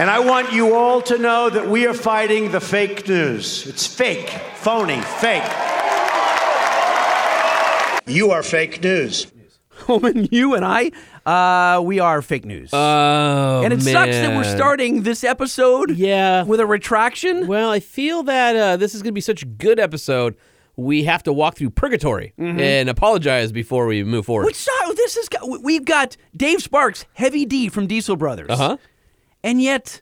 And I want you all to know that we are fighting the fake news. It's fake, phony, fake. You are fake news. Holman, you and I, uh, we are fake news. Oh, and it sucks that we're starting this episode Yeah. with a retraction. Well, I feel that uh, this is going to be such a good episode. We have to walk through purgatory and apologize before we move forward. Which side? This is we've got Dave Sparks, Heavy D from Diesel Brothers. Uh huh. And yet,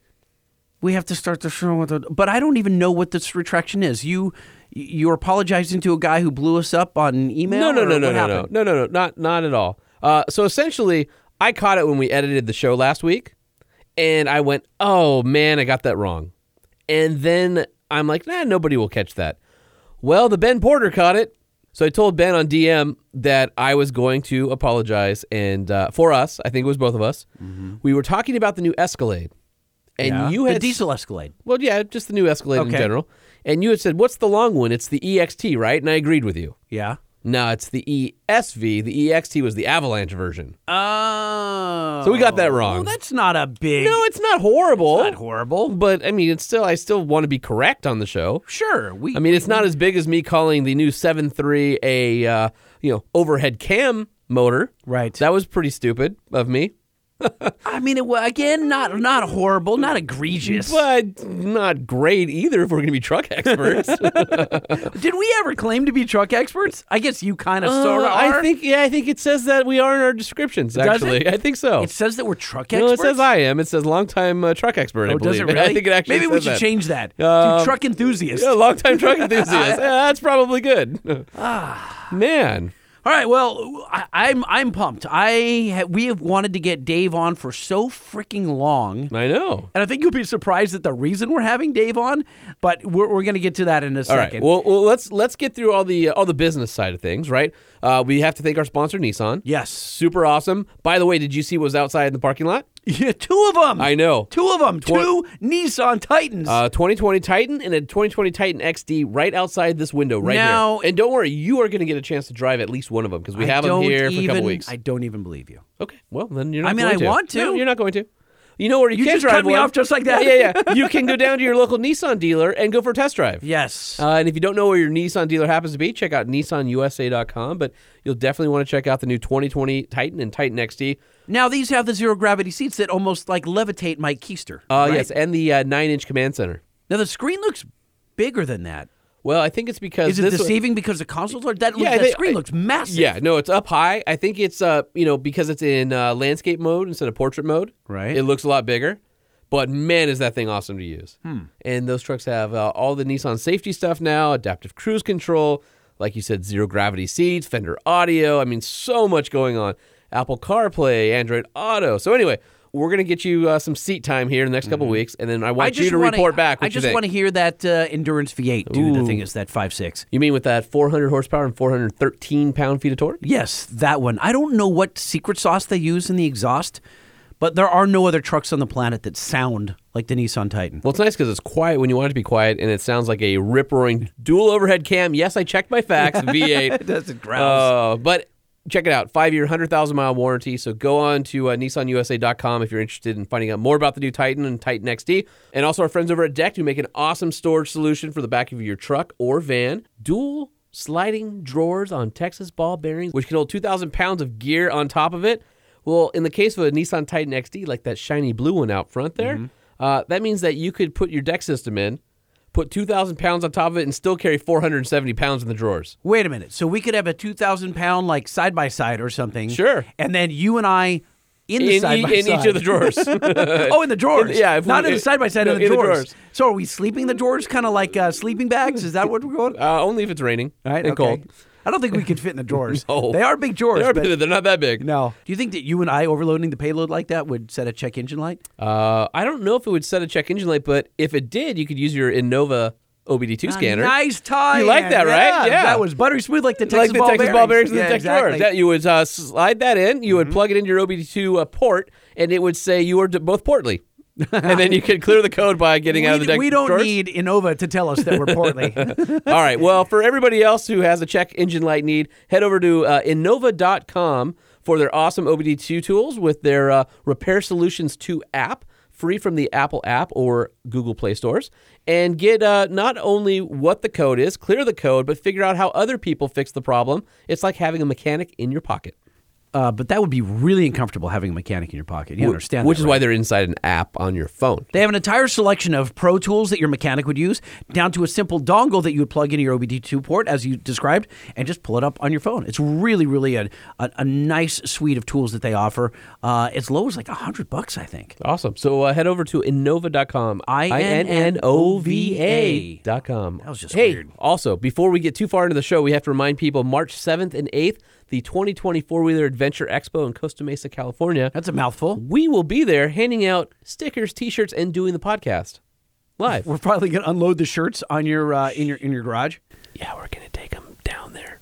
we have to start the show with a. But I don't even know what this retraction is. You, you're apologizing to a guy who blew us up on email. No, no, no, no, no, no, no, no, no, not not at all. Uh, so essentially, I caught it when we edited the show last week, and I went, "Oh man, I got that wrong," and then I'm like, "Nah, nobody will catch that." Well, the Ben Porter caught it, so I told Ben on DM that I was going to apologize, and uh, for us, I think it was both of us, we were talking about the new Escalade, and Yeah. you the had diesel Escalade. well, yeah, just the new Escalade in general, and you had said, "What's the long one?" It's the EXT, right? And I agreed with you. Yeah. No, it's the ESV. The EXT was the Avalanche version. Oh. So we got that wrong. Well, that's not a big. No, it's not horrible. not horrible. But I mean, it's still. I still want to be correct on the show. Sure. We. I mean, it's not as big as me calling the new 7.3 a uh, you know overhead cam motor. Right. That was pretty stupid of me, I mean, it again, not not horrible, not egregious. but not great either. If we're going to be truck experts, Did we ever claim to be truck experts? I guess you kind of sort of Uh. I think. Yeah, I think it says that we are in our descriptions. Actually. I think so. it says that we're truck no, experts. it says I am. It says longtime uh, truck expert. I Oh, does believe. it really? I think it actually. Maybe we should that. change that Um, to truck enthusiast. Yeah, longtime truck enthusiast. yeah, that's probably good. Ah. Man, All right. Well, I, I'm I'm pumped. I ha- we have wanted to get Dave on for so freaking long. I know. And I think you'll be surprised at the reason we're having Dave on, but we're, we're going to get to that in a All right. second. Well, well, let's let's get through all the uh, all the business side of things, right? Uh, we have to thank our sponsor, Nissan. yes. Super awesome. By the way, did you see what was outside in the parking lot? Yeah, two of them. I know. Two of them. two Nissan Titans. Uh, 2020 Titan and a 2020 Titan XD right outside this window right Now- here. And don't worry, you are going to get a chance to drive at least one of them because we I have them here for a couple weeks. I don't even believe you. Okay, well then you're not. Going to I mean, I to. want to. No, you're not going to. You know where you, You can just drive cut me one? off just like that. Yeah, yeah, yeah. you can go down to your local Nissan dealer and go for a test drive. Yes. Uh, and if you don't know where your Nissan dealer happens to be, check out nissanusa.com. But you'll definitely want to check out the new 2020 Titan and Titan XD. now these have the zero gravity seats that almost like levitate my keister. Uh, right? Yes, and the uh, nine inch command center. Now the screen looks bigger than that. Well, I think it's because Is it deceiving because the consoles are that? Yeah, that they- screen looks massive. Yeah, no, it's up high. I think it's uh, you know, because it's in uh, landscape mode instead of portrait mode. Right. It looks a lot bigger. But man, is that thing awesome to use. Hmm. And those trucks have uh, all the Nissan safety stuff now, adaptive cruise control, like you said, zero gravity seats, Fender audio. I mean, so much going on. Apple CarPlay, Android Auto. So anyway, we're gonna get you uh, some seat time here in the next couple weeks, and then I want. I you to wanna, report back. I just want to hear that uh, endurance V8. Dude, the Ooh. thing is that five six. You mean with that 400 horsepower and 413 pound feet of torque? Yes, that one. I don't know what secret sauce they use in the exhaust, but there are no other trucks on the planet that sound like the Nissan Titan. Well, it's nice because it's quiet when you want it to be quiet, and it sounds like a rip roaring dual overhead cam. Yes, I checked my facts. V8. it doesn't growls. Uh, but check it out five year, 100,000 mile warranty. So go on to uh, nissanusa.com if you're interested in finding out more about the new Titan and Titan XD. And also our friends over at Deck who make an awesome storage solution for the back of your truck or van. Dual sliding drawers on Texas ball bearings, which can hold 2,000 pounds of gear on top of it. Well, in the case of a Nissan Titan XD, like that shiny blue one out front there, uh, that means that you could put your deck system in, put 2,000 pounds on top of it, and still carry 470 pounds in the drawers. Wait a minute. So we could have a 2,000 pound like side by side or something. Sure. And then you and I in the In, side by in side. each of the drawers. oh, in the drawers. yeah, if we- Not in the side by side no, in the in the drawers. drawers. So are we sleeping in the drawers kind of like uh, sleeping bags? Is that what we're going? uh, only if it's raining All right, and okay. cold. I don't think we could fit in the drawers. No. They are big drawers. They're, but they're not that big. no. Do you think that you and I overloading the payload like that would set a check engine light? Uh, I don't know if it would set a check engine light, but if it did, you could use your Innova OBD2 scanner. Nice tie. You like that, right? Yeah. That was buttery smooth like the Texas like the ball Texas bearings. ball bearings and yeah, the Texas exactly. drawers. That you would uh, slide that in, you would plug it into your OBD2 uh, port, and it would say you are d- both portly. And then you can clear the code by getting out of the we, deck we don't drawers. need Innova to tell us that we're portly. All right. Well, for everybody else who has a check engine light need, head over to uh, Innova.com for their awesome OBD2 tools with their uh, Repair Solutions 2 app. free from the Apple app or Google Play stores, and get uh, not only what the code is, clear the code, but figure out how other people fix the problem. It's like having a mechanic in your pocket. Uh, but that would be really uncomfortable having a mechanic in your pocket. You understand Which that, is right? why they're inside an app on your phone. They have an entire selection of pro tools that your mechanic would use, down to a simple dongle that you would plug into your OBD2 port, as you described, and just pull it up on your phone. It's really, really a, a, a nice suite of tools that they offer. Uh, as low as like a hundred bucks, I think. Awesome. So uh, head over to innova.com. I-N-N-O-V-A. dot com. That was just hey, weird. also, before we get too far into the show, we have to remind people March 7th and 8th, the 2020 Four Wheeler Adventure Expo in Costa Mesa, California. That's a mouthful. We will be there handing out stickers, t shirts, and doing the podcast live. We're probably gonna unload the shirts on your uh, in your in your garage. yeah, we're going to take them down there.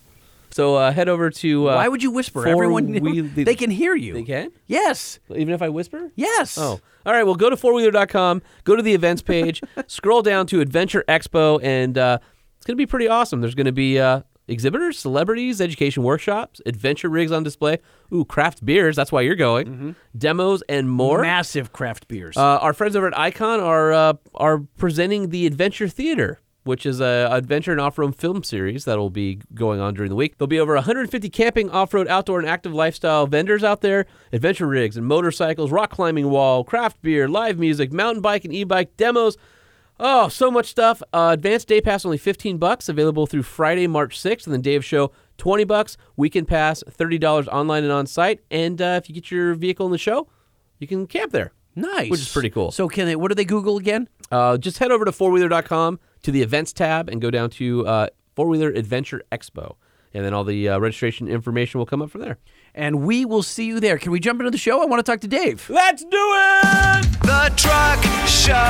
So uh, head over to. Uh, Why would you whisper? Everyone, Wheel- they can hear you. They can? Yes. Even if I whisper? Yes. Oh, all right. Well, go to fourwheeler.com, go to the events page, scroll down to Adventure Expo, and uh, it's going to be pretty awesome. There's going to be uh, exhibitors, celebrities, education workshops, adventure rigs on display, ooh, craft beers. That's why you're going. Demos and more. Massive craft beers. Uh, our friends over at Icon are uh, are presenting the Adventure Theater, which is a adventure and off-road film series that will be going on during the week. There'll be over 150 camping, off-road, outdoor, and active lifestyle vendors out there. Adventure rigs and motorcycles, rock climbing wall, craft beer, live music, mountain bike and e-bike demos. Oh, so much stuff. Uh, advanced day pass only 15 bucks, available through Friday, March 6th, and then day of show 20 bucks. Weekend pass $30 online and on site. And uh, if you get your vehicle in the show, you can camp there. nice. which is pretty cool. So can they? What do they Google again? Uh, just head over to fourwheeler.com to the events tab and go down to uh, Four Wheeler Adventure Expo. And then all the uh, registration information will come up from there. And we will see you there. Can we jump into the show? I want to talk to Dave. Let's do it! The Truck Show.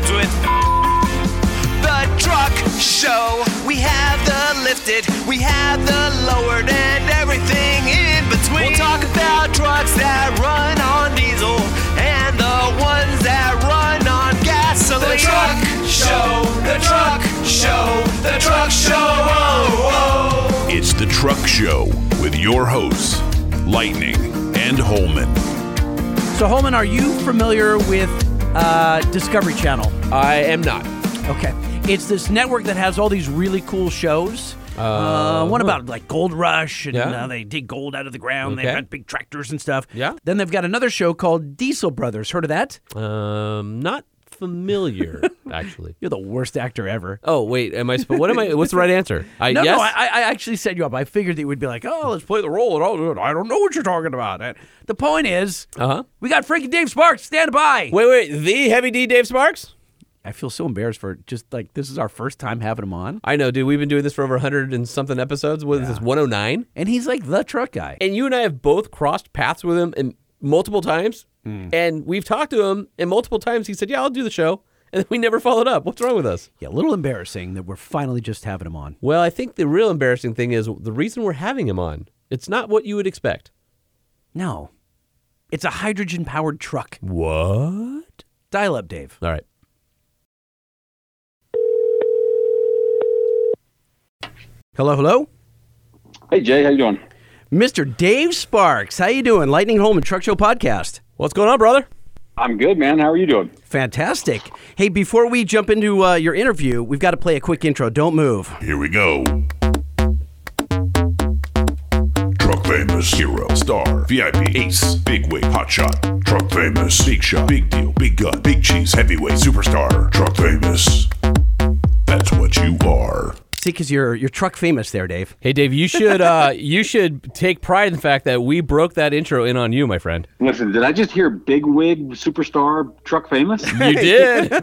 Rhymes with the truck show. We have the lifted, we have the lowered, and everything in between. We'll talk about trucks that run on diesel and the ones that run on gasoline. The truck show, the truck show, the truck show. Oh, oh. It's the Truck Show with your hosts, Lightning and Holman. So Holman, are you familiar with uh, Discovery Channel? I am not. Okay, it's this network that has all these really cool shows. Uh, one about like Gold Rush and Yeah. uh, they dig gold out of the ground. Okay. got big tractors and stuff. Yeah. Then they've got another show called Diesel Brothers. Heard of that? Um, not familiar, actually. You're the worst actor ever. Oh, wait. Am I? Sp- what am I? What's the right answer? I, No, yes? no, I, I actually set you up. I figured that you would be like, oh, let's play the role. And all. I don't know what you're talking about. And the point is, uh-huh. we got freaking Dave Sparks. Stand by. Wait, wait. The Heavy D Dave Sparks? I feel so embarrassed for just like this is our first time having him on. I know, dude. We've been doing this for over 100 and something episodes. What is this, 109? And he's like the truck guy. and you and I have both crossed paths with him in multiple times, Mm. and we've talked to him, and multiple times he said, "Yeah, I'll do the show," and we never followed up. What's wrong with us? Yeah, a little embarrassing that we're finally just having him on. Well, I think the real embarrassing thing is the reason we're having him on. It's not what you would expect. No, it's a hydrogen powered truck. What? Dial up, Dave. All right. Hello, hello, Hey Jay, how you doing? Mr. Dave Sparks. How you doing? Lightning Holman Truck Show podcast. What's going on, brother? I'm good, man. How are you doing? Fantastic. Hey, before we jump into uh, your interview, we've got to play a quick intro. Don't move. Here we go. Truck famous, hero, star, VIP, ace, big wig, hot shot. Truck famous, big shot, big deal, big gun, big cheese, heavyweight, superstar. Truck famous. That's what you are. See, because you're you're truck famous there, Dave. Hey, Dave, you should uh, you should take pride in the fact that we broke that intro in on you, my friend. Listen, did I just hear big wig superstar truck famous? You did.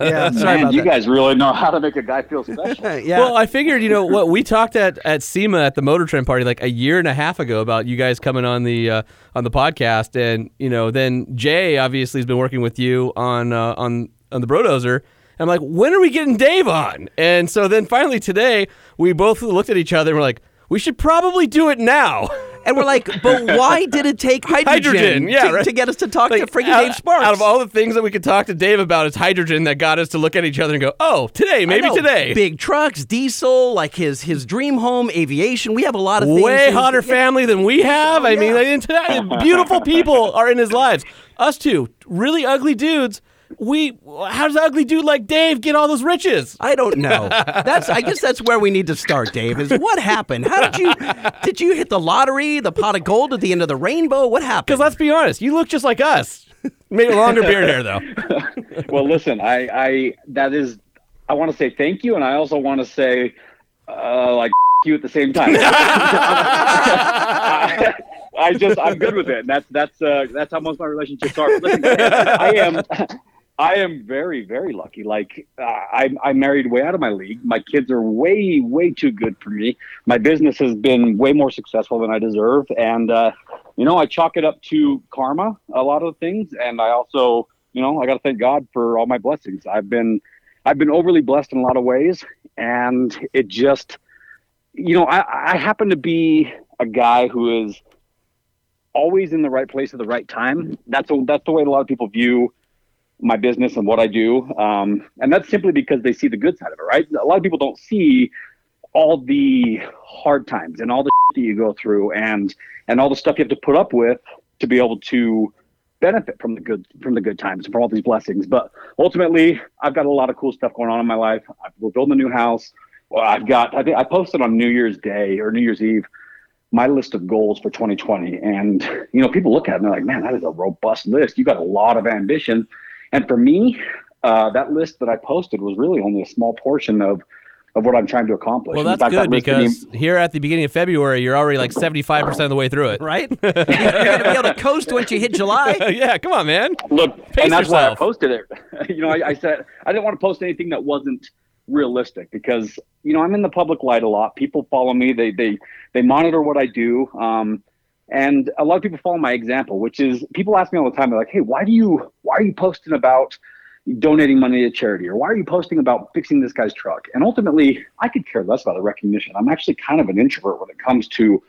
Yeah, Man, you guys really know how to make a guy feel special. yeah. Well, I figured, you know, what we talked at at SEMA at the Motor Trend party like a year and a half ago about you guys coming on the uh, on the podcast, and you know, then Jay obviously has been working with you on uh, on on the Brodozer. I'm like, when are we getting Dave on? And so then finally today, we both looked at each other and we're like, we should probably do it now. And we're like, but why did it take hydrogen, Hydrogen, yeah, to, right. to get us to talk to Like, freaking out, Dave Sparks? Out of all the things that we could talk to Dave about, it's hydrogen that got us to look at each other and go, "Oh, today, maybe know, today." Big trucks, diesel, like his his dream home, aviation. We have a lot of things. Way hotter yeah. family than we have. Oh, I mean, yeah. like, beautiful people are in his lives. Us two, really ugly dudes. We, how does ugly dude like Dave get all those riches? I don't know. That's I guess that's where we need to start, Dave. Is what happened? How did you did you hit the lottery, the pot of gold at the end of the rainbow? What happened? Because let's be honest, you look just like us. Maybe longer beard hair though. well, listen, I, I that is, I want to say thank you, and I also want to say, uh, like you at the same time. I just, I'm good with it. That's that's uh, that's how most of my relationships are. Listen, I am. I am very, very lucky. Like uh, I, I married way out of my league. My kids are way, way too good for me. My business has been way more successful than I deserve, and uh, you know, I chalk it up to karma. A lot of things, and I also, you know, I got to thank God for all my blessings. I've been, I've been overly blessed in a lot of ways, and it just, you know, I, I happen to be a guy who is always in the right place at the right time. That's a, that's the way a lot of people view my business and what I do. Um, and that's simply because they see the good side of it, right? A lot of people don't see all the hard times and all the that you go through and and all the stuff you have to put up with to be able to benefit from the good from the good times and from all these blessings. But ultimately, I've got a lot of cool stuff going on in my life. We're building a new house. Well, I've got I think I posted on New Year's Day or New Year's Eve my list of goals for 2020 and you know people look at it and they're like man that is a robust list you got a lot of ambition and for me, uh, that list that I posted was really only a small portion of of what I'm trying to accomplish. Well, that's fact, good list didn't because even- here at the beginning of February, you're already like 75% of the way through it. right? You're going to be able to coast once you hit July. yeah, come on, man. look, Pace and that's why I posted it. you know, I, I said I didn't want to post anything that wasn't realistic because you know I'm in the public light a lot. People follow me. They they they monitor what I do. Um, and a lot of people follow my example, which is people ask me all the time. They're like, "Hey, why do you why are you posting about donating money to charity, or why are you posting about fixing this guy's truck?" And ultimately, I could care less about the recognition. I'm actually kind of an introvert when it comes to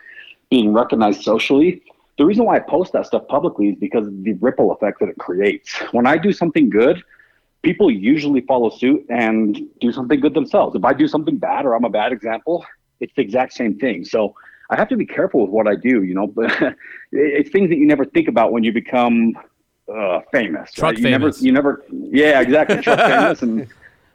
being recognized socially. The reason why I post that stuff publicly is because of the ripple effect that it creates. When I do something good, people usually follow suit and do something good themselves. If I do something bad or I'm a bad example, it's the exact same thing. So I have to be careful with what I do, you know, but it's things that you never think about when you become uh, famous. Truck right? you famous. Never, you never, yeah, exactly. Truck famous and,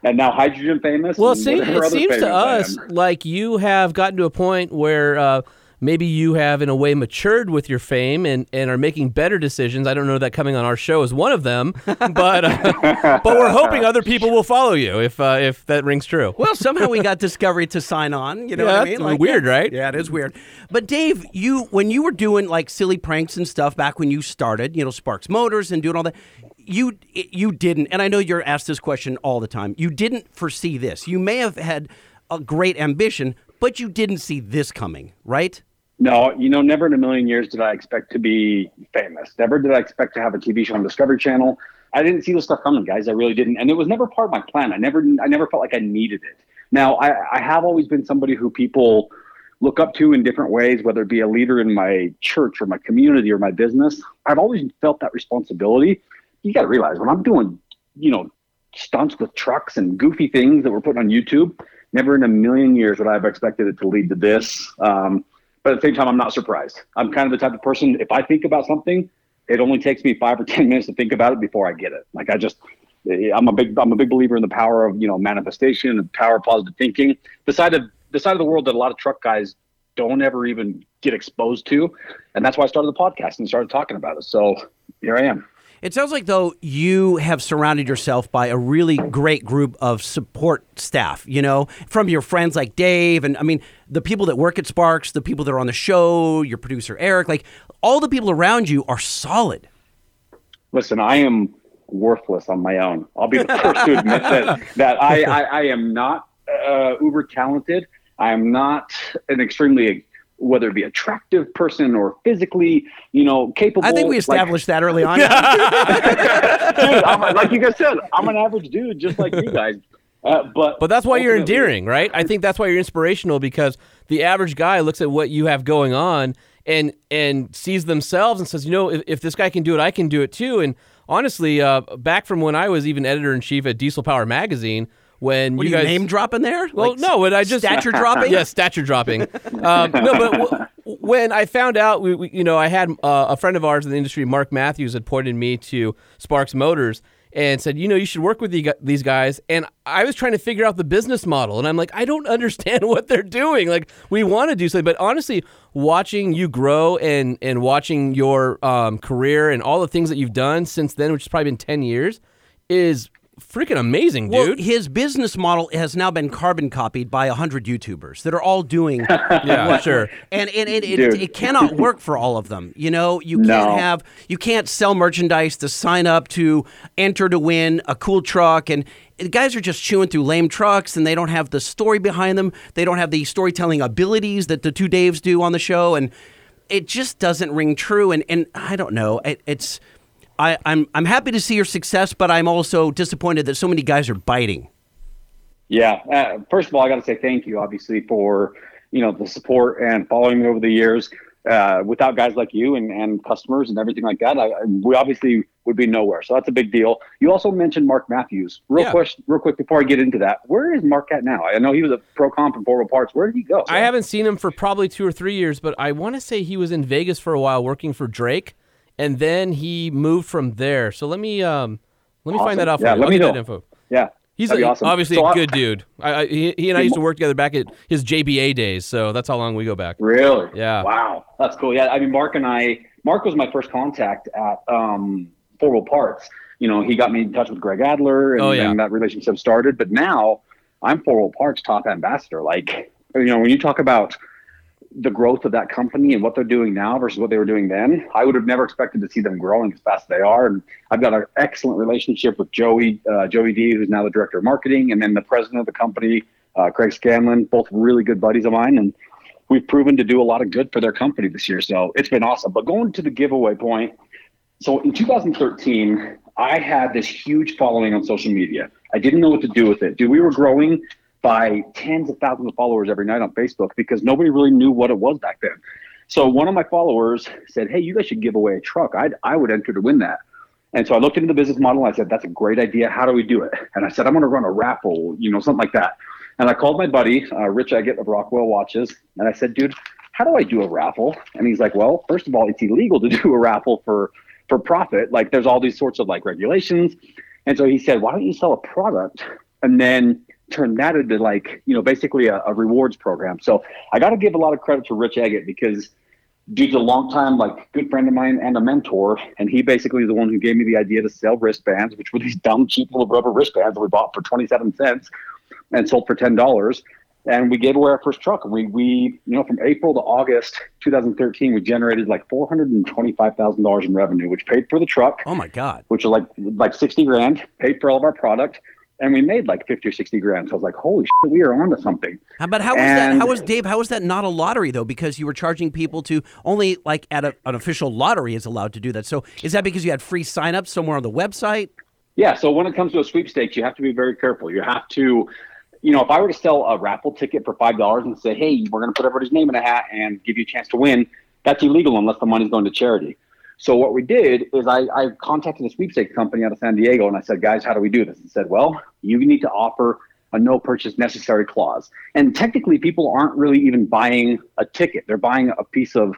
and now hydrogen famous. Well, see, it seems to us like you have gotten to a point where uh, maybe you have, in a way, matured with your fame and, and are making better decisions. I don't know that coming on our show is one of them, but uh, but we're hoping other people will follow you if uh, if that rings true. Well, somehow we got Discovery to sign on. You know Yeah, what I that's mean? weird, yeah. right? Yeah, it is weird. But Dave, you when you were doing like silly pranks and stuff back when you started, you know, Sparks Motors and doing all that, you you didn't. And I know you're asked this question all the time. You didn't foresee this. You may have had a great ambition, but you didn't see this coming, right? No, you know, never in a million years did I expect to be famous. Never did I expect to have a TV show on Discovery Channel. I didn't see this stuff coming, guys. I really didn't, and it was never part of my plan. I never, I never felt like I needed it. Now, I, I have always been somebody who people look up to in different ways, whether it be a leader in my church or my community or my business. I've always felt that responsibility. You got to realize when I'm doing, you know, stunts with trucks and goofy things that we're putting on YouTube, never in a million years would I have expected it to lead to this. Um, but at the same time, I'm not surprised. I'm kind of the type of person, if I think about something, it only takes me five or 10 minutes to think about it before I get it. Like I just, I'm a big, I'm a big believer in the power of, you know, manifestation and power of positive thinking. The side of, the side of the world that a lot of truck guys don't ever even get exposed to. And that's why I started the podcast and started talking about it. So here I am. It sounds like though you have surrounded yourself by a really great group of support staff, you know, from your friends like Dave and I mean the people that work at Sparks, the people that are on the show, your producer Eric, like all the people around you are solid. Listen, I am worthless on my own. I'll be the first to admit that that I, I, I am not uh, uber talented. I am not an extremely whether it be attractive person or physically, you know, capable. I think we like- established that early on. dude, I'm, like you guys said, I'm an average dude, just like you guys. Uh, but But that's why you're endearing, right? I think that's why you're inspirational because the average guy looks at what you have going on and and sees themselves and says, you know, if, if this guy can do it, I can do it too. And honestly, uh, back from when I was even editor in chief at Diesel Power Magazine, when What you guys name dropping there? well, Like no, but I just stature dropping? yeah, stature dropping. Um, no, but w- when I found out, we, we, you know, I had uh, a friend of ours in the industry, Mark Matthews, had pointed me to Sparks Motors and said, you know, you should work with the, these guys. And I was trying to figure out the business model, and I'm like, I don't understand what they're doing. Like, we want to do something, but honestly, watching you grow and and watching your um, career and all the things that you've done since then, which has probably been ten years, is freaking amazing, Well, dude. his business model has now been carbon copied by 100 YouTubers that are all doing yeah, sure. and, and, and it, Dude. it cannot work for all of them. You know, you can't No. have you can't sell merchandise to sign up to enter to win a cool truck and the guys are just chewing through lame trucks and they don't have the story behind them. They don't have the storytelling abilities that the two Daves do on the show and it just doesn't ring true and and I don't know. It, it's I, I'm I'm happy to see your success, but I'm also disappointed that so many guys are biting. Yeah. Uh, first of all, I got to say thank you, obviously, for you know the support and following me over the years. Uh, without guys like you and, and customers and everything like that, I, I- we obviously would be nowhere. So that's a big deal. You also mentioned Mark Matthews. Real Yeah. quick, real quick before I get into that, where is Mark at now? I know he was a pro comp in Four Wheel Parts. Where did he go? I haven't seen him for probably two or three years, but I want to say he was in Vegas for a while working for Drake, and then he moved from there. So let me um let me Awesome. find that out for Yeah, you. let I'll me get that know. info. Yeah. He's a, awesome. obviously So a I- good dude. I, I, he, he and I used to work together back at his JBA days, so that's how long we go back. Really? Yeah. Wow, that's cool. Yeah, I mean, Mark and I, Mark was my first contact at um, Four Wheel Parts. You know, he got me in touch with Greg Adler, and, Oh, yeah. and that relationship started. But now, I'm Four Wheel Parts top ambassador. Like, you know, when you talk about the growth of that company and what they're doing now versus what they were doing then, I would have never expected to see them growing as fast as they are. And I've got an excellent relationship with Joey, uh, Joey D, who's now the director of marketing, and then the president of the company, uh, Craig Scanlon, both really good buddies of mine. And we've proven to do a lot of good for their company this year. So it's been awesome. But going to the giveaway point, so in 2013, I had this huge following on social media. I didn't know what to do with it. Dude, we were growing by tens of thousands of followers every night on Facebook because nobody really knew what it was back then. So one of my followers said, "Hey, you guys should give away a truck. I I would enter to win that." And so I looked into the business model. And I said, "That's a great idea. How do we do it?" And I said, "I'm going to run a raffle, you know, something like that." And I called my buddy uh, Rich Eggett of Rockwell Watches, and I said, "Dude, how do I do a raffle?" And he's like, "Well, first of all, it's illegal to do a raffle for for profit. Like, there's all these sorts of like regulations." And so he said, "Why don't you sell a product and then turn that into like, you know, basically a, a rewards program?" So I got to give a lot of credit to Rich Eggett because dude's a long time like good friend of mine and a mentor and he basically is the one who gave me the idea to sell wristbands which were these dumb cheap little rubber wristbands that we bought for 27 cents and sold for $10 and we gave away our first truck we we you know from april to august 2013 we generated like $425000 in revenue which paid for the truck Oh my god. which was like like 60 grand paid for all of our product and we made like 50 or 60 grand so i was like holy shit we are onto something But how was that? How was Dave? How was that not a lottery though? Because you were charging people to only like at a, an official lottery is allowed to do that. So is that because you had free signups somewhere on the website? Yeah, so when it comes to a sweepstakes, you have to be very careful. You have to, you know, if I were to sell a raffle ticket for five dollars and say, "Hey, we're going to put everybody's name in a hat and give you a chance to win," that's illegal unless the money's going to charity. So what we did is I, I contacted a sweepstakes company out of San Diego and I said, "Guys, how do we do this?" And said, "Well, you need to offer a no purchase necessary clause." And technically, people aren't really even buying a ticket; they're buying a piece of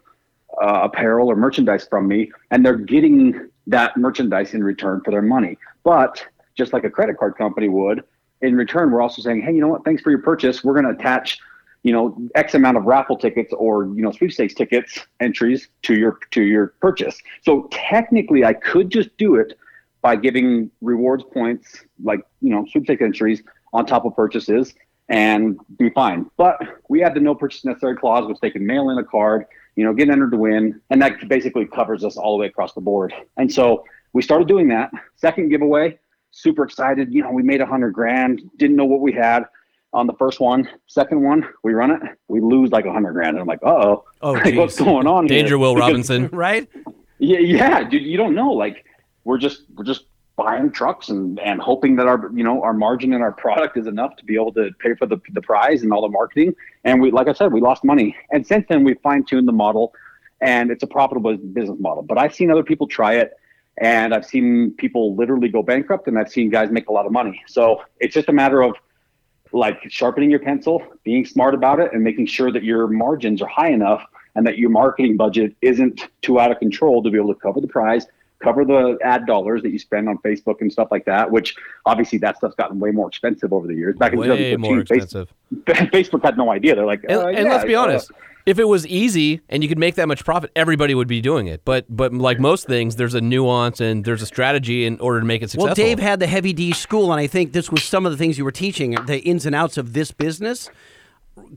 uh, apparel or merchandise from me, and they're getting that merchandise in return for their money. But just like a credit card company would, in return, we're also saying, hey, you know what? Thanks for your purchase. We're going to attach, you know, X amount of raffle tickets or you know sweepstakes tickets entries to your to your purchase. So technically, I could just do it by giving rewards points, like you know sweepstakes entries on top of purchases, and be fine. But we had the no purchase necessary clause, which they can mail in a card, you know, get entered to win, and that basically covers us all the way across the board. And so we started doing that. Second giveaway, super excited. You know, we made a hundred grand. Didn't know what we had on the first one, second one, we run it, we lose like a hundred grand. And I'm like, uh oh, Oh, like, what's going on here? Danger, Will Because- Robinson. Right? yeah, yeah, dude, you don't know. Like, we're just we're just buying trucks and and hoping that our you know our margin and our product is enough to be able to pay for the the prize and all the marketing. And we, like I said, we lost money. And since then, we've fine tuned the model. and it's a profitable business model. But I've seen other people try it, and I've seen people literally go bankrupt, and I've seen guys make a lot of money. So it's just a matter of like sharpening your pencil, being smart about it, and making sure that your margins are high enough and that your marketing budget isn't too out of control to be able to cover the prize, cover the ad dollars that you spend on Facebook and stuff like that. Which obviously that stuff's gotten way more expensive over the years. Back in Way 2015, more expensive. Facebook had no idea. They're like, And, uh, and yeah, let's be uh, honest, if it was easy and you could make that much profit, everybody would be doing it. But but like most things, there's a nuance and there's a strategy in order to make it successful. Well, Dave had the heavy D school, and I think this was some of the things you were teaching, the ins and outs of this business.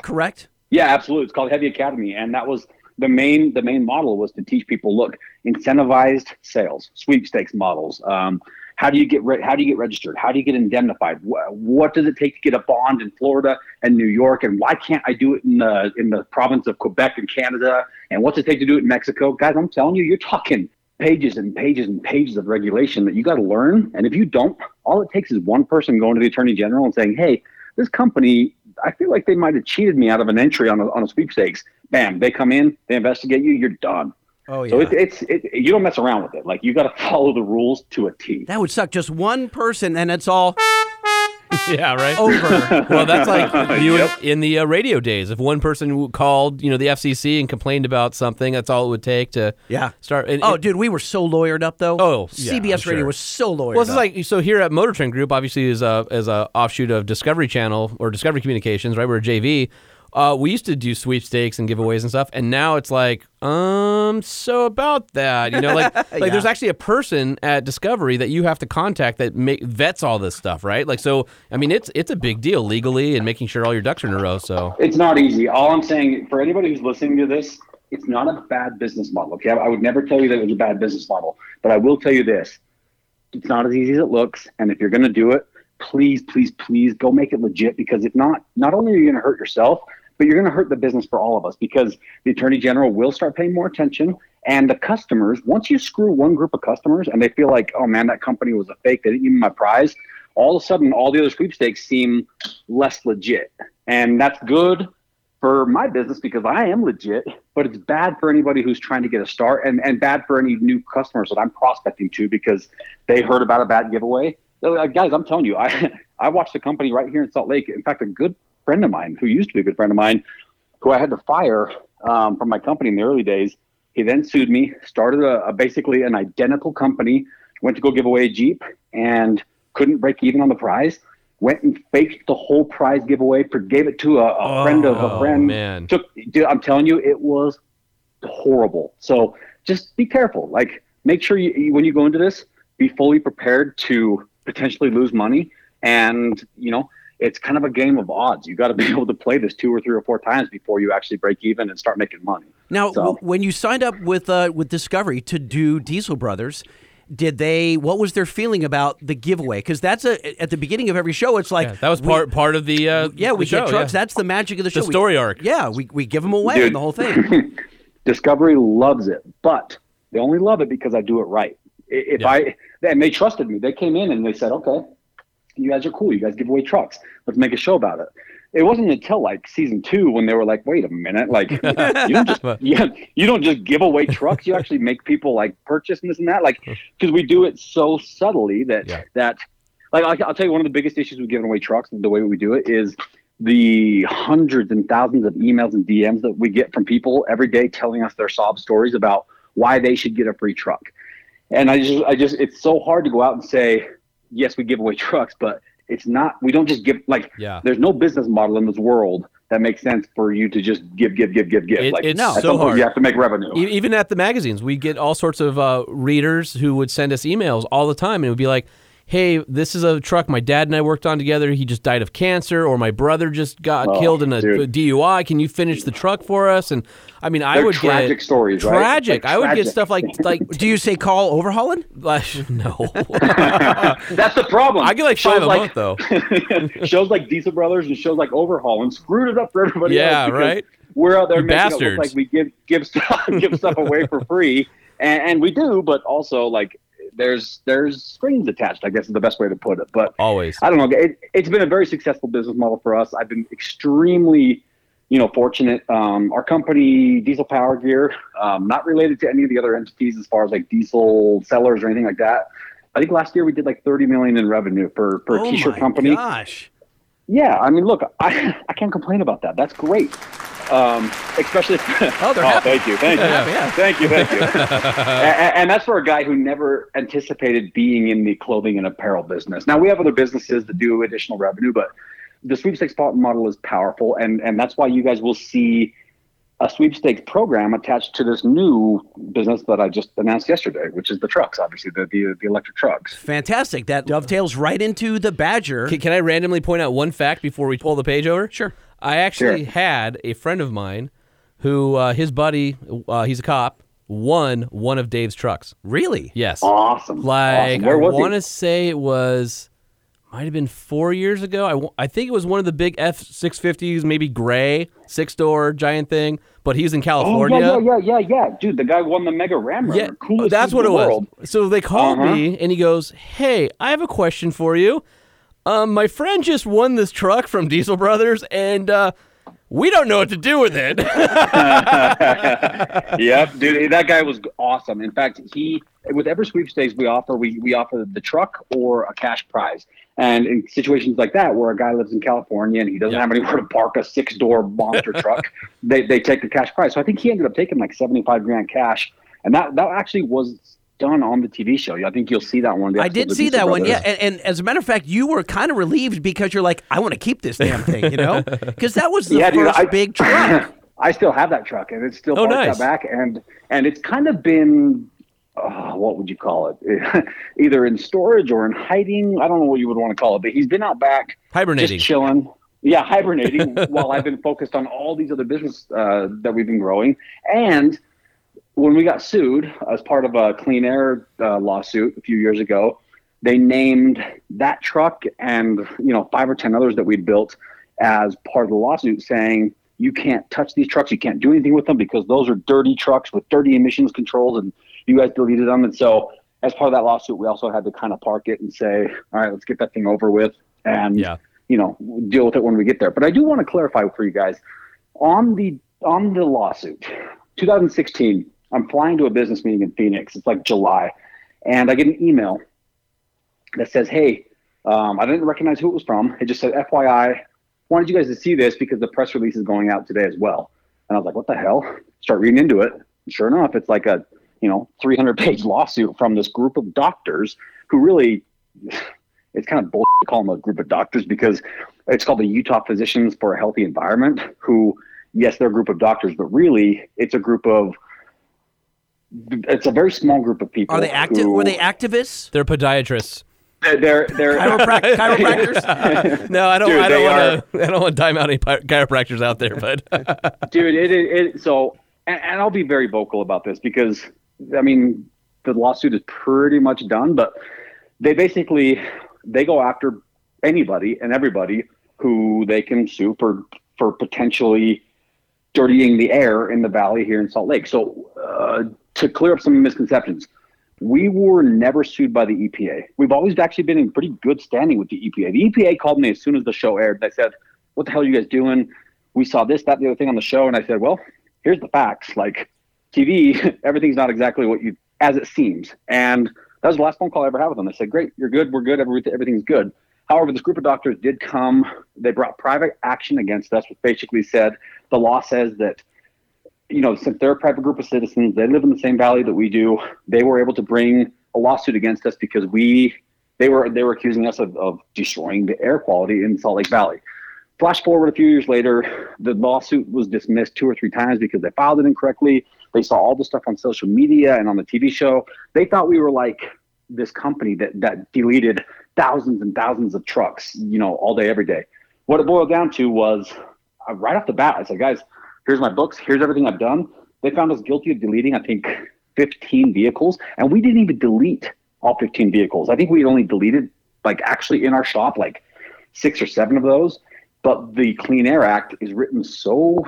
Correct? Yeah, absolutely. It's called Heavy Academy, and that was the main the main model was to teach people look incentivized sales, sweepstakes models. Um, how do you get re- how do you get registered? How do you get indemnified? Wh- what does it take to get a bond in Florida and New York? And why can't I do it in the in the province of Quebec and Canada? And what's it take to do it in Mexico? Guys, I'm telling you, you're talking pages and pages and pages of regulation that you got to learn. And if you don't, all it takes is one person going to the attorney general and saying, "Hey, this company, I feel like they might have cheated me out of an entry on a, on a sweepstakes." Bam, they come in, they investigate you, you're done. Oh, yeah. So it's it's it, you don't mess around with it. Like you got to follow the rules to a T. That would suck. Just one person, and it's all yeah, right. over. Well, that's like you in- in the uh, radio days. If one person called, you know, the FCC and complained about something, that's all it would take to Yeah. start. And, oh, and- dude, we were so lawyered up, though. Oh, CBS I'm Radio sure. was so lawyered Well, it's up. like so here at Motor Trend Group, obviously is a as a offshoot of Discovery Channel or Discovery Communications, right? We're a JV. Uh, we used to do sweepstakes and giveaways and stuff, and now it's like, um, so about that, you know, like like there's actually a person at Discovery that you have to contact that ma- vets all this stuff, right? Like, so I mean, it's it's a big deal legally and making sure all your ducks are in a row. So It's not easy. All I'm saying for anybody who's listening to this, it's not a bad business model. Okay, I I would never tell you that it was a bad business model, but I will tell you this: it's not as easy as it looks. And if you're going to do it, please, please, please go make it legit. Because if not, not only are you going to hurt yourself, but you're going to hurt the business for all of us. Because the attorney general will start paying more attention, and the customers. Once you screw one group of customers, and they feel like, oh man, that company was a fake. They didn't give me my prize. All of a sudden, all the other sweepstakes seem less legit, and that's good for my business because I am legit, but it's bad for anybody who's trying to get a start and, and bad for any new customers that I'm prospecting to because they heard about a bad giveaway. Guys, I'm telling you, I, I watched a company right here in Salt Lake. In fact, a good friend of mine who used to be a good friend of mine, who I had to fire um, from my company in the early days. He then sued me, started a, a basically an identical company, went to go give away a Jeep and couldn't break even on the prize. Went and faked the whole prize giveaway, gave it to a, a friend of a Oh, friend. man. Took, dude, I'm telling you, it was horrible. So just be careful. Like, make sure you- when you go into this, be fully prepared to potentially lose money. And, you know, it's kind of a game of odds. You got to be able to play this two or three or four times before you actually break even and start making money. Now, So- w- when you signed up with uh, with Discovery to do Diesel Brothers, did they? What was their feeling about the giveaway? Because that's a at the beginning of every show. It's like yeah, that was we- part part of the uh, yeah, we the show, get trucks. yeah. That's the magic of the show. The We- story arc. Yeah, we, we give them away Dude. and the whole thing. Discovery loves it, but they only love it because I do it right. If Yeah. I and they trusted me, they came in and they said, "Okay, you guys are cool. You guys give away trucks. Let's make a show about it." It wasn't until like season two when they were like, "Wait a minute, like you don't just yeah, you don't just give away trucks. You actually make people like purchase and this and that, like because we do it so subtly that Yeah. that like I'll, I'll tell you one of the biggest issues with giving away trucks and the way we do it is the hundreds and thousands of emails and DMs that we get from people every day telling us their sob stories about why they should get a free truck. And I just, I just, it's so hard to go out and say, yes, we give away trucks, but it's not, we don't just give, like, Yeah. there's no business model in this world that makes sense for you to just give, give, give, give, give. It- like, it's at so hard. You have to make revenue. E- Even at the magazines, we get all sorts of uh, readers who would send us emails all the time, and it would be like, "Hey, this is a truck my dad and I worked on together. He just died of cancer, or my brother just got Oh, killed in a, dude. DUI. Can you finish the truck for us?" And I mean, I They're would tragic get stories, right? tragic. Like, I would get stuff like like Do you say call overhauling? like no. That's the problem. I get like Shows five a month though. shows like Diesel Brothers and shows like Overhaul and screwed it up for everybody Yeah, right? We're out there You making it bastards. look like we give give stuff give stuff away for free, and, and we do, but also like there's there's strings attached. I guess is the best way to put it. But Always. I don't know. It, it's been a very successful business model for us. I've been extremely you know, fortunate. Um, our company, Diesel Power Gear, um, not related to any of the other entities as far as like diesel sellers or anything like that. I think last year we did like 30 million in revenue for for a oh t-shirt my company. Gosh. Yeah, I mean, look, I I can't complain about that. That's great. Um, especially. Oh, they're happy. thank you, thank you, happy, yeah. thank you, thank you. and, and that's for a guy who never anticipated being in the clothing and apparel business. Now we have other businesses that do additional revenue, but the sweepstakes model is powerful, and and that's why you guys will see a sweepstakes program attached to this new business that I just announced yesterday, which is the trucks, obviously the the, the electric trucks. Fantastic. That dovetails right into the Badger. Can, can I randomly point out one fact before we pull the page over? Sure. I actually Sure. had a friend of mine who uh, his buddy, uh, he's a cop, won one of Dave's trucks. Really? Yes. Awesome. Like awesome. Where I want to say it was might have been 4 years ago. I, I think it was one of the big F650s, maybe gray, six-door giant thing, but he's in Oh, California. yeah, yeah, yeah, yeah, yeah, dude. The guy won the Mega Ram Runner. Yeah, Coolest that's what in it the was. So they called Uh-huh. me and he goes, "Hey, I have a question for you. Um, my friend just won this truck from Diesel Brothers, and uh, we don't know what to do with it." yep, dude, that guy was awesome. In fact, he with every sweepstakes we offer, we we offer the truck or a cash prize. And in situations like that, where a guy lives in California and he doesn't Yeah. have anywhere to park a six door monster truck, they they take the cash prize. So I think he ended up taking like seventy five grand cash, and that that actually was done on the TV show. I think you'll see that one. I did see that one, yeah. And, and as a matter of fact, you were kind of relieved because you're like, I want to keep this damn thing, you know? Because that was the Yeah, dude, first I- big truck. I still have that truck, and it's still Oh, nice. out back, and and it's kind of been, uh, what would you call it? Either in storage or in hiding. I don't know what you would want to call it, but he's been out back, Hibernating. just chilling. Yeah, hibernating while I've been focused on all these other business uh, that we've been growing. And when we got sued as part of a clean air uh, lawsuit a few years ago, they named that truck and you know five or ten others that we'd built as part of the lawsuit, saying you can't touch these trucks, you can't do anything with them because those are dirty trucks with dirty emissions controls, and you guys deleted them. And so, as part of that lawsuit, we also had to kind of park it and say, all right, let's get that thing over with, and Yeah. you know deal with it when we get there. But I do want to clarify for you guys on the on the lawsuit, 2016. I'm flying to a business meeting in Phoenix. It's like July, and I get an email that says, "Hey, um, I didn't recognize who it was from. It just said, FYI, wanted you guys to see this because the press release is going out today as well." And I was like, "What the hell?" Start reading into it. Sure enough, it's like a you know 300 page lawsuit from this group of doctors who really it's kind of bull to call them a group of doctors because it's called the Utah Physicians for a Healthy Environment. Who, yes, they're a group of doctors, but really, it's a group of it's a very small group of people. Are they active? who- Were they activists? They're podiatrists. They're they're, they're Chiroprac- chiropractors? No, I don't. Dude, I don't want to. I don't want to dime out any chiropractors out there, but dude it, it, it so and, and i'll be very vocal about this because i mean the lawsuit is pretty much done but they basically they go after anybody and everybody who they can sue for for potentially dirtying the air in the valley here in salt lake so uh, to clear up some misconceptions we were never sued by the EPA. We've always actually been in pretty good standing with the EPA. The EPA called me as soon as the show aired. And they said, "What the hell are you guys doing? We saw this, that, the other thing on the show." And I said, "Well, here's the facts. Like TV, everything's not exactly what you as it seems." And that was the last phone call I ever had with them. They said, "Great, you're good. We're good. Everything's good." However, this group of doctors did come. They brought private action against us, which basically said the law says that you know, since they're a private group of citizens, they live in the same valley that we do. They were able to bring a lawsuit against us because we they were they were accusing us of, of destroying the air quality in Salt Lake Valley. Flash forward a few years later, the lawsuit was dismissed two or three times because they filed it incorrectly. They saw all the stuff on social media and on the TV show. They thought we were like this company that that deleted thousands and thousands of trucks, you know, all day, every day. What it boiled down to was uh, right off the bat, I said, guys, here's my books, here's everything I've done. They found us guilty of deleting, I think, 15 vehicles, and we didn't even delete all 15 vehicles. I think we only deleted, like, actually in our shop, like six or seven of those. But the Clean Air Act is written so,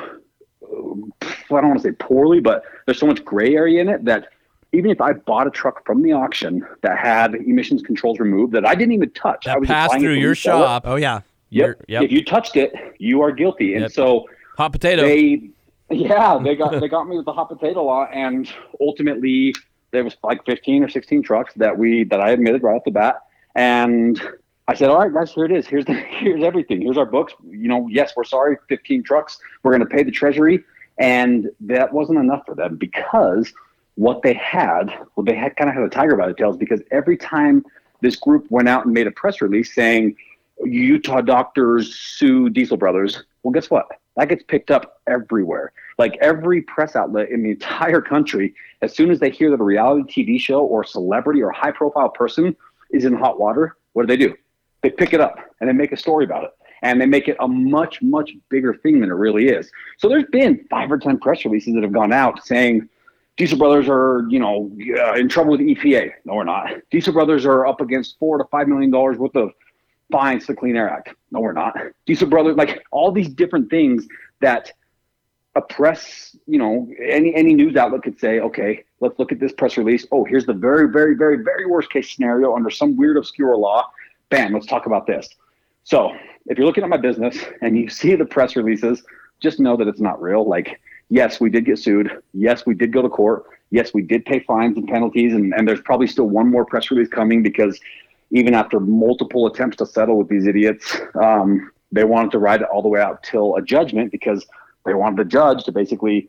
uh, I don't want to say poorly, but there's so much gray area in it that even if I bought a truck from the auction that had emissions controls removed that I didn't even touch, I was passed through your resell it. shop. Oh yeah. Yep. Yep. If you touched it, you are guilty. And Yep. so Hot potato. they yeah they got they got me with the hot potato law and ultimately there was like 15 or 16 trucks that we that i admitted right off the bat and i said all right guys here it is here's the here's everything here's our books you know yes we're sorry 15 trucks we're going to pay the treasury and that wasn't enough for them because what they had well they had kind of had a tiger by the tails because every time this group went out and made a press release saying Utah doctors sue Diesel Brothers. Well, guess what? That gets picked up everywhere. Like every press outlet in the entire country, as soon as they hear that a reality TV show or celebrity or high profile person is in hot water, what do they do? They pick it up and they make a story about it. And they make it a much, much bigger thing than it really is. So there's been five or 10 press releases that have gone out saying, Diesel Brothers are, you know, uh, in trouble with EPA. No, we're not. Diesel Brothers are up against four to five million dollars worth of fines to the Clean Air Act. No, we're not. Diesel Brothers, like all these different things that a press, you know, any any news outlet could say, okay, let's look at this press release. Oh, here's the very, very, very, very worst case scenario under some weird obscure law. Bam, let's talk about this. So if you're looking at my business and you see the press releases, just know that it's not real. Like, yes, we did get sued. Yes, we did go to court. Yes, we did pay fines and penalties, and, and there's probably still one more press release coming because even after multiple attempts to settle with these idiots, um, they wanted to ride it all the way out till a judgment because they wanted the judge to basically,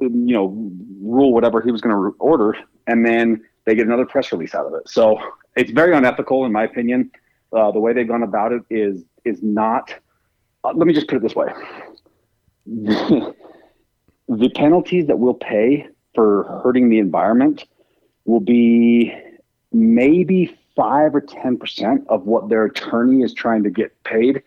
you know, rule whatever he was going to order, and then they get another press release out of it. So it's very unethical, in my opinion. Uh, the way they've gone about it is is not. Uh, let me just put it this way: the penalties that we'll pay for hurting the environment will be maybe five or ten percent of what their attorney is trying to get paid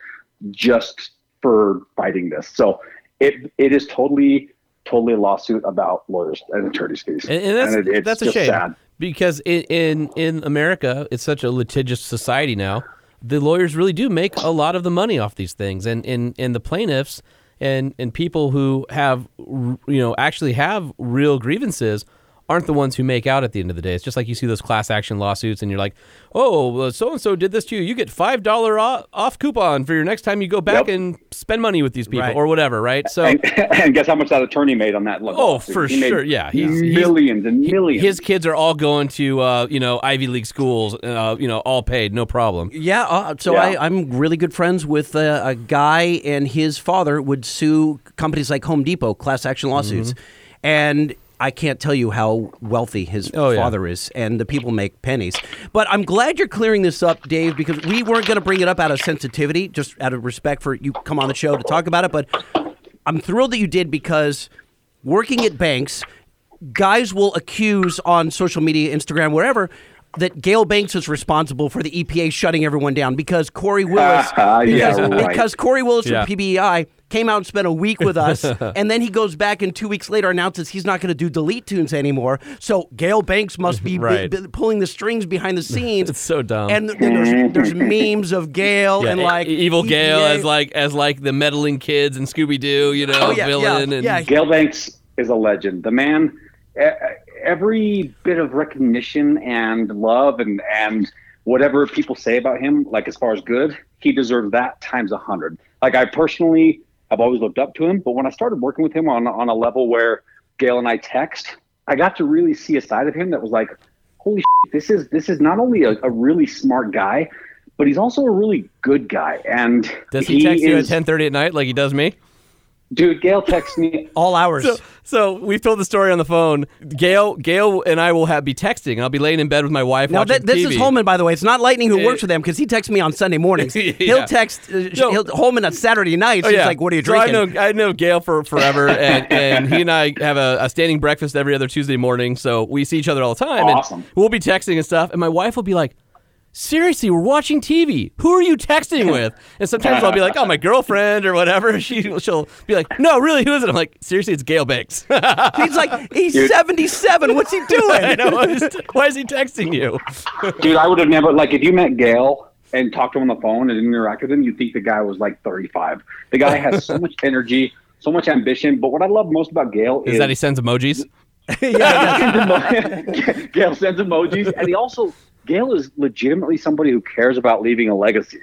just for fighting this. So it it is totally totally a lawsuit about lawyers and attorneys fees, And, and that's it- it's that's a shame sad. because in, in in America, it's such a litigious society now. The lawyers really do make a lot of the money off these things, and and, and the plaintiffs and and people who have you know actually have real grievances aren't the ones who make out at the end of the day. It's just like you see those class action lawsuits, and you're like, oh, so and so did this to you. You get five dollar off coupon for your next time you go back Yep. and spend money with these people Right. or whatever, right? So. And, and guess how much that attorney made on that? Oh, lawsuit? for He made sure. Yeah, he's- he's- millions and He- millions. His kids are all going to uh, you know Ivy League schools, uh, you know, all paid, no problem. Yeah, uh, so Yeah. I, I'm really good friends with uh, a guy, and his father would sue companies like Home Depot, class action lawsuits, Mm-hmm. and I can't tell you how wealthy his Oh, yeah. father is, and the people make pennies. But I'm glad you're clearing this up, Dave, because we weren't going to bring it up out of sensitivity, just out of respect for you come on the show to talk about it. But I'm thrilled that you did because working at banks, guys will accuse on social media, Instagram, wherever, that Gale Banks was responsible for the EPA shutting everyone down because Kory Willis, ah, Yeah, because, right. because Kory Willis Yeah. from PPEI came out and spent a week with us, and then he goes back and two weeks later announces he's not going to do delete tunes anymore. So Gale Banks must be Right. b- b- pulling the strings behind the scenes. It's so dumb. And then there's, there's memes of Gale Yeah, and e- like evil Gale EPA. as like as like the meddling kids and Scooby Doo, you know, Oh, yeah, villain yeah, and yeah. Gale Banks is a legend. The man, e- every bit of recognition and love and and whatever people say about him, like as far as good, he deserves that times a hundred. Like I personally have always looked up to him, but when I started working with him on on a level where Gale and I text, I got to really see a side of him that was like, holy shit, this is this is not only a, a really smart guy, but he's also a really good guy. And Does he, text you at is- ten thirty at night like he does me? Dude, Gale texts me all hours. So, so we've told the story on the phone. Gale, Gale, and I will have be texting. I'll be laying in bed with my wife Now watching that, this TV. is Holman, by the way. It's not Lightning who Eh. works with them because he texts me on Sunday mornings. Yeah. He'll text uh, No. he'll, Holman on Saturday nights. Oh, He's yeah. like, "What are you So I drinking?" know I know Gail for forever, and, and he and I have a, a standing breakfast every other Tuesday morning. So we see each other all the time. Awesome. And we'll be texting and stuff, and my wife will be like. Seriously, we're watching TV. Who are you texting with? And sometimes I'll be like, "Oh, my girlfriend" or whatever. She she'll be like, "No, really, who is it?" I'm like, "Seriously, it's Gale Banks." He's like, he's seventy-seven. What's he I doing? know. Why is, why is he texting you? Dude, I would have never like if you met Gale and talked to him on the phone and interact with him, you'd think the guy was like 35. The guy has so much energy, so much ambition. But what I love most about Gale is, Is that he sends emojis? Yeah, Gale sends emojis, and he also Gale is legitimately somebody who cares about leaving a legacy.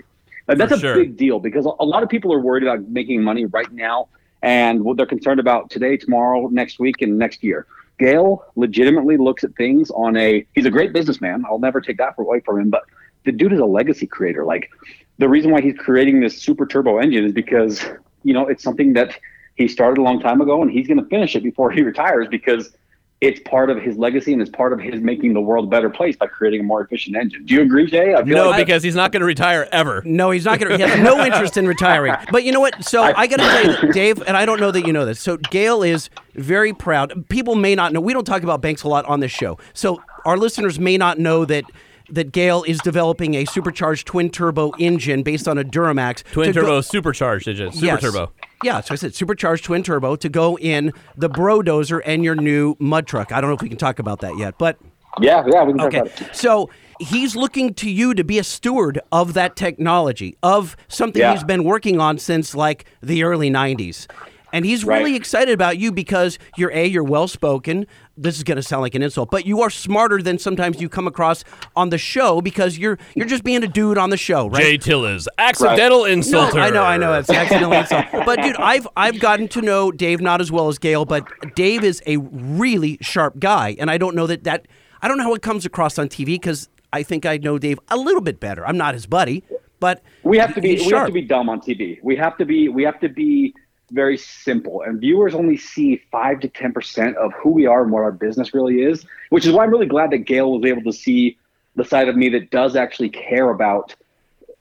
And that's For a big deal because a lot of people are worried about making money right now and what they're concerned about today, tomorrow, next week, and next year. Gale legitimately looks at things on a. He's a great businessman. I'll never take that away from him. But the dude is a legacy creator. Like the reason why he's creating this super turbo engine is because you know it's something that he started a long time ago, and he's going to finish it before he retires because it's part of his legacy and it's part of his making the world a better place by creating a more efficient engine. Do you agree, Jay? I feel No, like because he's not going to retire ever. No, he's not going to. He has no interest in retiring. But you know what? So I, got to tell you, that, Dave, and I don't know that you know this. So Gale is very proud. People may not know. We don't talk about banks a lot on this show. So our listeners may not know that that Gale is developing a supercharged twin turbo engine based on a Duramax. Twin to go- turbo supercharged engine. Super Yes. turbo. Yeah, so I said supercharged twin turbo to go in the Brodozer and your new mud truck. I don't know if we can talk about that yet, but yeah, yeah, we can talk Okay. about it. So he's looking to you to be a steward of that technology, of something Yeah. he's been working on since like the early 90s. And he's really excited about you because you're A, you're well spoken. This is going to sound like an insult, but you are smarter than sometimes you come across on the show because you're you're just being a dude on the show, right? Jay Tillis, accidental No, insulter. I know, I know. It's accidental insult. But dude, I've I've gotten to know Dave not as well as Gale, but Dave is a really sharp guy, and I don't know that that I don't know how it comes across on TV because I think I know Dave a little bit better. I'm not his buddy, but we have to be we have to be dumb on TV. We have to be we have to be very simple, and viewers only see five to ten percent of who we are and what our business really is. Which is why I'm really glad that Gale was able to see the side of me that does actually care about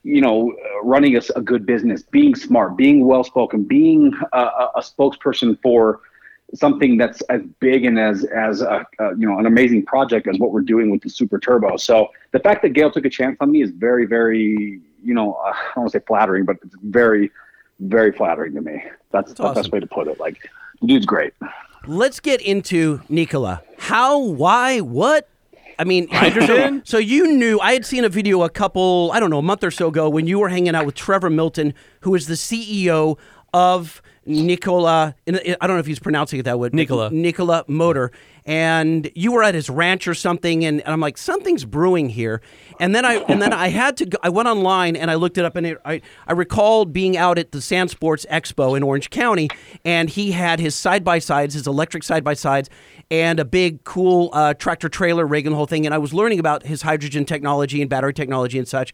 you know running a good business, being smart, being well spoken, being a, a, a spokesperson for something that's as big and as as a, a, you know an amazing project as what we're doing with the Super Turbo. So the fact that Gale took a chance on me is very, very you know uh, I don't want to say flattering, but it's very, very flattering to me. That's, the awesome. best way to put it. Like, dude's great. let's get into Nikola. How, why, what? I mean, Hydrogen? So, so you knew I had seen a video a couple, I don't know, a month or so ago when you were hanging out with Trevor Milton, who is the CEO of Nikola. and I don't know if he's pronouncing it that way. Nicola. Nikola Motor, and you were at his ranch or something, and, and I'm like, something's brewing here. And then I and then I had to go, I went online and I looked it up, and it, I I recalled being out at the Sand Sports Expo in Orange County, and he had his side by sides, his electric side by sides, and a big cool uh, tractor trailer rig and the whole thing. And I was learning about his hydrogen technology and battery technology and such.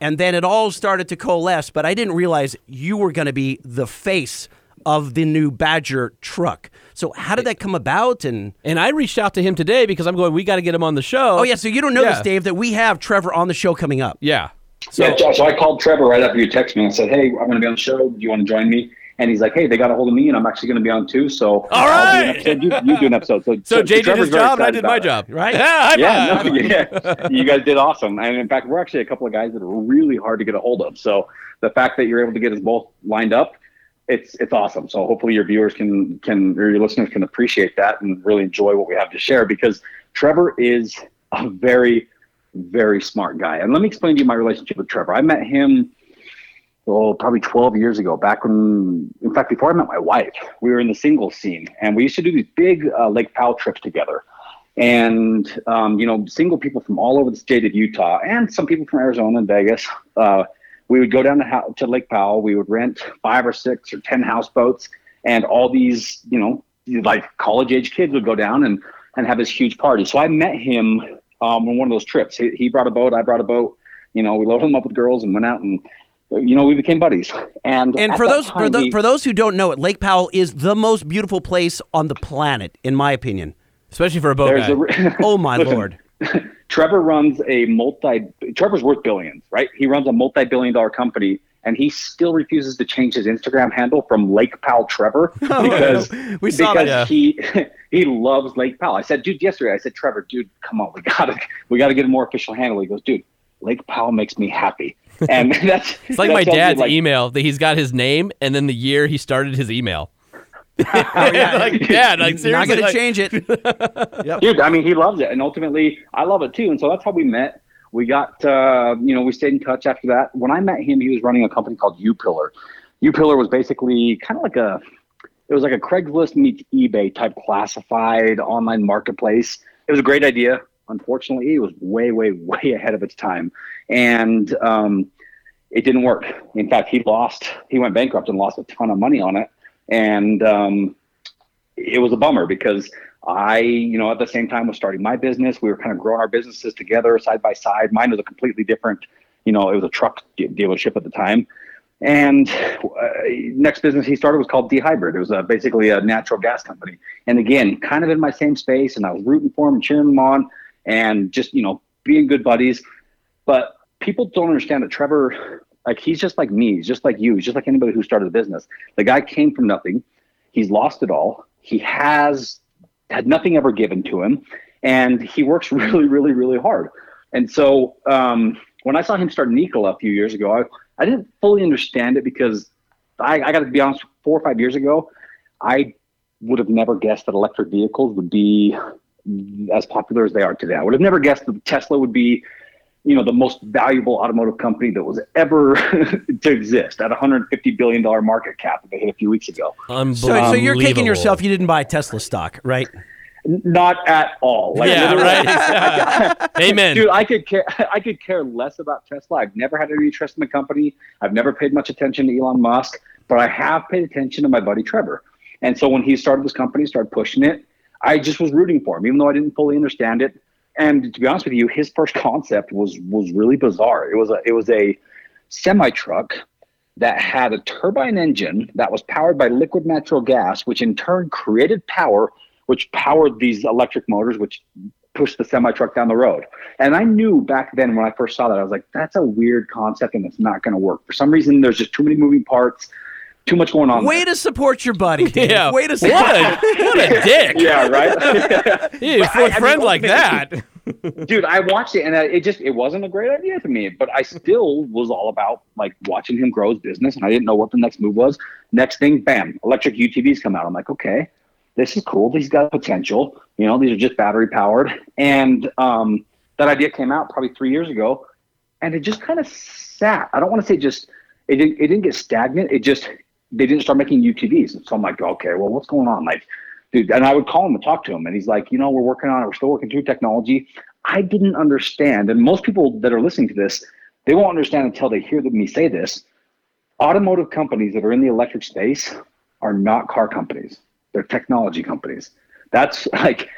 And then it all started to coalesce, but I didn't realize you were going to be the face of the new Badger truck. So how did that come about? And And I reached out to him today because I'm going, we got to get him on the show. oh yeah, so you don't know Yeah. this, Dave, that we have Trevor on the show coming up. Yeah. So, yeah, Josh, so I called Trevor right after you texted me and said, "Hey, I'm going to be on the show. Do you want to join me?" And he's like, "Hey, they got a hold of me, and I'm actually going to be on too. So, All I'll do an. You, you do an episode. So, So Jay did Trevor's his job and I did my job. it. Right. Yeah. high Yeah, no, yeah, you guys did awesome. And in fact, we're actually a couple of guys that are really hard to get a hold of. So the fact that you're able to get us both lined up, it's it's awesome. So hopefully your viewers can can or your listeners can appreciate that and really enjoy what we have to share because Trevor is a very very smart guy. And let me explain to you my relationship with Trevor. I met him oh, probably 12 years ago, back when, in fact, before I met my wife, we were in the singles scene and we used to do these big uh, Lake Powell trips together. And, um, you know, single people from all over the state of Utah and some people from Arizona and Vegas, uh, we would go down to, Ho- to Lake Powell. We would rent five or six or 10 houseboats and all these, you know, like college age kids would go down and, and have this huge party. So I met him um, on one of those trips. He, he brought a boat, I brought a boat. You know, we loaded him up with girls and went out and you know, we became buddies. And And for that those for, time, tho- we- for those who don't know it, Lake Powell is the most beautiful place on the planet, in my opinion. Especially for a boat guy. a re- Oh my Listen, lord! Trevor runs a multi. Trevor's worth billions, right? He runs a multi-billion-dollar company, and he still refuses to change his Instagram handle from Lake Powell Trevor oh, because We saw that, because yeah. he he loves Lake Powell. I said, dude, yesterday I said, Trevor, dude, come on, we gotta we gotta get a more official handle. He goes, dude, Lake Powell makes me happy, and that's It's like that my dad's like, email that he's got his name and then the year he started his email. Oh, yeah. like, dad, like seriously, Not going to like- change it. dude i mean he loves it and ultimately i love it too and so that's how we met. We got uh, you know we stayed in touch after that. When i met him he was running a company called Upillar. U Pillar was basically kind of like a it was like a craigslist meets ebay type classified online marketplace. It was a great idea. Unfortunately it was way way way ahead of its time and um, it didn't work. In fact he lost he went bankrupt and lost a ton of money on it and um, it was a bummer because I, you know, at the same time was starting my business. We were kind of growing our businesses together side by side. Mine was a completely different, you know, it was a truck dealership at the time. And uh, next business he started was called D-Hybrid. It was uh, basically a natural gas company. And again, kind of in my same space, and I was rooting for him and cheering him on, and just you know being good buddies. But people don't understand that Trevor, like he's just like me, he's just like you, he's just like anybody who started a business. The guy came from nothing. He's lost it all. He has had nothing ever given to him, and he works really, really, really hard. And so um, when I saw him start Nikola a few years ago, I, I didn't fully understand it because I, I got to be honest, four or five years ago, I would have never guessed that electric vehicles would be as popular as they are today. I would have never guessed that Tesla would be, you know, the most valuable automotive company that was ever to exist at 150 billion dollar market cap that they hit a few weeks ago. So, so you're kicking yourself. You didn't buy Tesla stock, right? Not at all. Like, Yeah, literally, right. Amen. Dude, I could care. I could care less about Tesla. I've never had any trust in the company. I've never paid much attention to Elon Musk, but I have paid attention to my buddy Trevor. And so when he started this company, started pushing it, I just was rooting for him, even though I didn't fully understand it. And to be honest with you, his first concept was was really bizarre. It was a it was a semi truck that had a turbine engine that was powered by liquid natural gas, which in turn created power, which powered these electric motors, which pushed the semi truck down the road. And I knew back then when I first saw that, I was like, that's a weird concept and it's not going to work. For some reason, there's just too many moving parts, too much going on. Way to support your buddy. Dave. Yeah. Way to What support. a, what a dick. yeah, right. Hey, for I a mean, friend like that. dude i watched it and uh, it just it wasn't a great idea to me but i still was all about like watching him grow his business and i didn't know what the next move was next thing bam electric utvs come out i'm like okay this is cool these got potential you know these are just battery powered and um, that idea came out probably three years ago and it just kind of sat i don't want to say just it didn't, it didn't get stagnant it just they didn't start making utvs and so i'm like okay well what's going on? Like dude and i would call him and talk to him and he's like you know we're working on it we're still working through technology. I didn't understand and most people that are listening to this they won't understand until they hear me say this. Automotive companies that are in the electric space are not car companies. They're technology companies. That's like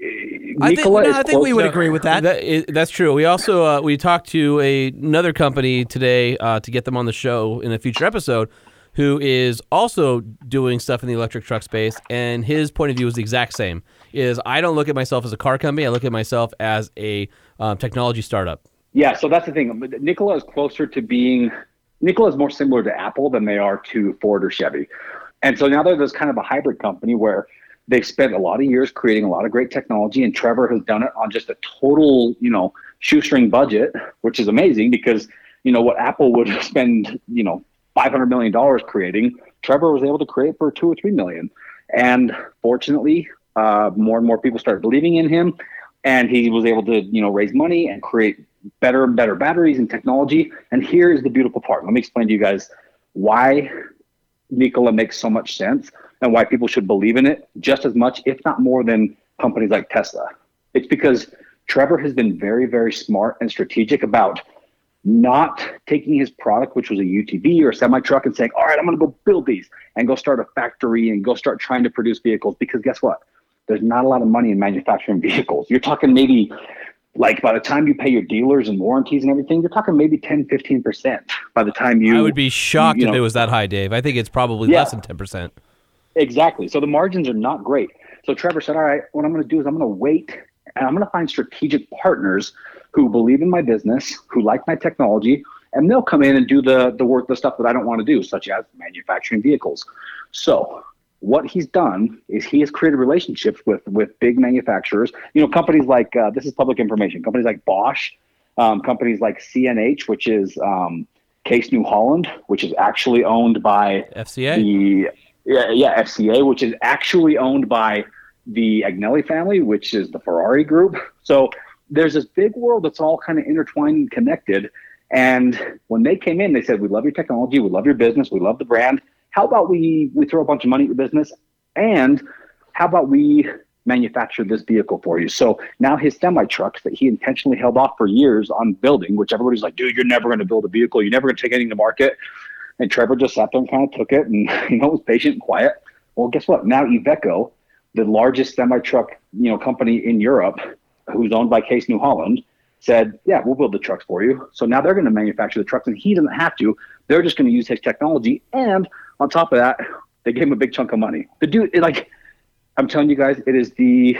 I think, Nikola no, I think we would to- agree with that. That is, that's true. We also uh, we talked to a, another company today uh, to get them on the show in a future episode, who is also doing stuff in the electric truck space, and his point of view is the exact same. Is I don't look at myself as a car company. I look at myself as a um, technology startup. Yeah, so that's the thing. Nikola is closer to being Nikola is more similar to Apple than they are to Ford or Chevy. And so now they're this kind of a hybrid company where they've spent a lot of years creating a lot of great technology, and Trevor has done it on just a total, you know, shoestring budget, which is amazing because you know what Apple would spend, you know, five hundred million dollars creating. Trevor was able to create for two or three million, and fortunately, uh, more and more people started believing in him, and he was able to, you know, raise money and create better and better batteries and technology. And here is the beautiful part. Let me explain to you guys why Nikola makes so much sense and why people should believe in it just as much, if not more, than companies like Tesla. It's because Trevor has been very, very smart and strategic about not taking his product, which was a UTV or a semi truck, and saying, All right, I'm going to go build these and go start a factory and go start trying to produce vehicles. Because guess what? There's not a lot of money in manufacturing vehicles. You're talking maybe like by the time you pay your dealers and warranties and everything, you're talking maybe 10, 15% by the time you. I would be shocked you if know- it was that high, Dave. I think it's probably Yeah. less than ten percent. Exactly. So the margins are not great. So Trevor said, All right, what I'm going to do is I'm going to wait and I'm going to find strategic partners who believe in my business, who like my technology, and they'll come in and do the, the work, the stuff that I don't want to do, such as manufacturing vehicles. So what he's done is he has created relationships with, with big manufacturers, you know, companies like, uh, this is public information, companies like Bosch, um, companies like CNH, which is um, Case New Holland, which is actually owned by FCA. the yeah, yeah FCA, which is actually owned by the Agnelli family, which is the Ferrari group. So there's this big world that's all kind of intertwined and connected. And when they came in, they said, "We love your technology, we love your business, we love the brand. How about we we throw a bunch of money at your business, and how about we manufacture this vehicle for you?" So now his semi trucks that he intentionally held off for years on building, which everybody's like, "Dude, you're never going to build a vehicle. You're never going to take anything to market." And Trevor just sat there and kind of took it and, you know, was patient and quiet. Well, guess what? Now Iveco, the largest semi truck, you know, company in Europe, who's owned by Case New Holland, said, "Yeah, we'll build the trucks for you." So now they're going to manufacture the trucks, and he doesn't have to. They're just going to use his technology, and on top of that, they gave him a big chunk of money. The dude, it, like, I'm telling you guys, it is the,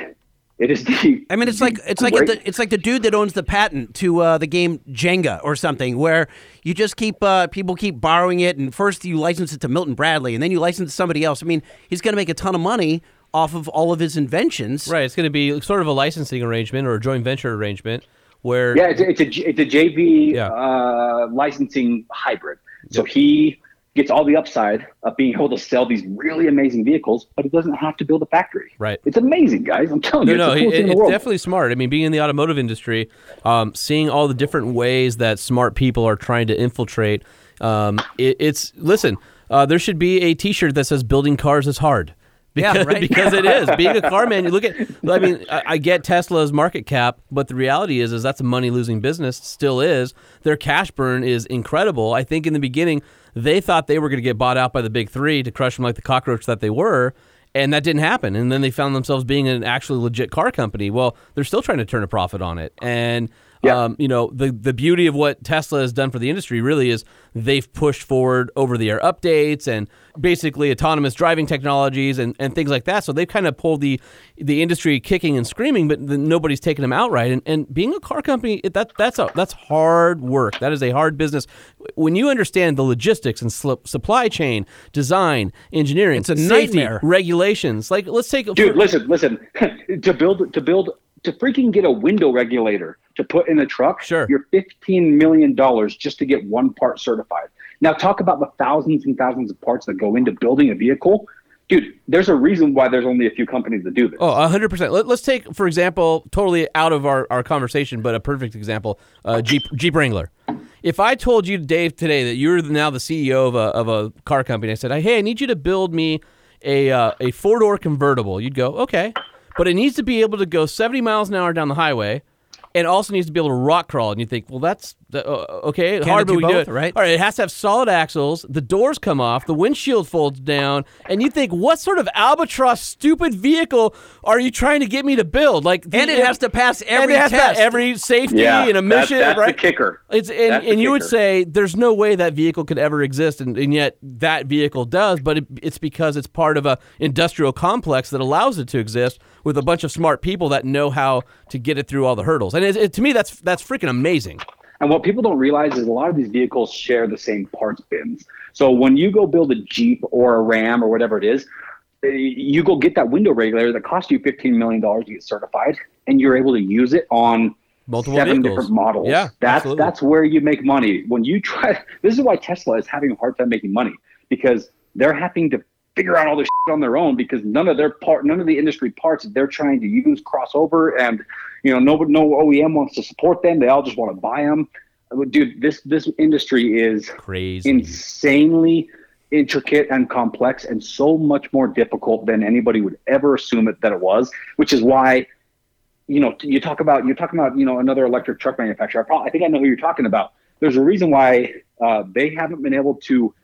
it is the. I mean, it's like it's like the, it's like the dude that owns the patent to uh, the game Jenga or something, where you just keep uh, people keep borrowing it, and first you license it to Milton Bradley, and then you license it to somebody else. I mean, he's going to make a ton of money off of all of his inventions. Right. It's going to be sort of a licensing arrangement or a joint venture arrangement where Yeah, it's a, it's a, J- it's a JV Yeah. uh, licensing hybrid. So he gets all the upside of being able to sell these really amazing vehicles, but he doesn't have to build a factory. Right. It's amazing, guys. I'm telling No, you, no, it's the it, coolest in the it's world. definitely smart. I mean, being in the automotive industry, um, seeing all the different ways that smart people are trying to infiltrate, um, it, it's listen. Uh, there should be a T-shirt that says "Building cars is hard." Yeah, Because, right. because it is being a car man. You look at, I mean, I, I get Tesla's market cap, but the reality is, is that's a money losing business. Still is. Their cash burn is incredible. I think in the beginning they thought they were going to get bought out by the big three to crush them like the cockroach that they were, and that didn't happen. And then they found themselves being an actually legit car company. Well, they're still trying to turn a profit on it, and Yeah. um, you know, the the beauty of what Tesla has done for the industry really is they've pushed forward over the air updates and basically autonomous driving technologies and, and things like that. So they've kind of pulled the the industry kicking and screaming, but then nobody's taking them outright. And, and being a car company, it- that that's a, that's hard work. That is a hard business. When you understand the logistics and supply chain, design, engineering, It's a safety, nightmare. regulations. Like let's take Dude, listen, listen. to build to build to freaking get a window regulator to put in a truck, Sure. you're fifteen million dollars just to get one part certified. Now talk about the thousands and thousands of parts that go into building a vehicle. Dude, there's a reason why there's only a few companies that do this. Oh, 100%. Let, let's take, for example, totally out of our, our conversation, but a perfect example uh, Jeep, Jeep Wrangler. If I told you, Dave, today that you're now the CEO of a, of a car company, I said, hey, I need you to build me a, uh, a four door convertible, you'd go, okay. But it needs to be able to go 70 miles an hour down the highway and also needs to be able to rock crawl. And you think, well, that's uh, okay. Can't hard, it but do we do it. right? All right, it has to have solid axles. The doors come off. The windshield folds down. And you think, what sort of albatross stupid vehicle are you trying to get me to build? Like, the- And it has to pass and every it has to pass test. every safety yeah, and that- emission. that's right? the kicker. It's and, and you would say there's no way that vehicle could ever exist, and, and yet that vehicle does. But it, it's because it's part of a industrial complex that allows it to exist with a bunch of smart people that know how to get it through all the hurdles. And it, it, to me, that's that's freaking amazing. And what people don't realize is a lot of these vehicles share the same parts bins. So when you go build a Jeep or a Ram or whatever it is, eh, you go get that window regulator that costs you $15 million to get certified, and you're able to use it on Multiple seven vehicles. different models. Yeah, that's absolutely. that's where you make money. When you try, this is why Tesla is having a hard time making money because they're having to figure out all this on their own because none of their part, none of the industry parts that they're trying to use crossover, and you know, no no OEM wants to support them. They all just want to buy them. Dude, this this industry is Crazy. insanely intricate and complex and so much more difficult than anybody would ever assume it that it was which is why you know you talk about you're talking about you know another electric truck manufacturer i, probably, I think i know who you're talking about there's a reason why uh, they haven't been able to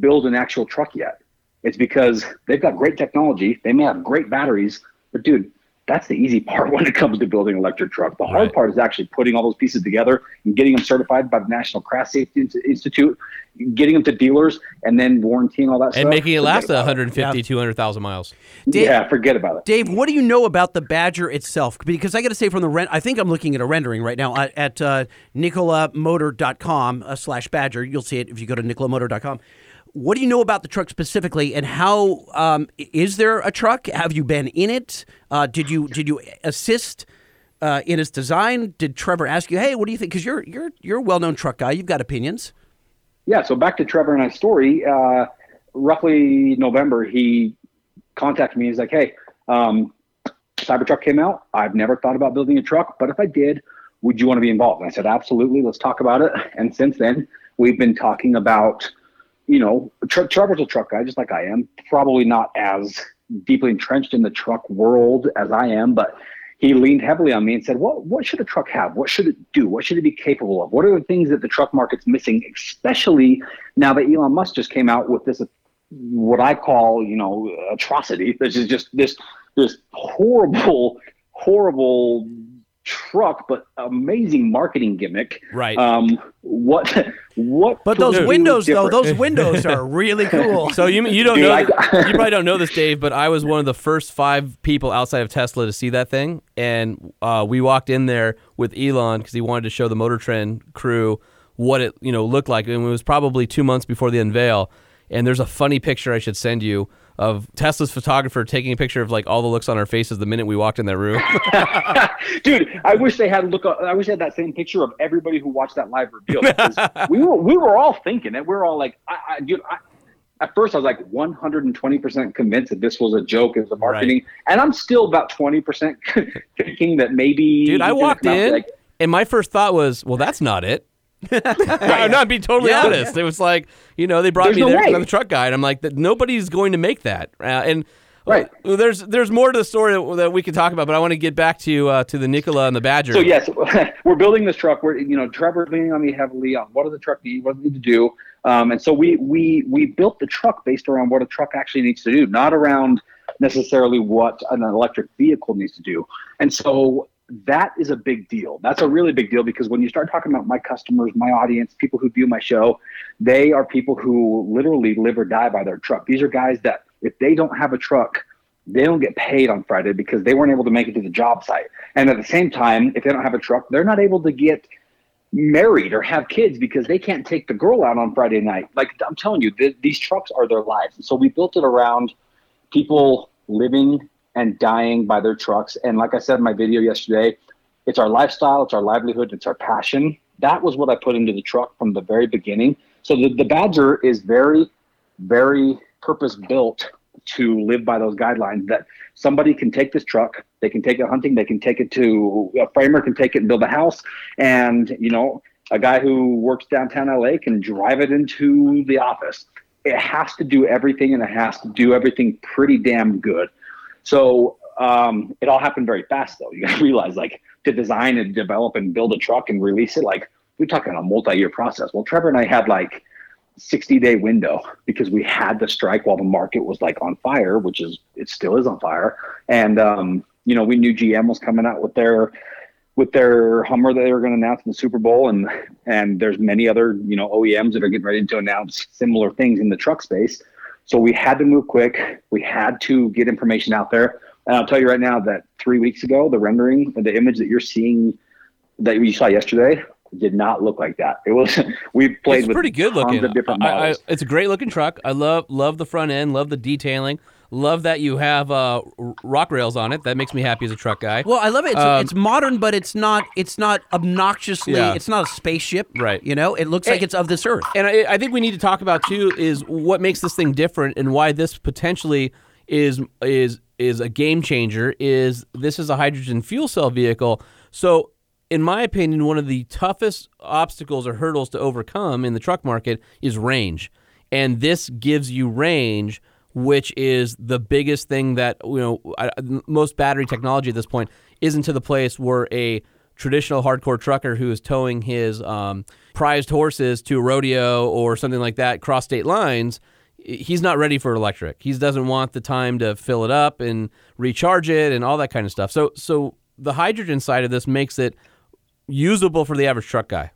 build an actual truck yet it's because they've got great technology they may have great batteries but dude that's the easy part when it comes to building an electric truck. The hard Right. part is actually putting all those pieces together and getting them certified by the National Crash Safety Institute, getting them to dealers, and then warranting all that stuff. and making it last about it. 150, 200,000 miles. Dave- yeah, forget about it. Dave, what do you know about the Badger itself? Because I got to say, from the rent, I think I'm looking at a rendering right now at, at uh, nikolamotor.com uh, slash Badger. You'll see it if you go to nikolamotor.com. What do you know about the truck specifically, and how um, is there a truck? Have you been in it? Uh, did you did you assist uh, in its design? Did Trevor ask you, "Hey, what do you think?" Because you're you're you're a well known truck guy. You've got opinions. Yeah, so back to Trevor and I's story. Uh, roughly November, he contacted me. He's like, "Hey, um, Cybertruck came out. I've never thought about building a truck, but if I did, would you want to be involved?" And I said, "Absolutely. Let's talk about it." And since then, we've been talking about, you know, Tre- Trevor's a truck guy, just like I am. Probably not as deeply entrenched in the truck world as I am, but he leaned heavily on me and said, "What what should a truck have? What should it do? What should it be capable of? What are the things that the truck market's missing, especially now that Elon Musk just came out with this what I call, you know, atrocity. This is just this this horrible, horrible truck, but amazing marketing gimmick. Right. Um, what what? But those we do windows, though, those windows are really cool. So you you don't Dude, know I- you probably don't know this, Dave, but I was one of the first five people outside of Tesla to see that thing, and uh, we walked in there with Elon because he wanted to show the Motor Trend crew what it you know looked like, and it was probably two months before the unveil. And there's a funny picture I should send you of Tesla's photographer taking a picture of like all the looks on our faces the minute we walked in that room. Dude, I wish they had look. I wish they had that same picture of everybody who watched that live reveal. we were we were all thinking it. We were all like, I, I, dude, I, at first I was like 120 percent convinced that this was a joke, was a marketing, and I'm still about 20 percent thinking that maybe. Dude, I walked come out and be in, like, and my first thought was, well, that's not it. I'm not being totally Yeah. honest. It was like, you know, they brought There's me no there. I'm the truck guy, and I'm like, that nobody's going to make that. Uh, and Right. well, there's there's more to the story that, that we could talk about, but I want to get back to uh, to the Nikola and the Badger. So yes, we're building this truck. We're you know Trevor's leaning on me heavily on what does the truck need, what does it need to do, um, and so we we we built the truck based around what a truck actually needs to do, not around necessarily what an electric vehicle needs to do. And so that is a big deal. That's a really big deal because when you start talking about my customers, my audience, people who view my show, they are people who literally live or die by their truck. These are guys that if they don't have a truck, they don't get paid on Friday because they weren't able to make it to the job site. And at the same time, if they don't have a truck, they're not able to get married or have kids because they can't take the girl out on Friday night. Like I'm telling you, th- these trucks are their lives. And so we built it around people living and dying by their trucks. And like I said in my video yesterday, it's our lifestyle, it's our livelihood, it's our passion. That was what I put into the truck from the very beginning. So the, the Badger is very, very purpose built to live by those guidelines that somebody can take this truck, they can take it hunting, they can take it to a framer can take it and build a house. And, you know, a guy who works downtown LA can drive it into the office. It has to do everything and it has to do everything pretty damn good. So um, it all happened very fast, though. You got to realize, like, to design and develop and build a truck and release it, like, we're talking a multi-year process. Well, Trevor and I had like 60 day window because we had the strike while the market was like on fire, which is it still is on fire. And um, you know, we knew GM was coming out with their with their Hummer that they were going to announce in the Super Bowl, and and there's many other you know OEMs that are getting ready to announce similar things in the truck space. So we had to move quick. We had to get information out there. And I'll tell you right now that three weeks ago, the rendering, the image that you're seeing that you saw yesterday, did not look like that. It was we played it's with pretty good tons looking. of different I- I- models. it's a great looking truck. I love love the front end, love the detailing, love that you have uh, rock rails on it. That makes me happy as a truck guy. Well, I love it. It's, Um, it's modern, but it's not. It's not obnoxiously. Yeah. It's not a spaceship, Right. You know, it looks like it's of this earth. and I, I think we need to talk about too is what makes this thing different and why this potentially is is is a game changer. Is this is a hydrogen fuel cell vehicle? So, in my opinion, one of the toughest obstacles or hurdles to overcome in the truck market is range, and this gives you range. Which is the biggest thing that you know? I, most battery technology at this point isn't to the place where a traditional hardcore trucker who is towing his um, prized horses to a rodeo or something like that cross state lines, he's not ready for electric. He doesn't want the time to fill it up and recharge it and all that kind of stuff. So, so the hydrogen side of this makes it usable for the average truck guy.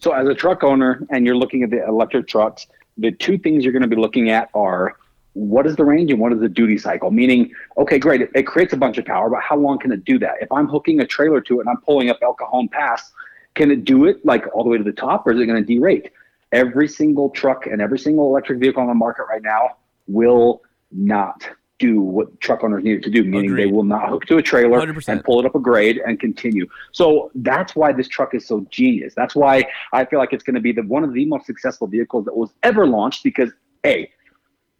So, as a truck owner, and you're looking at the electric trucks, the two things you're going to be looking at are what is the range and what is the duty cycle? Meaning, okay, great, it, it creates a bunch of power, but how long can it do that? If I'm hooking a trailer to it and I'm pulling up El Cajon Pass, can it do it like all the way to the top, or is it going to derate? Every single truck and every single electric vehicle on the market right now will not do what truck owners need it to do, meaning Agreed. they will not hook to a trailer 100%. and pull it up a grade and continue. So that's why this truck is so genius. That's why I feel like it's going to be the one of the most successful vehicles that was ever launched because A,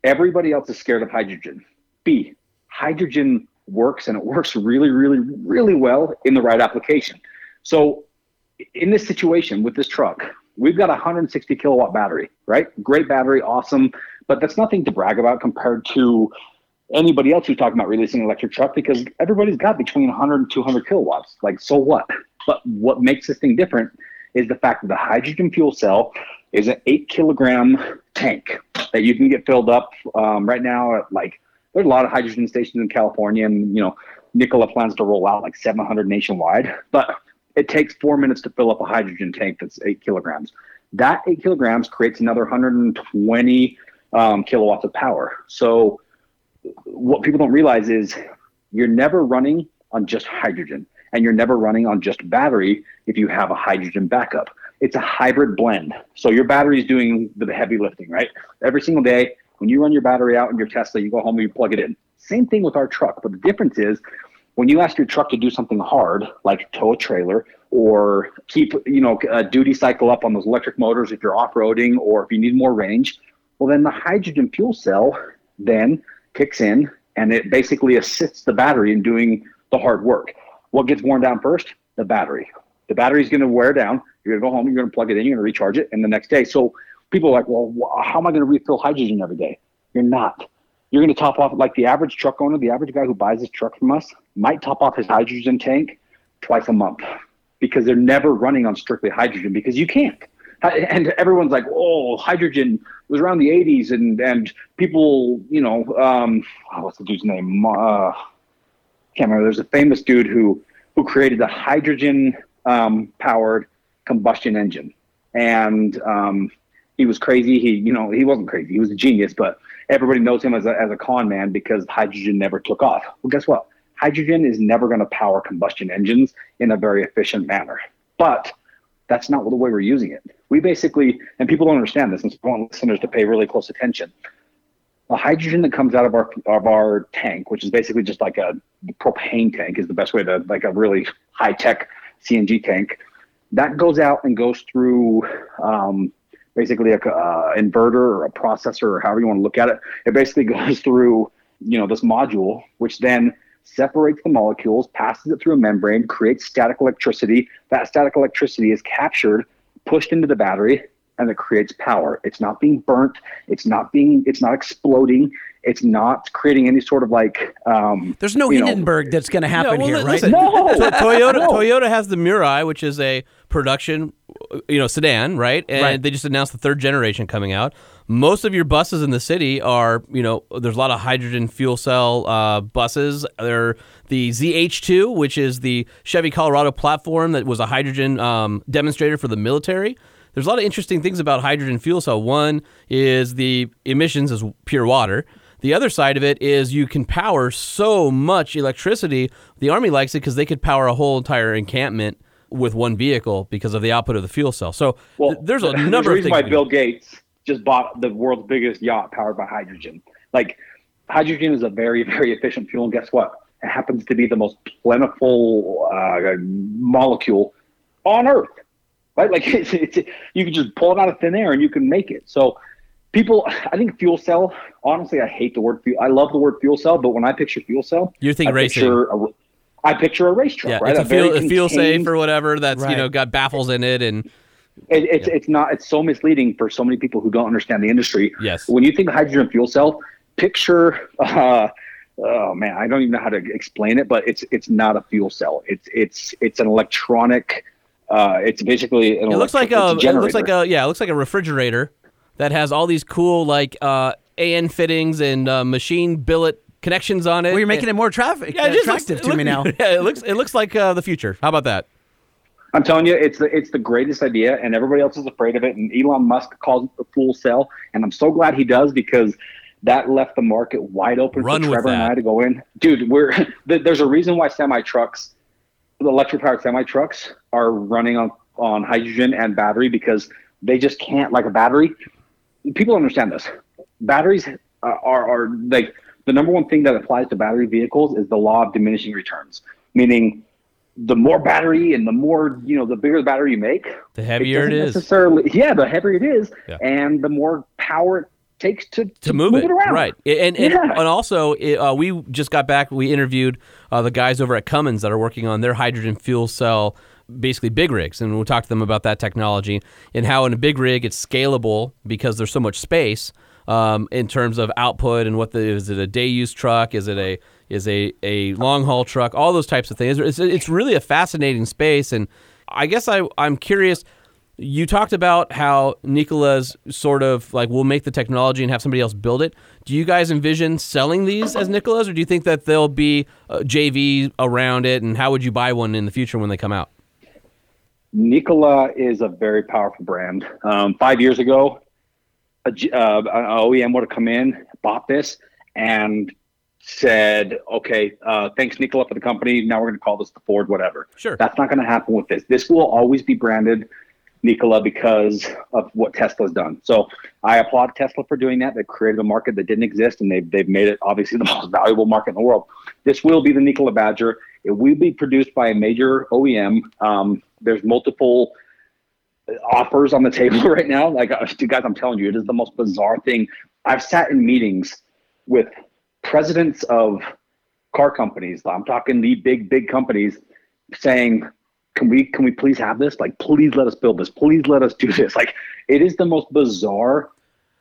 everybody else is scared of hydrogen. B, hydrogen works and it works really, really, really well in the right application. So in this situation with this truck, we've got a 160 kilowatt battery, right? Great battery, awesome, but that's nothing to brag about compared to anybody else who's talking about releasing an electric truck because everybody's got between 100 and 200 kilowatts. Like, so what? But what makes this thing different is the fact that the hydrogen fuel cell is an eight kilogram tank that you can get filled up um, right now. Like, there's a lot of hydrogen stations in California, and you know, Nikola plans to roll out like 700 nationwide. But it takes four minutes to fill up a hydrogen tank that's eight kilograms. That eight kilograms creates another 120 um, kilowatts of power. So what people don't realize is you're never running on just hydrogen and you're never running on just battery if you have a hydrogen backup. It's a hybrid blend. So your battery is doing the heavy lifting, right? Every single day, when you run your battery out in your Tesla, you go home and you plug it in. Same thing with our truck. But the difference is when you ask your truck to do something hard, like tow a trailer or keep, you know, a duty cycle up on those electric motors if you're off-roading or if you need more range, well, then the hydrogen fuel cell then kicks in and it basically assists the battery in doing the hard work. What gets worn down first? The battery. The battery's going to wear down. You're going to go home, you're going to plug it in, you're going to recharge it, and the next day. So people are like, well, how am I going to refill hydrogen every day? You're not. You're going to top off, like the average truck owner, the average guy who buys this truck from us might top off his hydrogen tank twice a month because they're never running on strictly hydrogen because you can't and everyone's like, "Oh, hydrogen was around the '80s," and and people, you know, um, oh, what's the dude's name? Uh, can't remember. There's a famous dude who who created the hydrogen um, powered combustion engine, and um, he was crazy. He, you know, he wasn't crazy. He was a genius, but everybody knows him as a, as a con man because hydrogen never took off. Well, guess what? Hydrogen is never going to power combustion engines in a very efficient manner, but that's not the way we're using it. We basically, and people don't understand this, and so I want listeners to pay really close attention. The hydrogen that comes out of our of our tank, which is basically just like a propane tank, is the best way to like a really high tech CNG tank. That goes out and goes through um, basically a uh, inverter or a processor or however you want to look at it. It basically goes through you know this module, which then separates the molecules, passes it through a membrane, creates static electricity. That static electricity is captured, pushed into the battery, and it creates power. It's not being burnt. It's not being. It's not exploding. It's not creating any sort of like. Um, There's no you know, that's going to happen well, here, li- right? No! To- Toyota No. Toyota has the Mirai, which is a production, you know, sedan, right? And Right. they just announced the third generation coming out. Most of your buses in the city are, you know, there's a lot of hydrogen fuel cell uh, buses. They're the ZH2, which is the Chevy Colorado platform that was a hydrogen um, demonstrator for the military. There's a lot of interesting things about hydrogen fuel cell. One is the emissions is pure water. The other side of it is you can power so much electricity. The Army likes it because they could power a whole entire encampment with one vehicle because of the output of the fuel cell. So th- there's a number a of things. why Bill. Gates just bought the world's biggest yacht powered by hydrogen. Like hydrogen is a very very efficient fuel, and guess what? It happens to be the most plentiful uh, molecule on Earth. Right? Like it's, it's, you can just pull it out of thin air and you can make it. So people, I think fuel cell. Honestly, I hate the word fuel. I love the word fuel cell, but when I picture fuel cell, You're thinking I racing. Picture a, I picture a race truck. Yeah, right? it's a very fuel, a fuel safe or whatever that's you know got baffles in it and it, it's it's not it's so misleading for so many people who don't understand the industry. Yes. When you think hydrogen fuel cell, picture uh, oh man, I don't even know how to explain it, but it's it's not a fuel cell. It's it's it's an electronic. Uh, it's basically an it looks like electro- a it's it looks like a yeah it looks like a refrigerator that has all these cool like uh, AN fittings and uh, machine billet connections on it. well, you're making it more traffic yeah, it just looks- attractive it to me now. Yeah, it looks it looks like uh, the future. How about that? I'm telling you, it's the it's the greatest idea, and everybody else is afraid of it. And Elon Musk calls it the fool cell, and I'm so glad he does because that left the market wide open Run for Trevor and. I to go in. Dude, we're there's a reason why semi trucks, the electric powered semi trucks, are running on on hydrogen and battery because they just can't like a battery. People understand this. Batteries uh, are are like the number one thing that applies to battery vehicles is the law of diminishing returns, meaning the more battery and the more you know the bigger the battery you make The heavier it doesn't necessarily yeah the heavier it is Yeah. and the more power it takes to, to move, it, around right and and, Yeah. and also uh, we just got back we interviewed uh, the guys over at cummins that are working on their hydrogen fuel cell basically big rigs and we'll talk to them about that technology and how in a big rig it's scalable because there's so much space um, in terms of output and what the is it a day use truck? Is it a is a, a long haul truck? All those types of things. It's, it's really a fascinating space, and I guess I I'm curious. You talked about how Nikola's sort of like we'll make the technology and have somebody else build it. Do you guys envision selling these as Nikola's, or do you think that there'll be a JV around it? And how would you buy one in the future when they come out? Nikola is a very powerful brand. Um, five years ago, a, uh, an OEM would have come in, bought this, and said, "Okay, uh, thanks Nikola for the company. Now we're going to call this the Ford, whatever." Sure. That's not going to happen with this. This will always be branded Nikola because of what Tesla's done. So I applaud Tesla for doing that. They've created a market that didn't exist, and they've they've made it obviously the most valuable market in the world. This will be the Nikola Badger. It will be produced by a major OEM. Um, there's multiple offers on the table right now. Like, uh, guys, I'm telling you, it is the most bizarre thing. I've sat in meetings with presidents of car companies. I'm talking the big, big companies saying, can we, can we please have this? Like, please let us build this. Please let us do this. Like, it is the most bizarre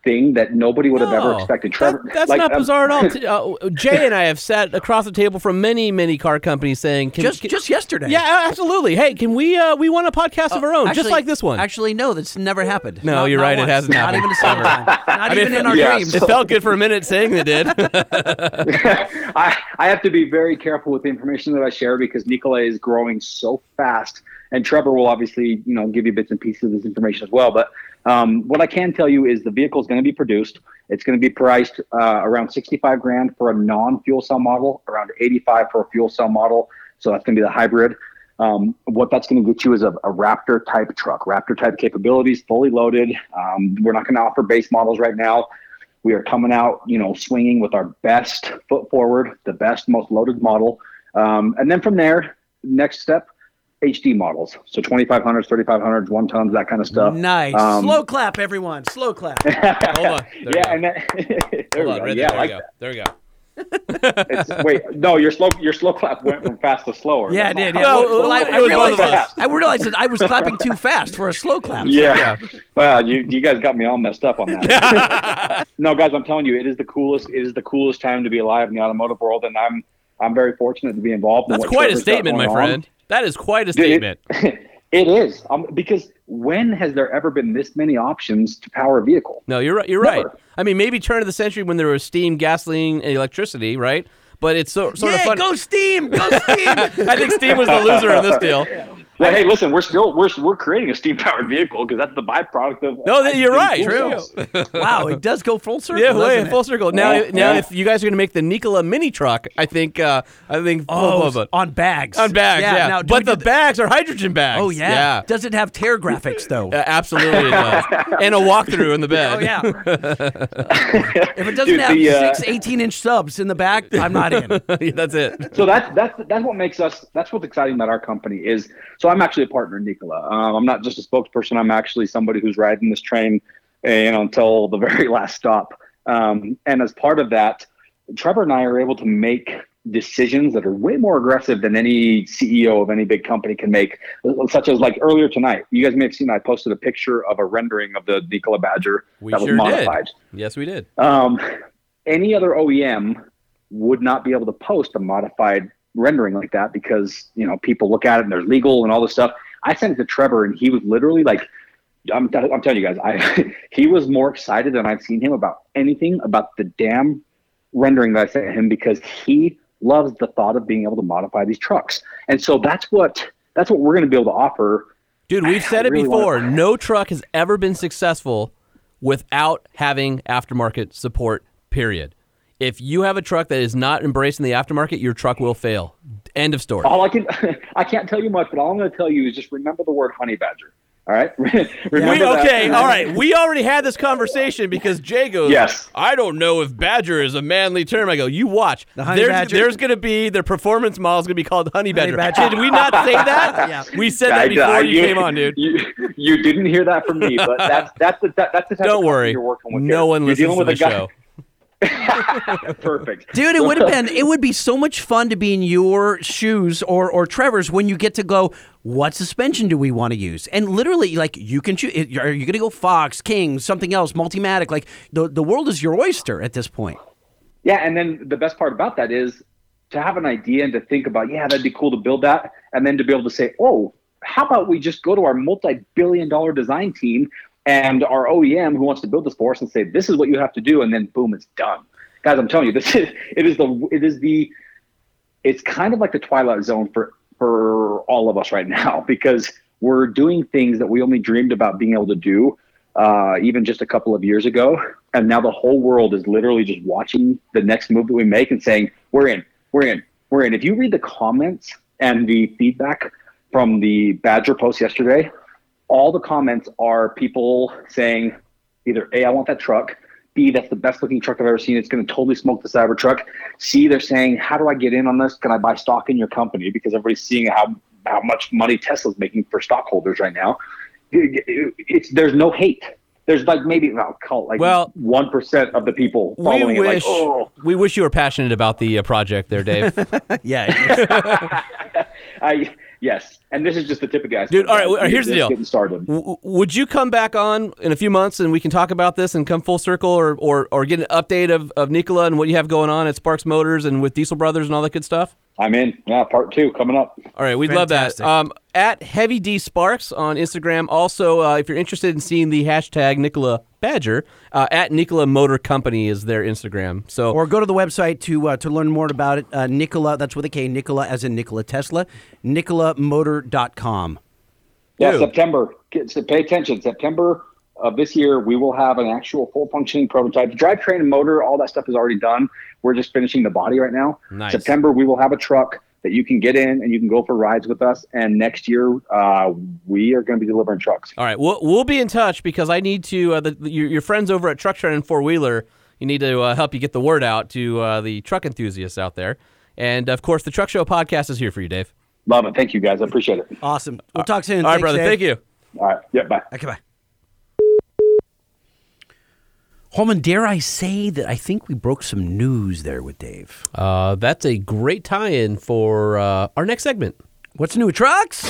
thing that nobody would have ever No, expected. that- Trevor, that's like, not um, bizarre at all. T- Uh, Jay and I have sat across the table from many, many car companies saying, can, Just can- just yesterday. yeah, absolutely. Hey, can we? Uh, we want a podcast of our own, just like this one. Actually, no, that's never happened. No, Not- you're not right, it hasn't Not happened even a single time. Not even in our yeah. dreams. it felt good for a minute saying they did. I, I have to be very careful with the information that I share because Nikola is growing so fast. And Trevor will obviously, you know, give you bits and pieces of this information as well. But um, what I can tell you is the vehicle is going to be produced. It's going to be priced uh, around 65 grand for a non-fuel cell model, around 85 for a fuel cell model. So that's going to be the hybrid. Um, what that's going to get you is a, a Raptor type truck, Raptor type capabilities, fully loaded. Um, we're not going to offer base models right now. We are coming out, you know, swinging with our best foot forward, the best, most loaded model. Um, and then from there, next step, HD models. So 2500s, 3500s, one tons, that kind of stuff. Nice. Um, Slow clap, everyone. Slow clap. Hold on. There yeah, and then, there Hold we on, go. right yeah, there. I like there, we go. there we go. It's, wait, no, your slow, your slow clap went from fast to slower. Yeah, I did. Yeah. how No, well, I, I realized both. I realized that I was clapping too fast for a slow clap. Yeah. Well, you you guys got me all messed up on that. no, guys, I'm telling you, it is the coolest. It is the coolest time to be alive in the automotive world, and I'm I'm very fortunate to be involved. in That's what quite a statement, my friend. on. Friend. That is quite a statement. It, it is um, because when has there ever been this many options to power a vehicle? No, you're right. You're right. I mean, maybe turn of the century when there was steam, gasoline, and electricity, right? But it's so, sort yeah, of fun. go steam, go steam. I think steam was the loser in this deal. Well, hey, listen, we're still we're we're creating a steam powered vehicle because that's the byproduct of. No, that- you're right. True. wow, it does go full circle. Yeah, wait, full circle. Now, Yeah, now, yeah. if you guys are going to make the Nikola mini truck, I think, uh, I think, Oh, blah, blah, blah. on bags. on bags, yeah. Now, but the do bags are hydrogen bags. Oh yeah. yeah. Does it have tear graphics though? Uh, absolutely, it does. and a walkthrough in the bed. Oh yeah. if it doesn't Dude, have the, uh, six 18 inch subs in the back, I'm not in. Yeah, that's it. so that's that's that's what makes us that's what's exciting about our company is so i'm actually a partner in nikola um, i'm not just a spokesperson. I'm actually somebody who's riding this train you know until the very last stop. Um, and as part of that trevor and i are able to make decisions that are way more aggressive than any ceo of any big company can make such as like earlier tonight. You guys may have seen i posted a picture of a rendering of the nikola badger We that was modified did. Yes, we did. um, any other OEM would not be able to post a modified rendering like that because you know people look at it and there's legal and all this stuff. I sent it to Trevor and he was literally like, I'm, I'm telling you guys, I he was more excited than I've seen him about anything about the damn rendering that I sent him because he loves the thought of being able to modify these trucks. And so that's what that's what we're going to be able to offer. Dude, we've said I it really before. wanna- No truck has ever been successful without having aftermarket support, period. If you have a truck that is not embracing the aftermarket, your truck will fail. End of story. All I can I can't tell you much, but all I'm going to tell you is just remember the word honey badger. All right. remember We, that. okay, all right. We already had this conversation because Jay goes, Yes. I don't know if badger is a manly term. I go, you watch. honey there's badger? there's going to be, their performance model is going to be called honey badger. badger. Did we not say that? Yeah. We said that I- before I- you came on, dude. You, you didn't hear that from me, but that's that's the that, that's the type Don't of company worry. you're working with. No here. one You're listens dealing to with the a guy, show. Perfect. Dude, it would have been it would be so much fun to be in your shoes or or Trevor's when you get to go, what suspension do we want to use? And literally like you can choose are you going to go Fox, King, something else, Multimatic? Like the the world is your oyster at this point. Yeah, and then the best part about that is to have an idea and to think about, yeah, that'd be cool to build that, and then to be able to say, oh, how about we just go to our multi-billion-dollar design team and our OEM who wants to build this for us and say, this is what you have to do, and then boom, it's done. Guys, I'm telling you, this is it is the it is the it's kind of like the twilight zone for for all of us right now because we're doing things that we only dreamed about being able to do uh, even just a couple of years ago and now the whole world is literally just watching the next move that we make and saying we're in we're in we're in if you read the comments and the feedback from the badger post yesterday all the comments are people saying either a i want that truck B, that's the best looking truck I've ever seen. It's going to totally smoke the Cybertruck. C, they're saying, how do I get in on this? Can I buy stock in your company? Because everybody's seeing how, how much money Tesla's making for stockholders right now. It's, there's no hate. There's like maybe I'll call like Well, one percent of the people We following it. Like, wish oh, we wish you were passionate about the uh, project there, Dave. Yeah. I yes. And this is just the tip of the iceberg. Dude, all right, well, here's the deal. Getting started. W- would you come back on in a few months and we can talk about this and come full circle or, or, or get an update of, of Nikola and what you have going on at Sparks Motors and with Diesel Brothers and all that good stuff? I'm in. Yeah, part two coming up. All right, we'd love that. Um, at Heavy D Sparks on Instagram. Also, uh, if you're interested in seeing the hashtag Nikola Badger, uh, at Nikola Motor Company is their Instagram. So or go to the website to uh, to learn more about it. Uh, Nikola, that's with a K, Nikola as in Nikola Tesla, nikolamotor.com. Yeah, Dude. September. Get, so pay attention. September of this year, we will have an actual full functioning prototype. The drivetrain and motor, all that stuff is already done. We're just finishing the body right now. Nice. September, we will have a truck that you can get in and you can go for rides with us. And next year, uh, we are going to be delivering trucks. All right, we'll, we'll be in touch because I need to. Uh, the, the, your, your friends over at Truck Trend and Four Wheeler, you need to uh, help you get the word out to uh, the truck enthusiasts out there. And of course, the Truck Show podcast is here for you, Dave. Love it. Thank you, guys. I appreciate it. Awesome. We'll talk soon. All right, Thanks, brother. Dave. Thank you. All right. Yeah, bye. Okay, bye. Holman, dare I say that I think we broke some news there with Dave. Uh, that's a great tie-in for uh, our next segment. What's new with trucks?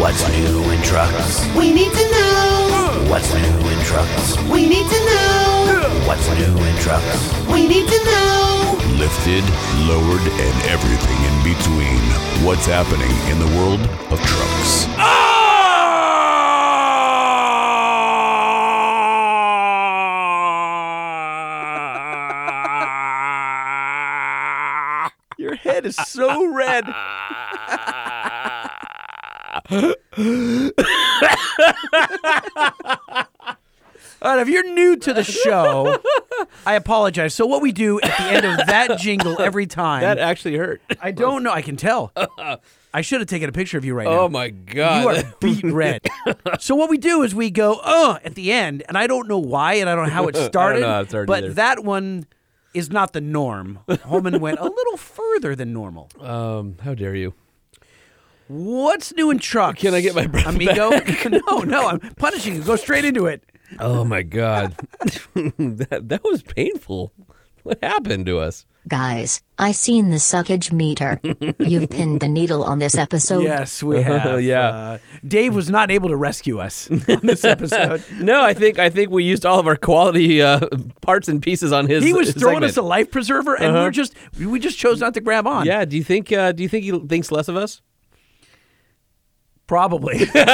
What's new in trucks? We need to know. What's new in trucks? We need to know. What's new in trucks? We need to know. Lifted, lowered, and everything in between. What's happening in the world of trucks? Your head is so red. All right, if you're new to the show, I apologize. So what we do at the end of that jingle every time, That actually hurt. I don't know. I can tell. I should have taken a picture of you right now. Oh my god! You are beet red. so what we do is we go, uh, at the end, and I don't know why, and I don't know how it started. know how it started but either. that one is not the norm. Holman went a little further than normal. um, how dare you? What's new in trucks? Can I get my breath amigo? no, no, I'm punishing you. Go straight into it. Oh my god, that that was painful. What happened to us? Guys, I seen the suckage meter. You've pinned the needle on this episode. Yes, we have. Yeah. Uh, Dave was not able to rescue us on this episode. No, I think I think we used all of our quality uh, parts and pieces on his. He was his throwing segment. us a life preserver, and Uh-huh. we're just we just chose not to grab on. Yeah. Do you think? Uh, do you think he thinks less of us? Probably. All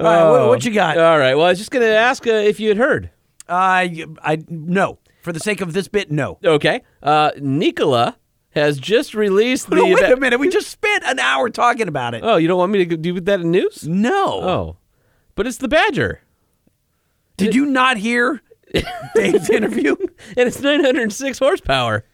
right, what, what you got? All right. Well, I was just going to ask uh, if you had heard. I I no. For the sake of this bit, no. Okay. Uh, Nikola has just released the. No, wait a minute. We just spent an hour talking about it. Oh, you don't want me to do that in news? no. Oh, but it's the Badger, Did you not hear Dave's interview? and it's 906 horsepower.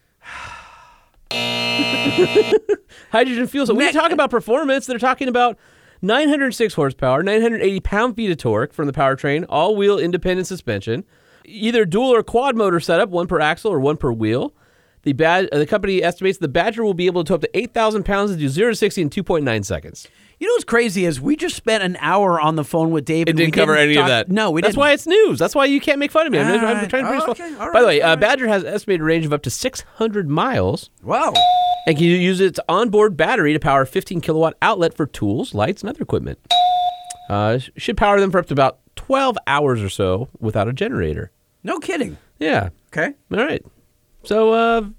Hydrogen fuel. So when you talk about performance, they're talking about 906 horsepower, 980 pound feet of torque from the powertrain, all wheel independent suspension, either dual or quad motor setup, one per axle or one per wheel. The bad uh, the company estimates the Badger will be able to tow up to 8,000 pounds and do 0 to 60 in 2.9 seconds. You know what's crazy is we just spent an hour on the phone with Dave. It didn't cover any of that. No, we That's didn't. why it's news. That's why you can't make fun of me. I'm, I'm trying to Oh, be okay. By the way, uh. Badger has an estimated range of up to 600 miles Wow. and can use its onboard battery to power a 15 kilowatt outlet for tools, lights, and other equipment. Uh, should power them for up to about 12 hours or so without a generator. No kidding. Yeah. Okay. All right. So, uh, And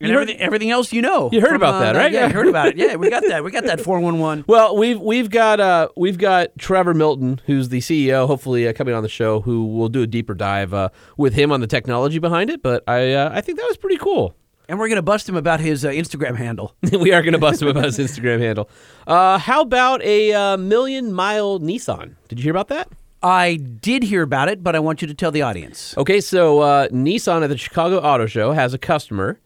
you heard- everything, everything else you know. You heard from, about uh, that, right? Yeah, you heard about it. Yeah, we got that. We got that 411. Well, we've we've got uh, we've got Trevor Milton, who's the CEO, hopefully uh, coming on the show, who will do a deeper dive uh, with him on the technology behind it. But I uh, I think that was pretty cool. And we're going to bust him about his uh, Instagram handle. we are going to bust him about his Instagram handle. Uh, how about a uh, million mile Nissan? Did you hear about that? I did hear about it, but I want you to tell the audience. Okay, so uh, Nissan at the Chicago Auto Show has a customer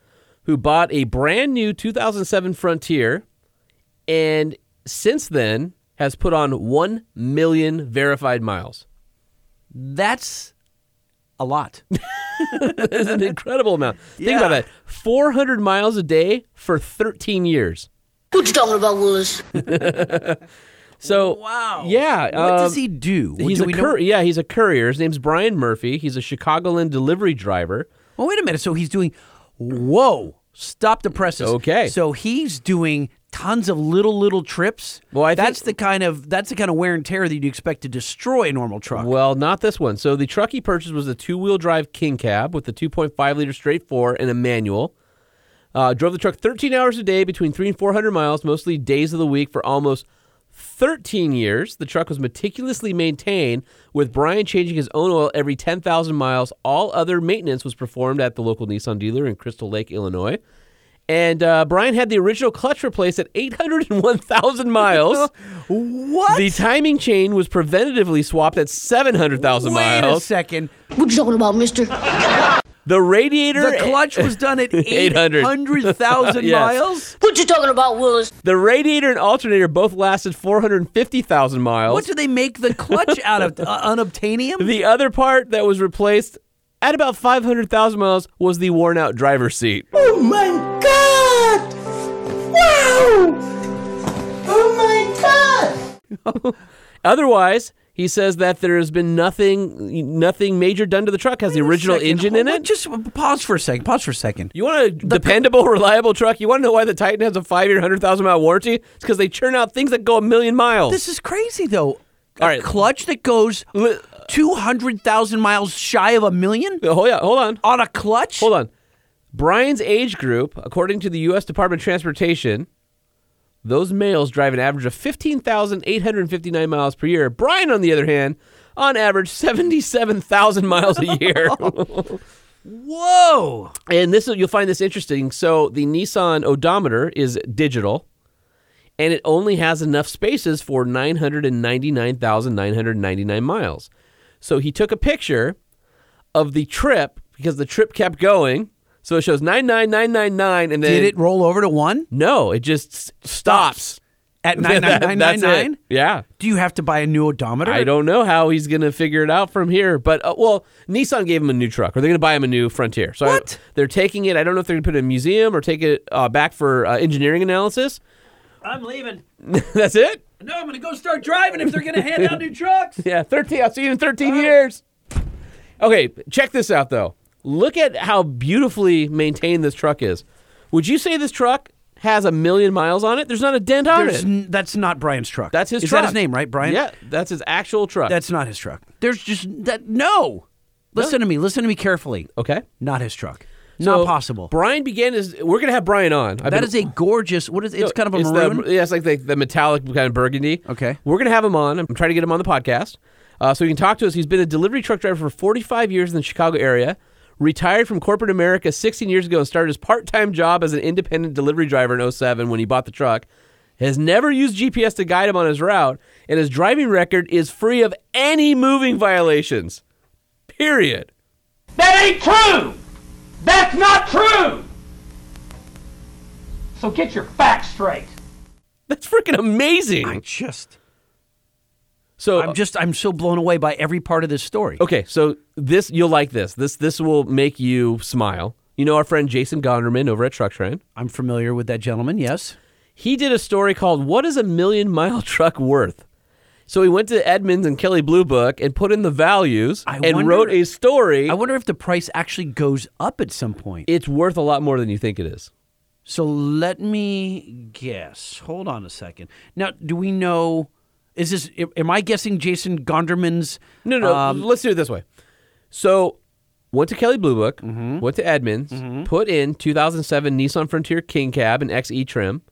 who bought a brand new 2007 Frontier, and since then has put on one million verified miles. That's a lot. That's an incredible amount. Think Yeah. about that: 400 miles a day for 13 years. What you talking about, Willis? So Wow. yeah. What um, does he do? He's Do a know- yeah, he's a courier. His name's Brian Murphy. He's a Chicagoland delivery driver. Well, wait a minute. So he's doing. Whoa! Stop the presses. Okay. So he's doing tons of little little trips. Well, I think- that's the kind of that's the kind of wear and tear that you'd expect to destroy a normal truck. Well, not this one. So the truck he purchased was a two-wheel drive King Cab with a 2.5 liter straight four and a manual. Uh, drove the truck 13 hours a day between three and 400 miles, mostly days of the week for almost 13 years. The truck was meticulously maintained, with Brian changing his own oil every 10,000 miles. All other maintenance was performed at the local Nissan dealer in Crystal Lake, Illinois. And uh, Brian had the original clutch replaced at 801,000 miles. what? The timing chain was preventatively swapped at 700,000 miles. Wait a second. What you talking about, mister? The radiator The clutch was done at 800. 800,000 Yes. miles. What you talking about, Willis? the radiator and alternator both lasted 450,000 miles. What do they make the clutch out of? Uh, unobtainium? the other part that was replaced at about 500,000 miles was the worn out driver's seat. Oh my God! Wow! Oh my God! Otherwise, he says that there has been nothing nothing major done to the truck. Has the original Second. engine in it. Just pause for a second. Pause for a second. You want a dependable, reliable truck? You want to know why the Titan has a five-year, hundred thousand mile warranty? It's because they churn out things that go a million miles. This is crazy, though. A All right. clutch that goes 200,000 miles shy of a million oh, hold on, hold on. on a clutch? Hold on. Brian's age group, according to the U.S. Department of Transportation, those males drive an average of 15,859 miles per year. Brian, on the other hand, on average, 77,000 miles a year. Whoa! and this you'll find this interesting. So the Nissan odometer is digital, and it only has enough spaces for 999,999 miles. So he took a picture of the trip because the trip kept going. So it shows 99999 and then Did it roll over to one No, it just s- stops. at That- that's 99999? it. Yeah. Do you have to buy a new odometer? I don't know how he's going to figure it out from here, but uh, well, Nissan gave him a new truck, or they're going to buy him a new Frontier. So I- What? they're taking it. I don't know if they're going to put it in a museum or take it uh, back for uh, engineering analysis. I'm leaving. That's it. No, I'm going to go start driving if they're going to hand out new trucks. Yeah, thirteen. I'll see you in thirteen years. Okay, check this out though. Look at how beautifully maintained this truck is. Would you say this truck has a million miles on it? There's not a dent on There's it. n- that's not Brian's truck. That's his Is truck. that his name, right, Brian? Yeah, that's his actual truck. That's not his truck. There's just that. No. Listen to me. Listen to me carefully. okay. Not his truck. So, not possible. Brian began his. We're gonna have Brian on. I've That been- is a gorgeous. What is? It's kind of a It's maroon. The, yeah, it's like the, the metallic kind of burgundy. Okay. We're going to have him on. I'm trying to get him on the podcast. Uh, so he can talk to us. He's been a delivery truck driver for 45 years in the Chicago area. Retired from corporate America 16 years ago and started his part time job as an independent delivery driver in 07 when he bought the truck. Has never used GPS to guide him on his route, and his driving record is free of any moving violations. Period. That ain't true! That's not true! So get your facts straight. That's freaking amazing. I just. So I'm just. I'm so blown away by every part of this story. Okay, so this you'll like this. This this will make you smile. You know our friend Jason Gonderman over at Truck Trend. I'm familiar with that gentleman. Yes. He did a story called "What is a Million Mile Truck Worth." So he went to Edmunds and Kelley Blue Book and put in the values I and wonder- wrote a story. I wonder if the price actually goes up at some point. it's worth a lot more than you think it is. So let me guess. Hold on a second. Now, do we know? Is this? Am I guessing Jason Gonderman's? No, no. um, let's do it this way. So, went to Kelley Blue Book, Mm-hmm. went to Edmunds, put in 2007 Nissan Frontier King Cab and XE trim.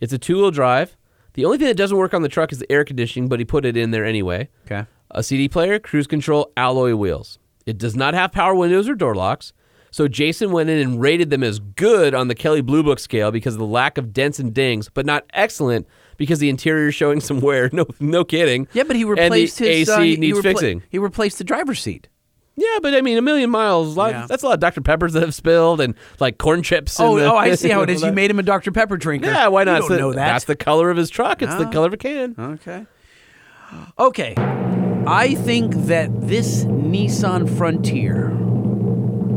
It's a two-wheel drive. The only thing that doesn't work on the truck is the air conditioning, but he put it in there anyway. Okay. A CD player, cruise control, alloy wheels. It does not have power windows or door locks. So Jason went in and rated them as good on the Kelley Blue Book scale because of the lack of dents and dings, but not excellent because the interior is showing some wear. No, no kidding. Yeah, but he and replaced the his AC uh, he- he needs repla- fixing. He replaced the driver's seat. Yeah, but I mean, a million miles. lot- Yeah. That's a lot of Dr. Peppers that have spilled and like corn chips. Oh, the- oh, I see how it is. You made him a Dr Pepper drinker. Yeah, why not? You don't the- know that. That's the color of his truck. It's the Ah. color of a can. Okay. Okay. I think that this Nissan Frontier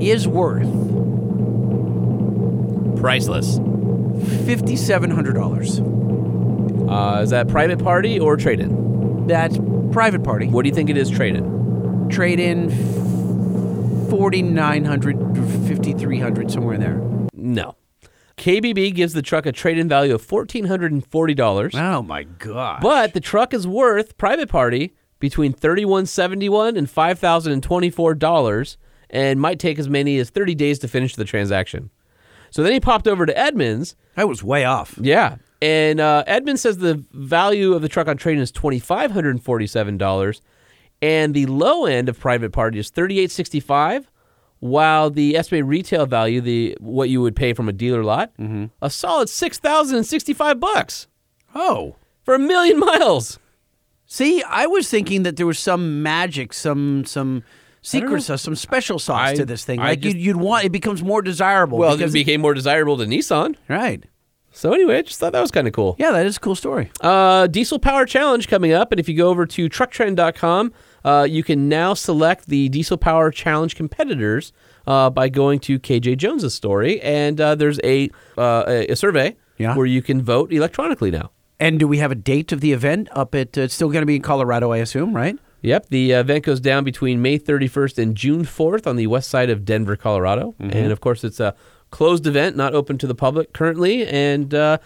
is worth Priceless. fifty-seven hundred dollars. Uh, is that private party or trade in? That's private party. What do you think it is trade in? Trade in forty-nine hundred, fifty-three hundred, somewhere in there. No. KBB gives the truck a trade in value of $1,440. Oh my god! But the truck is worth private party between 3,171 and five thousand and twenty-four dollars, and might take as many as thirty days to finish the transaction. So then he popped over to Edmunds. that was way off. Yeah, and uh, Edmunds says the value of the truck on trade is twenty-five hundred and forty-seven dollars, and the low end of private party is thirty-eight sixty-five. While the estimated retail value, the what you would pay from a dealer lot, a solid six thousand and sixty-five bucks Oh. for a million miles. See, I was thinking that there was some magic, some some secret sauce, some special sauce I- to this thing. I Like just- you'd, you'd want, it becomes more desirable. Well, because it became more desirable to Nissan. right. So anyway, I just thought that was kind of cool. Yeah, that is a cool story. Uh, Diesel Power Challenge coming up, and if you go over to trucktrend.com, uh, you can now select the Diesel Power Challenge competitors uh, by going to KJ Jones's story, and uh, there's a, uh, a a survey Yeah. where you can vote electronically now. And do we have a date of the event up at? Uh, it's still going to be in Colorado, I assume, right? Yep, the event goes down between May 31st and June 4th on the west side of Denver, Colorado, and of course it's a closed event, not open to the public currently, and uh,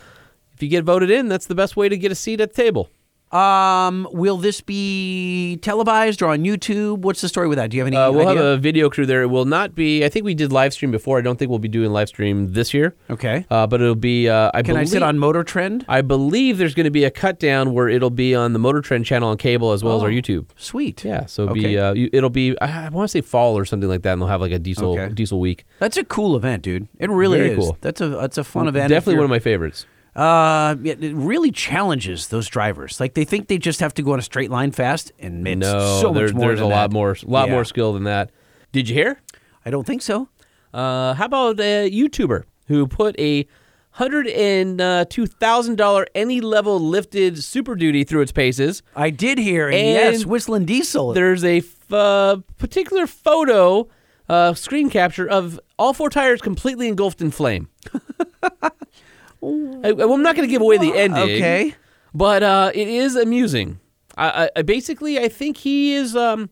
if you get voted in, that's the best way to get a seat at the table. Um, will this be televised or on YouTube? What's the story with that? Do you have any Uh, we'll idea? have a video crew there. It will not be. I think we did live stream before. I don't think we'll be doing live stream this year. okay. Uh, but it'll be. Uh, I Can I believe, sit on Motor Trend? I believe there's going to be a cut down where it'll be on the Motor Trend channel on cable as well as our Oh. YouTube. Sweet. Yeah, so it'll Okay. be. Uh, you- it'll be. I, I want to say fall or something like that, and they'll have like a diesel Okay. diesel week. That's a cool event, dude. It really Very is. cool. That's a that's a fun event. Definitely one of my favorites. Uh, it really challenges those drivers. Like they think they just have to go on a straight line fast, and it's no, so there- much more there's a lot more, lot Yeah. more skill than that. Did you hear? I don't think so. Uh, how about a YouTuber who put a hundred and uh, two thousand dollar any level lifted Super Duty through its paces? I did hear, and, And yes, Whistling Diesel. There's a f- uh, particular photo, uh, screen capture of all four tires completely engulfed in flame. I, am not going to give away the ending. Okay. but uh, it is amusing. I, I, I basically, I think he is. Um,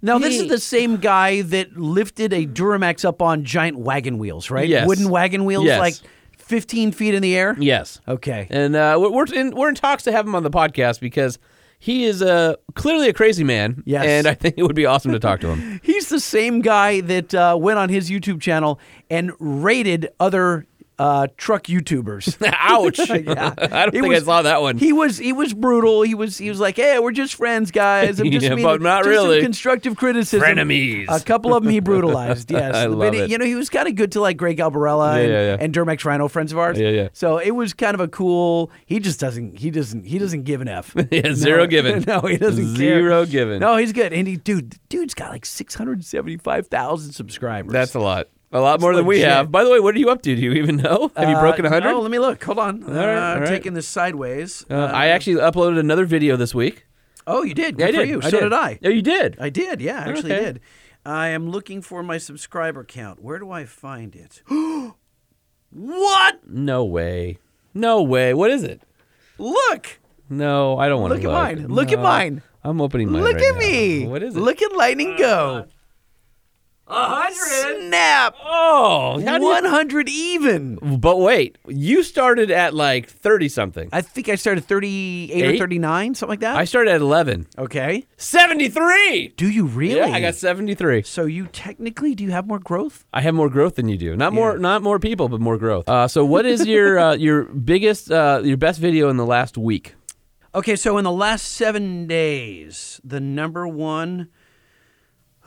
Now this is the same guy that lifted a Duramax up on giant wagon wheels, right? Yes. Wooden wagon wheels, Yes. like 15 feet in the air. yes, Okay. and uh, we're we're in, we're in talks to have him on the podcast because he is uh, clearly a crazy man. Yes. and I think it would be awesome to talk to him. He's the same guy that uh, went on his YouTube channel and rated other uh, truck YouTubers. Ouch! yeah. I don't It think I saw that one. He was he was brutal. He was he was like, "Hey, we're just friends, guys. I'm just Yeah, meaning- but not just really. constructive criticism." Frenemies. A couple of them he brutalized. Yes, I But love he- it. You know, he was kind of good to like Greg Albarella Yeah, and, yeah, and Durmax Rhino, friends of ours. Yeah, yeah. So it was kind of a cool. He just doesn't. He doesn't. He doesn't give an f. Yeah, zero No, given. No, he doesn't care. Zero given. No, he's good. And he, dude, dude's got like six hundred seventy-five thousand subscribers. That's a lot. A lot more than we have. By the way, what are you up to? Do you even know? Have you Uh, broken 100? No, let me look. Hold on. All right, uh, all right. Taking this sideways. Uh, I actually uploaded another video this week. Oh, you did. Good Yeah, I did. you. I so did. I. Oh, you did? I did. Yeah, I actually Okay. did. I am looking for my subscriber count. Where do I find it? what? No way. No way. What is it? Look. No, I don't want Look to look. at mine. Look at mine. I'm opening mine. Look right at now. me. What is it? Look at Lightning go. A hundred. Snap. Oh, how do you- 100 even. But wait, you started at like thirty something. I think I started 38 or Eight? 39, something like that. I started at eleven. okay. Seventy three. Do you really? Yeah, I got seventy three. So you technically do you have more growth? I have more growth than you do. Not more, not more people, but more growth. Uh, so, what is your uh, your biggest, uh, your best video in the last week? Okay, so in the last seven days, the number one.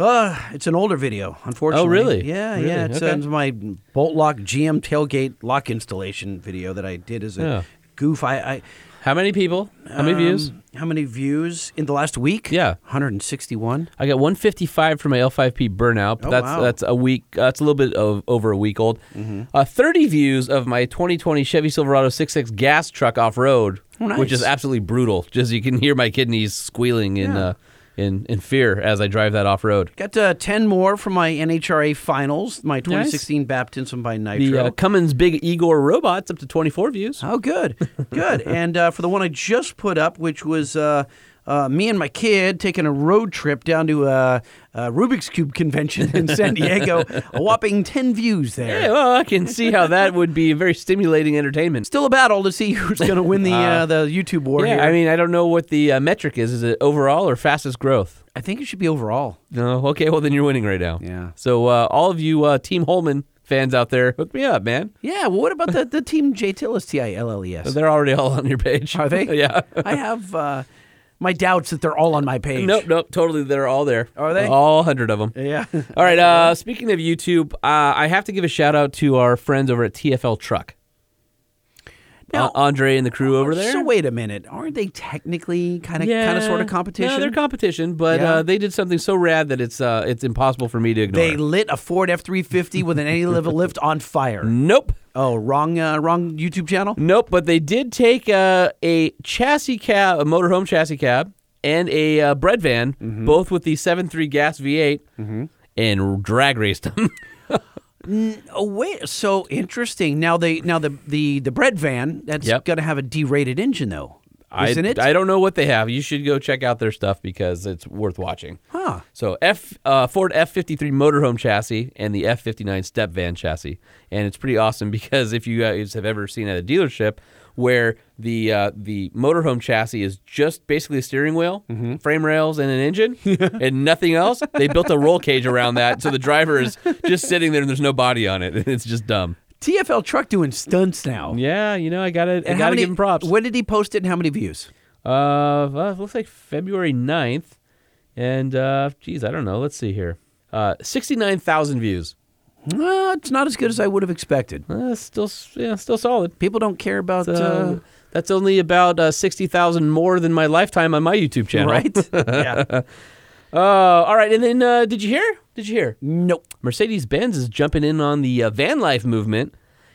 Uh, it's an older video, unfortunately. Oh, really? Yeah, Really? yeah. It's, Okay. uh, it's my bolt lock GM tailgate lock installation video that I did as a Yeah. goof. I, I How many people? How many views? um, How many views in the last week? Yeah. 161. I got 155 for my L5P burnout. But Oh, that's wow. Mm-hmm. that's a week. Uh, that's a little bit of over a week old. Uh, 30 views of my 2020 Chevy Silverado 66 gas truck off road, Oh, nice. which is absolutely brutal. Just you can hear my kidneys squealing in uh, in in fear as I drive that off road. Got uh, 10 more from my NHRA finals, my 2016 Baptism by Nitro. The uh, Cummins Big Igor robots up to 24 views. Oh, good, good. and uh, for the one I just put up, which was uh, uh, me and my kid taking a road trip down to a, a Rubik's Cube convention in San Diego, a whopping 10 views there. Yeah, well, I can see how that would be very stimulating entertainment. Still a battle to see who's going to win the uh, the YouTube war yeah, here. I mean, I don't know what the uh, metric is. Is it overall or fastest growth? I think it should be overall. No, okay, well then you're winning right now. Yeah. So uh, all of you uh, Team Holman fans out there, hook me up, man. Yeah, well, what about the, the team J Tilles, T I L L E S? They're already all on your page. Are they? yeah. I have uh, my doubts that they're all on my page. Nope, nope, totally. They're all there. Are they? All hundred of them. Yeah. All right. Uh, speaking of YouTube, uh, I have to give a shout out to our friends over at TFL Truck. Now- Uh, Andre and the crew over there. So wait a minute, aren't they technically kind of kind of sort of competition? Yeah, they're competition, but Yeah. uh, they did something so rad that it's uh, it's impossible for me to ignore. They lit a Ford F three fifty with an any level lift on fire. nope. Oh, wrong, uh, wrong YouTube channel. Nope, but they did take uh, a chassis cab, a motorhome chassis cab, and a uh, bread van, Mm-hmm. both with the 7.3 gas V8, and drag raced them. Oh wait, so interesting. Now they now the the the bread van that's Yep. going to have a derated engine though, isn't I, it? I don't know what they have. You should go check out their stuff because it's worth watching. Huh. So F uh, Ford F53 motorhome chassis and the F59 step van chassis, and it's pretty awesome because if you guys have ever seen at a dealership where the uh, the motorhome chassis is just basically a steering wheel, Mm-hmm. frame rails, and an engine, and nothing else, they built a roll cage around that, so the driver is just sitting there and there's no body on it, it's just dumb. TFL truck doing stunts now. Yeah, you know I gotta I gotta many- give him props. When did he post it and how many views? Uh, well, it looks like February 9th. And, uh, geez, I don't know. Let's see here. Uh, 69,000 views. Uh, it's not as good as I would have expected. Uh, still, yeah, still solid. People don't care about Uh, uh, that's only about uh, 60,000 more than my lifetime on my YouTube channel. right. yeah. Uh, all right. And then, uh, did you hear? Did you hear? Nope. Mercedes Benz is jumping in on the uh, van life movement.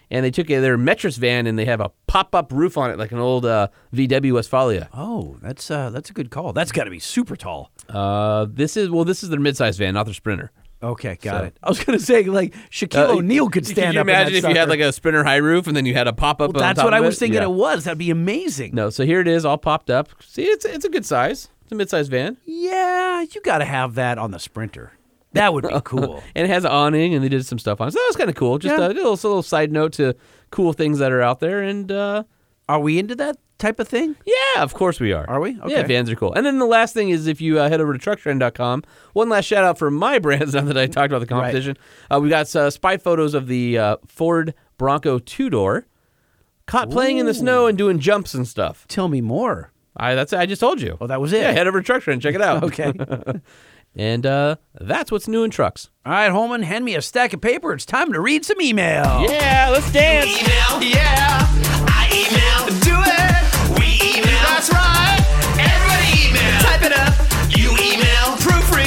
And they took their Metris van and they have a pop up roof on it like an old uh, VW Westfalia. Oh, that's uh, that's a good call. That's got to be super tall. Uh, this is, well, this is their midsize van, not their Sprinter. Okay, got So- it. I was gonna say like Shaquille Uh, O'Neal could stand Could you up. in that imagine if you had like a sprinter high roof and then you had a pop up? Well, that's what I was thinking it was. That'd be amazing. No, so here it is, all popped up. See, it's it's a good size. It's a mid-sized van, Yeah, you got to have that on the Sprinter. That would be cool. and it has an awning, and they did some stuff on. it. So that was kind of cool. Just Yeah. a little, a little side note to cool things that are out there. And uh, Are we into that type of thing? yeah, of course we are. Are we? Yeah, Okay. vans are cool. And then the last thing is if you uh, head over to trucktrend.com, one last shout out for my brands now that I talked about the competition. Uh, we got uh, spy photos of the uh, Ford Bronco two door caught playing in the snow and doing jumps and stuff. Tell me more. I that's I just told you. Oh, that was it. Yeah, head over to Truck Trend, check it out. Okay. and uh, that's what's new in trucks. All right, Holman, hand me a stack of paper. It's time to read some email. Yeah, let's dance. Email, yeah. I email, do it. We email, that's right. Everybody email, type it up. You email, proofread.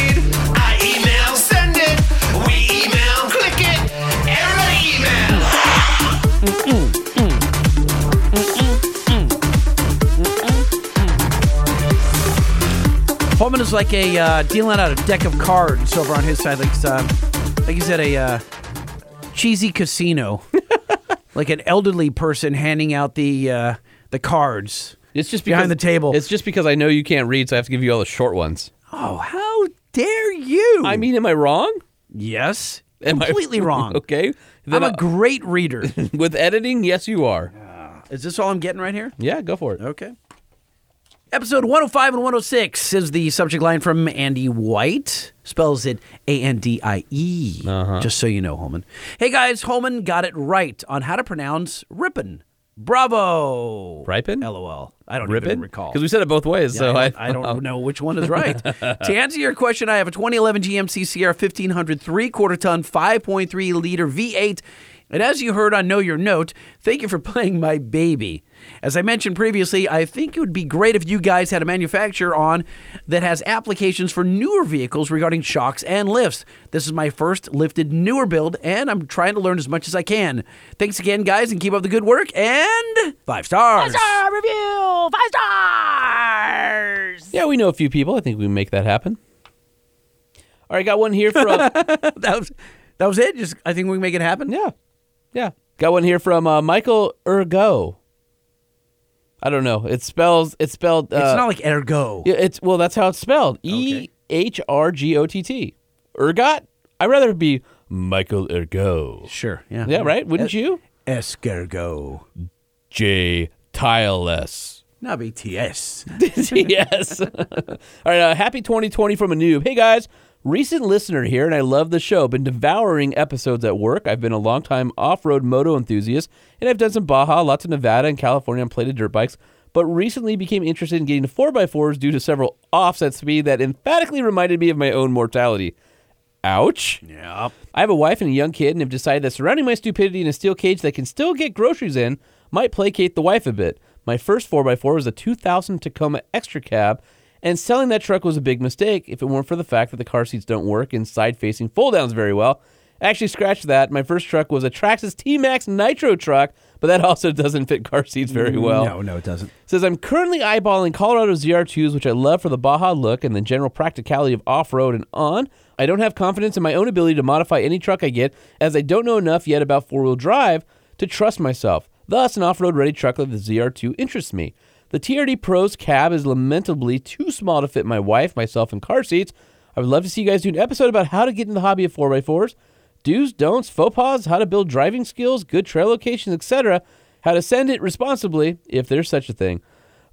Holman is like a uh, dealing out a deck of cards over on his side. Like, uh, like he's at a uh, cheesy casino, like an elderly person handing out the uh, the cards. It's just behind the table. It's just because I know you can't read, so I have to give you all the short ones. Oh, how dare you? I mean, am I wrong? yes, Am I- completely wrong. Okay. I'm Then a I- great reader. with editing, yes, you are. Is this all I'm getting right here? Yeah, go for it. Okay. Episode 105 and 106 is the subject line from Andy White. Spells it A N D I E. Uh-huh. Just so you know, Holman. Hey guys, Holman got it right on how to pronounce Ripon. Bravo. Ripon? LOL. I don't Rippin? even recall. Because we said it both ways, Yeah, so I, I, don't, I don't know which one is right. to answer your question, I have a 2011 GMC Sierra 1500 three quarter ton 5.3 liter V8. And as you heard on Know Your Note, thank you for playing my baby. As I mentioned previously, I think it would be great if you guys had a manufacturer on that has applications for newer vehicles regarding shocks and lifts. This is my first lifted newer build, and I'm trying to learn as much as I can. Thanks again, guys, and keep up the good work. And five stars. Five star review. Five stars. Yeah, we know a few people. I think we can make that happen. All right, got one here from. that was that was it. Just I think we can make it happen. yeah, yeah. Got one here from uh, Michael Ergo. I don't know. It spells. It's spelled. Uh, It's not like ergo. Yeah, it's well. That's how it's spelled. E H R G O T T. Ehrgott. I'd rather be Michael Ergo. Sure. Yeah. Yeah, right. Wouldn't you? Escargot. J Tileless. Not BTS. yes. All right. Uh, happy 2020 from a noob. Hey guys, recent listener here, and I love the show. Been devouring episodes at work. I've been a longtime off-road moto enthusiast, and I've done some Baja, lots of Nevada and California on plated dirt bikes. But recently became interested in getting to 4x4s due to several offs at speed that emphatically reminded me of my own mortality. Ouch. Yeah. I have a wife and a young kid and have decided that surrounding my stupidity in a steel cage that can still get groceries in might placate the wife a bit. My first 4x4 was a 2000 Tacoma Extra Cab, and selling that truck was a big mistake if it weren't for the fact that the car seats don't work in side facing fold downs very well. Actually, scratch that. My first truck was a Traxxas T-Maxx Nitro truck, but that also doesn't fit car seats very mm, well. No, no, it doesn't. Says I'm currently eyeballing Colorado ZR2s, which I love for the Baja look and the general practicality of off road and on. I don't have confidence in my own ability to modify any truck I get, as I don't know enough yet about four wheel drive to trust myself. Thus, an off road ready truck like the ZR2 interests me. The TRD Pro's cab is lamentably too small to fit my wife, myself, and car seats. I would love to see you guys do an episode about how to get in the hobby of 4x4s. Do's, don'ts, faux pas, how to build driving skills, good trail locations, etc. How to send it responsibly, if there's such a thing.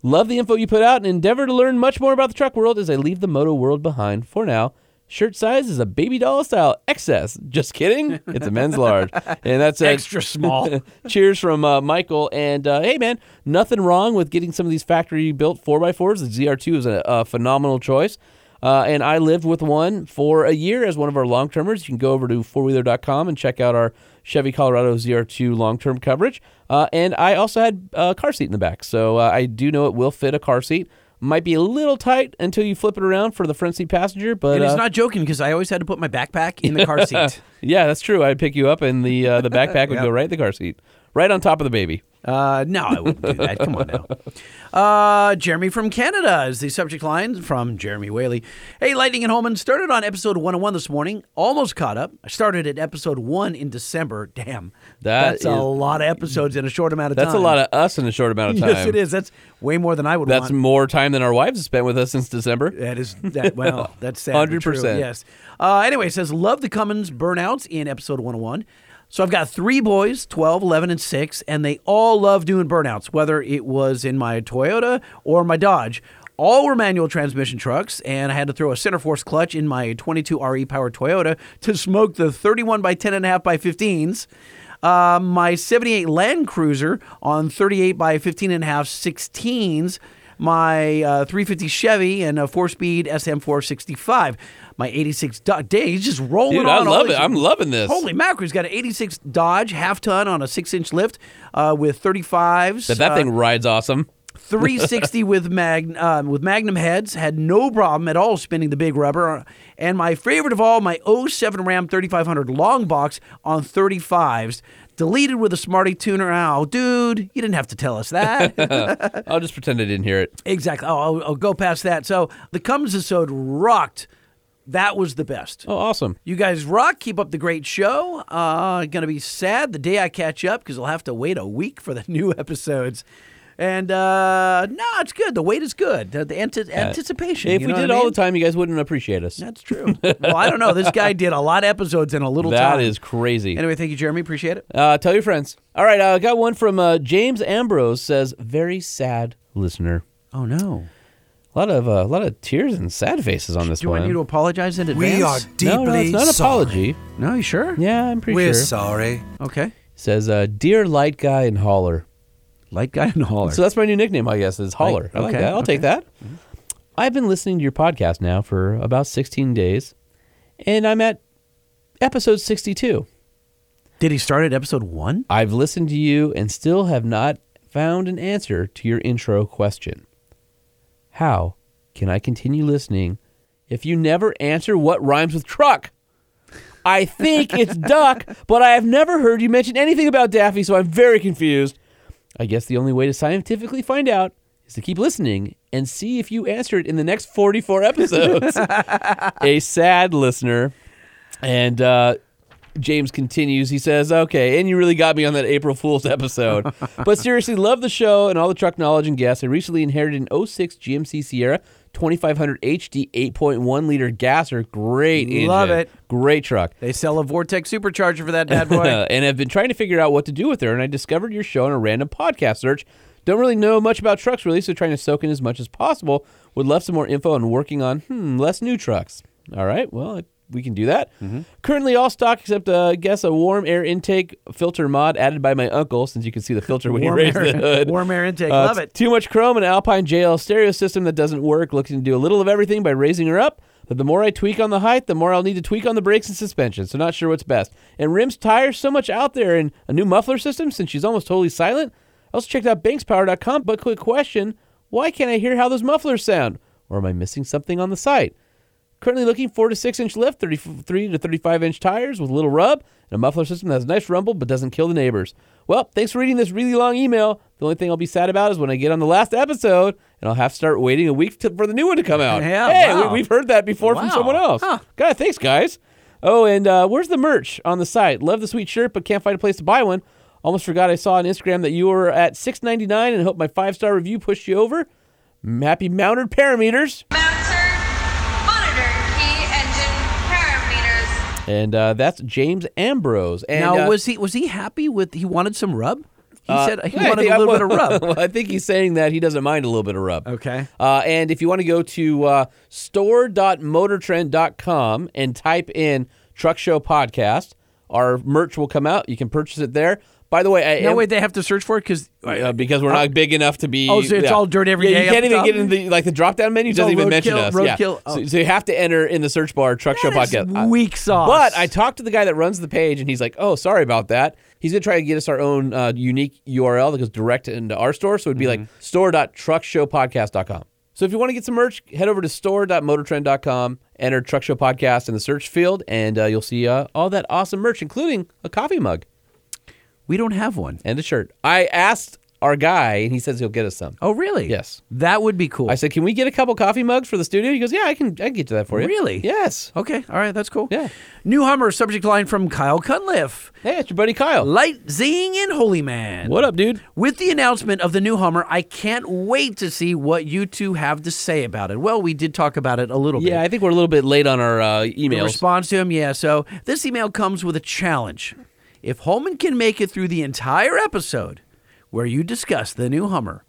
Love the info you put out and endeavor to learn much more about the truck world as I leave the moto world behind for now. Shirt size is a baby doll style XS. Just kidding. It's a men's large. And that's a Extra small. Cheers from uh, Michael. And uh, hey, man, nothing wrong with getting some of these factory built 4x4s. The ZR2 is a, a phenomenal choice. Uh, and I lived with one for a year as one of our long termers. You can go over to fourwheeler.com and check out our Chevy Colorado ZR2 long term coverage. Uh, and I also had a car seat in the back. So uh, I do know it will fit a car seat. Might be a little tight until you flip it around for the front seat passenger, but And he's uh, not joking because I always had to put my backpack in the car seat. yeah, that's true. I'd pick you up, and the uh, the backpack would Yep. go right in the car seat, right on top of the baby. Uh, no, I wouldn't do that. Come on now. Uh, Jeremy from Canada is the subject line from Jeremy Whaley. Hey, Lightning and Holman started on episode 101 this morning. Almost caught up. I started at episode one in December. Damn, That that's a lot of episodes in a short amount of That's time. That's a lot of us in a short amount of time. Yes, it is. That's way more than I would That's want. more time than our wives have spent with us since December. That is that. Well, that's sad. true, 100%. Yes. Uh, anyway, it says love the Cummins burnouts in episode 101. So I've got three boys, 12, 11, and 6, and they all love doing burnouts, whether it was in my Toyota or my Dodge. All were manual transmission trucks, and I had to throw a Centerforce clutch in my 22 RE powered Toyota to smoke the 31 by 10.5 by 15s. Uh, my 78 Land Cruiser on 38 by 15 and a half 16s my uh, 350 Chevy and a four-speed SM465. My 86 Dodge. Dang, he's just rolling Dude, on. I love these- it. I'm loving this. Holy mackerel! He's got an 86 Dodge half ton on a six-inch lift uh, with 35s. That that uh, thing rides awesome. 360 with mag um, with Magnum heads had no problem at all spinning the big rubber. And my favorite of all, my 07 Ram 3500 long box on 35s. Deleted with a Smarty tuner. Oh, dude, you didn't have to tell us that. I'll just pretend I didn't hear it. exactly. Oh, I'll, I'll go past that. So the Cummins episode rocked. That was the best. Oh, awesome. You guys rock. Keep up the great show. Uh, gonna be sad the day I catch up because I'll have to wait a week for the new episodes. And uh, no, it's good. The wait is good. The, the ante- anticipation. If you we did I all the time, you guys wouldn't appreciate us. That's true. well, I don't know. This guy did a lot of episodes in a little That time. That is crazy. Anyway, thank you, Jeremy. Appreciate it. Uh, tell your friends. All right, I uh, got one from uh, James Ambrose. Says very sad listener. Oh no. A lot of uh, a lot of tears and sad faces on this one. Do you one. want you to apologize in advance? We are no, no, deeply it's not an sorry. apology. No, you sure? Yeah, I'm pretty sure. We're sorry. Okay. Says, uh, "Dear light guy and hauler." Light guy and hauler. So that's my new nickname, I guess, is hauler. I like okay, that. I'll take okay. that. I've been listening to your podcast now for about 16 days, and I'm at episode 62. Did he start at episode one? I've listened to you and still have not found an answer to your intro question. How can I continue listening if you never answer what rhymes with truck? I think it's duck, but I have never heard you mention anything about Daffy, so I'm very confused. I guess the only way to scientifically find out is to keep listening and see if you answer it in the next 44 episodes. A sad listener. And uh, James continues. He says, Okay, and you really got me on that April Fool's episode. but seriously, love the show and all the truck knowledge and guests. I recently inherited an 06 GMC Sierra 2500 HD 8.1 liter gasser. Great engine. Love it. Great truck. They sell a Vortech supercharger for that bad boy. and I've been trying to figure out what to do with her. And I discovered your show in a random podcast search. Don't really know much about trucks, really, so trying to soak in as much as possible. Would love some more info on working on hmm, less new trucks. All right, well, we can do that. Currently, all stock except, uh, I guess, a warm air intake filter mod added by my uncle, since you can see the filter when you raise air, the hood. warm air intake. Uh, Love it. Too much chrome and Alpine JL stereo system that doesn't work. Looking to do a little of everything by raising her up. But the more I tweak on the height, the more I'll need to tweak on the brakes and suspension. So not sure what's best. And rims, tires, so much out there, and a new muffler system since she's almost totally silent. I also checked out bankspower.com. But quick question: Why can't I hear how those mufflers sound? Or am I missing something on the site? Currently looking four to six inch lift, 33 to 35 inch tires with a little rub, and a muffler system that has a nice rumble but doesn't kill the neighbors. Well, thanks for reading this really long email. The only thing I'll be sad about is when I get on the last episode and I'll have to start waiting a week to, for the new one to come out. Yeah, hey, wow. we, have heard that before from someone else. Huh. God, thanks, guys. Oh, and uh, where's the merch on the site? Love the sweet shirt, but can't find a place to buy one. Almost forgot I saw on Instagram that you were at six ninety nine, and hope my five star review pushed you over. Happy mounted parameters. And uh, that's James Ambrose. And, now, uh, was he was he happy with? He wanted some rub. He uh, said he yeah, wanted think- a little bit of rub. well, I think he's saying that he doesn't mind a little bit of rub. Okay. Uh, and if you want to go to uh, store.motortrend.com and type in Truck Show Podcast, our merch will come out. You can purchase it there. By the way, I No am- way they have to search for it because uh, because we're not big enough to be. Oh, so it's all dirt every yeah, day You can't even top? get in the like the drop down menu. It's Doesn't even mention roadkill- us. yeah. So, Oh. so you have to enter in the search bar Truck Show Podcast. Weak sauce. But I talked to the guy that runs the page, and he's like, "Oh, sorry about that. He's gonna try to get us our own uh, unique URL that goes direct into our store. So it'd be Mm-hmm. like store.truckshowpodcast.com. So if you want to get some merch, head over to store.motortrend.com, enter Truck Show Podcast in the search field, and uh, you'll see uh, all that awesome merch, including a coffee mug we don't have one. and a shirt. I asked our guy, and he says he'll get us some. Oh, really? Yes. That would be cool. I said, "Can we get a couple coffee mugs for the studio?" He goes, "Yeah, I can. I can get to that for you." Really? Yes. Okay. All right. That's cool. Yeah. New Hummer subject line from Kyle Cunliffe. Hey, it's your buddy Kyle. Light zing and holy man. What up, dude? With the announcement of the new Hummer, I can't wait to see what you two have to say about it. Well, we did talk about it a little bit. Yeah, I think we're a little bit late on our uh, The emails. response to him, yeah. So this email comes with a challenge. If Holman can make it through the entire episode where you discuss the new Hummer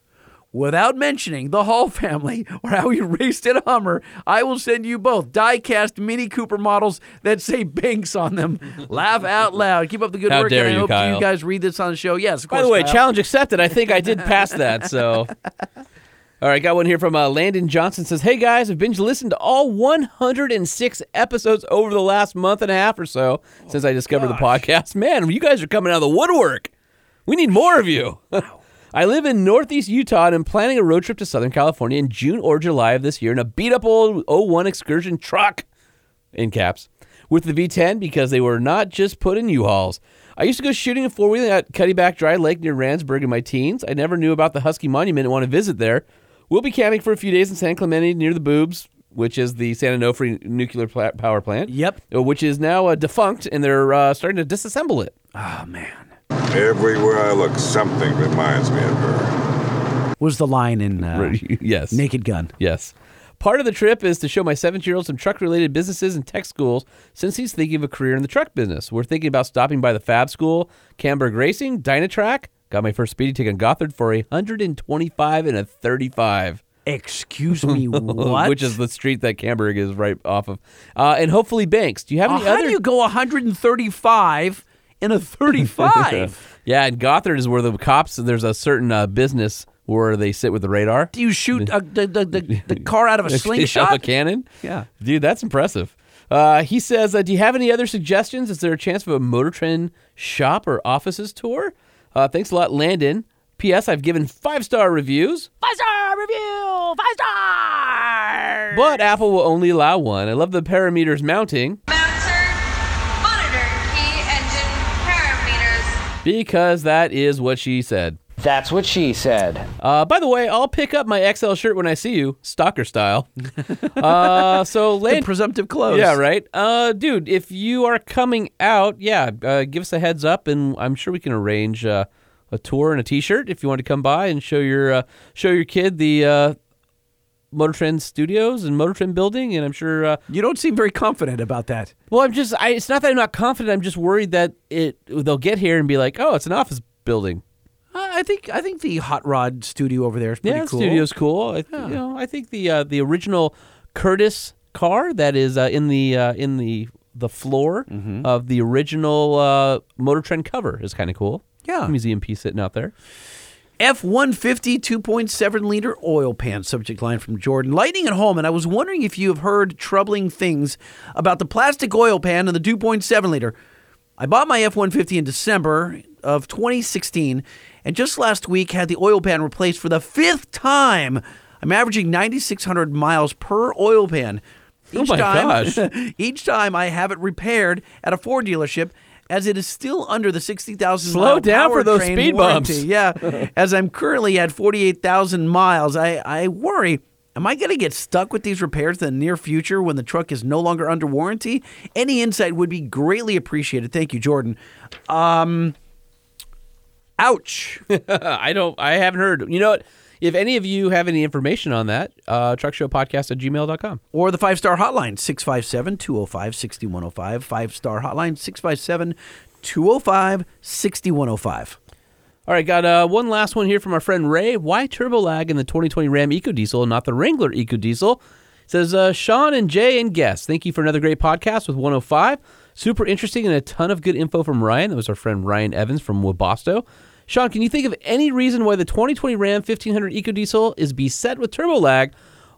without mentioning the Hall family or how he raced in a Hummer, I will send you both die-cast Mini Cooper models that say Banks on them. Laugh out loud. Keep up the good How work. dare and I you, hope Kyle. you guys read this on the show. Yes, of By the way, Kyle. challenge accepted. I think I did pass that. So, all right, got one here from uh, Landon Johnson. Says, "Hey guys, I've binge listened to all 106 episodes over the last month and a half or so since I discovered the podcast. Man, you guys are coming out of the woodwork. We need more of you." I live in Northeast Utah and am planning a road trip to Southern California in June or July of this year in a beat up old 01 excursion truck in caps with the V10 because they were not just put in U-Hauls. I used to go shooting a four wheeling at Cuddeback Dry Lake near Randsburg in my teens. I never knew about the Husky Monument and want to visit there. We'll be camping for a few days in San Clemente near the Boobs, which is the San Onofre nuclear pla- power plant. Yep. uh, Which is now uh, defunct, and they're uh, starting to disassemble it. Oh man. Everywhere I look, something reminds me of her. Was the line in uh, yes. Naked Gun? Yes. Part of the trip is to show my 17 year old some truck related businesses and tech schools since he's thinking of a career in the truck business. We're thinking about stopping by the Fab School, Camburg Racing, Dynatrac. Got my first speedy ticket on Gothard for a 125 and a 35. Excuse me, what? Which is the street that Camburg is right off of. Uh, and hopefully Banks. Do you have Uh, any how other? do you go 135 in a 35? yeah, and Gothard is where the cops, there's a certain uh, business where they sit with the radar. do you shoot uh, the, the, the, the car out of a slingshot? a cannon? Yeah. Dude, that's impressive. Uh, he says, uh, Do you have any other suggestions? Is there a chance of a Motor Trend shop or offices tour? Uh, thanks a lot, Landon. P.S. I've given five star reviews, Five star review, five star. but Apple will only allow one. I love the parameters mounting Mounter, monitor, key, engine, parameters. because that is what she said. That's what she said. Uh, by the way, I'll pick up my XL shirt when I see you, stalker style. uh, so The presumptive clothes. Yeah, right. Uh, dude, if you are coming out, yeah, uh, give us a heads up, and I'm sure we can arrange uh, a tour and a T-shirt if you want to come by and show your uh, show your kid the uh, Motor Trend Studios and Motor Trend Building. And I'm sure. Uh, You don't seem very confident about that. well, I'm just. I, it's not that I'm not confident. I'm just worried that it they'll get here and be like, oh, it's an office building. Uh, I think I think the hot rod studio over there is pretty yeah, the cool. studio's cool. I, You know, I think the uh, the original Curtis car that is uh, in the uh, in the the floor Mm-hmm. of the original uh, Motor Trend cover is kind of cool. Yeah. museum piece sitting out there. F 150 2.7 liter oil pan, subject line from Jordan. Lightning at home, and I was wondering if you have heard troubling things about the plastic oil pan and the 2.7 liter. I bought my F 150 in December of 2016, and just last week had the oil pan replaced for the fifth time. I'm averaging 9,600 miles per oil pan. Oh my time, gosh. each time I have it repaired at a Ford dealership, as it is still under the 60,000 Slow down for those speed warranty. bumps. Yeah, as I'm currently at 48,000 miles, I, I worry. Am I going to get stuck with these repairs in the near future when the truck is no longer under warranty? Any insight would be greatly appreciated. Thank you, Jordan. Um, ouch. I don't. I haven't heard. You know what? If any of you have any information on that, uh, truckshowpodcast at gmail.com. or the five star hotline, 657 205 6105. Five star hotline, 657 205 6105. All right, got uh, one last one here from our friend Ray. Why turbo lag in the 2020 Ram EcoDiesel and not the Wrangler EcoDiesel? Says uh, Sean and Jay and guests. Thank you for another great podcast with 105. Super interesting and a ton of good info from Ryan. That was our friend Ryan Evans from Webasto. Sean, can you think of any reason why the 2020 Ram 1500 EcoDiesel is beset with turbo lag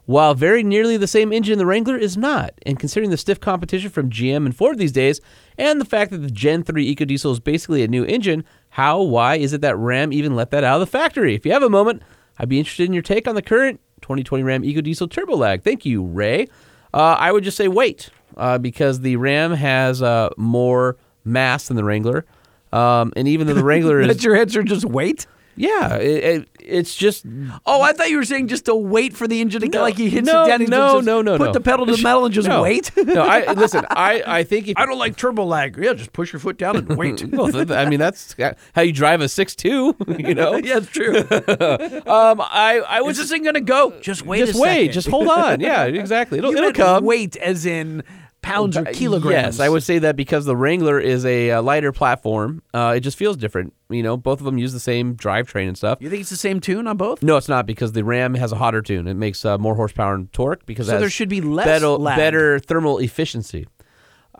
while very nearly the same engine the Wrangler is not? And considering the stiff competition from GM and Ford these days, and the fact that the Gen 3 EcoDiesel is basically a new engine, how, why is it that Ram even let that out of the factory? If you have a moment, I'd be interested in your take on the current 2020 Ram EcoDiesel turbo lag. Thank you, Ray. Uh, I would just say wait, uh, because the Ram has uh, more mass than the Wrangler. Um, and even though the Wrangler is. That's your answer, just wait? Yeah, it, it, it's just. Oh, I thought you were saying just to wait for the engine to get like he hits no, it down. no, just no, no, Put no. the pedal to the metal and just No. wait. no, I listen. I, I think if I don't like turbo lag. Yeah, just push your foot down and wait. well, I mean that's how you drive a six two. You know. yeah, it's true. Um, I I was this thing gonna go? Just wait. just a wait. second. Just hold on. Yeah, exactly. It'll, You it'll come. Wait, as in pounds or kilograms. Yes, I would say that because the Wrangler is a, uh lighter platform, uh, it just feels different. You know, both of them use the same drivetrain and stuff. You think it's the same tune on both? No, it's not because the Ram has a hotter tune. It makes uh, more horsepower and torque because So there should be less better, lag. better thermal efficiency.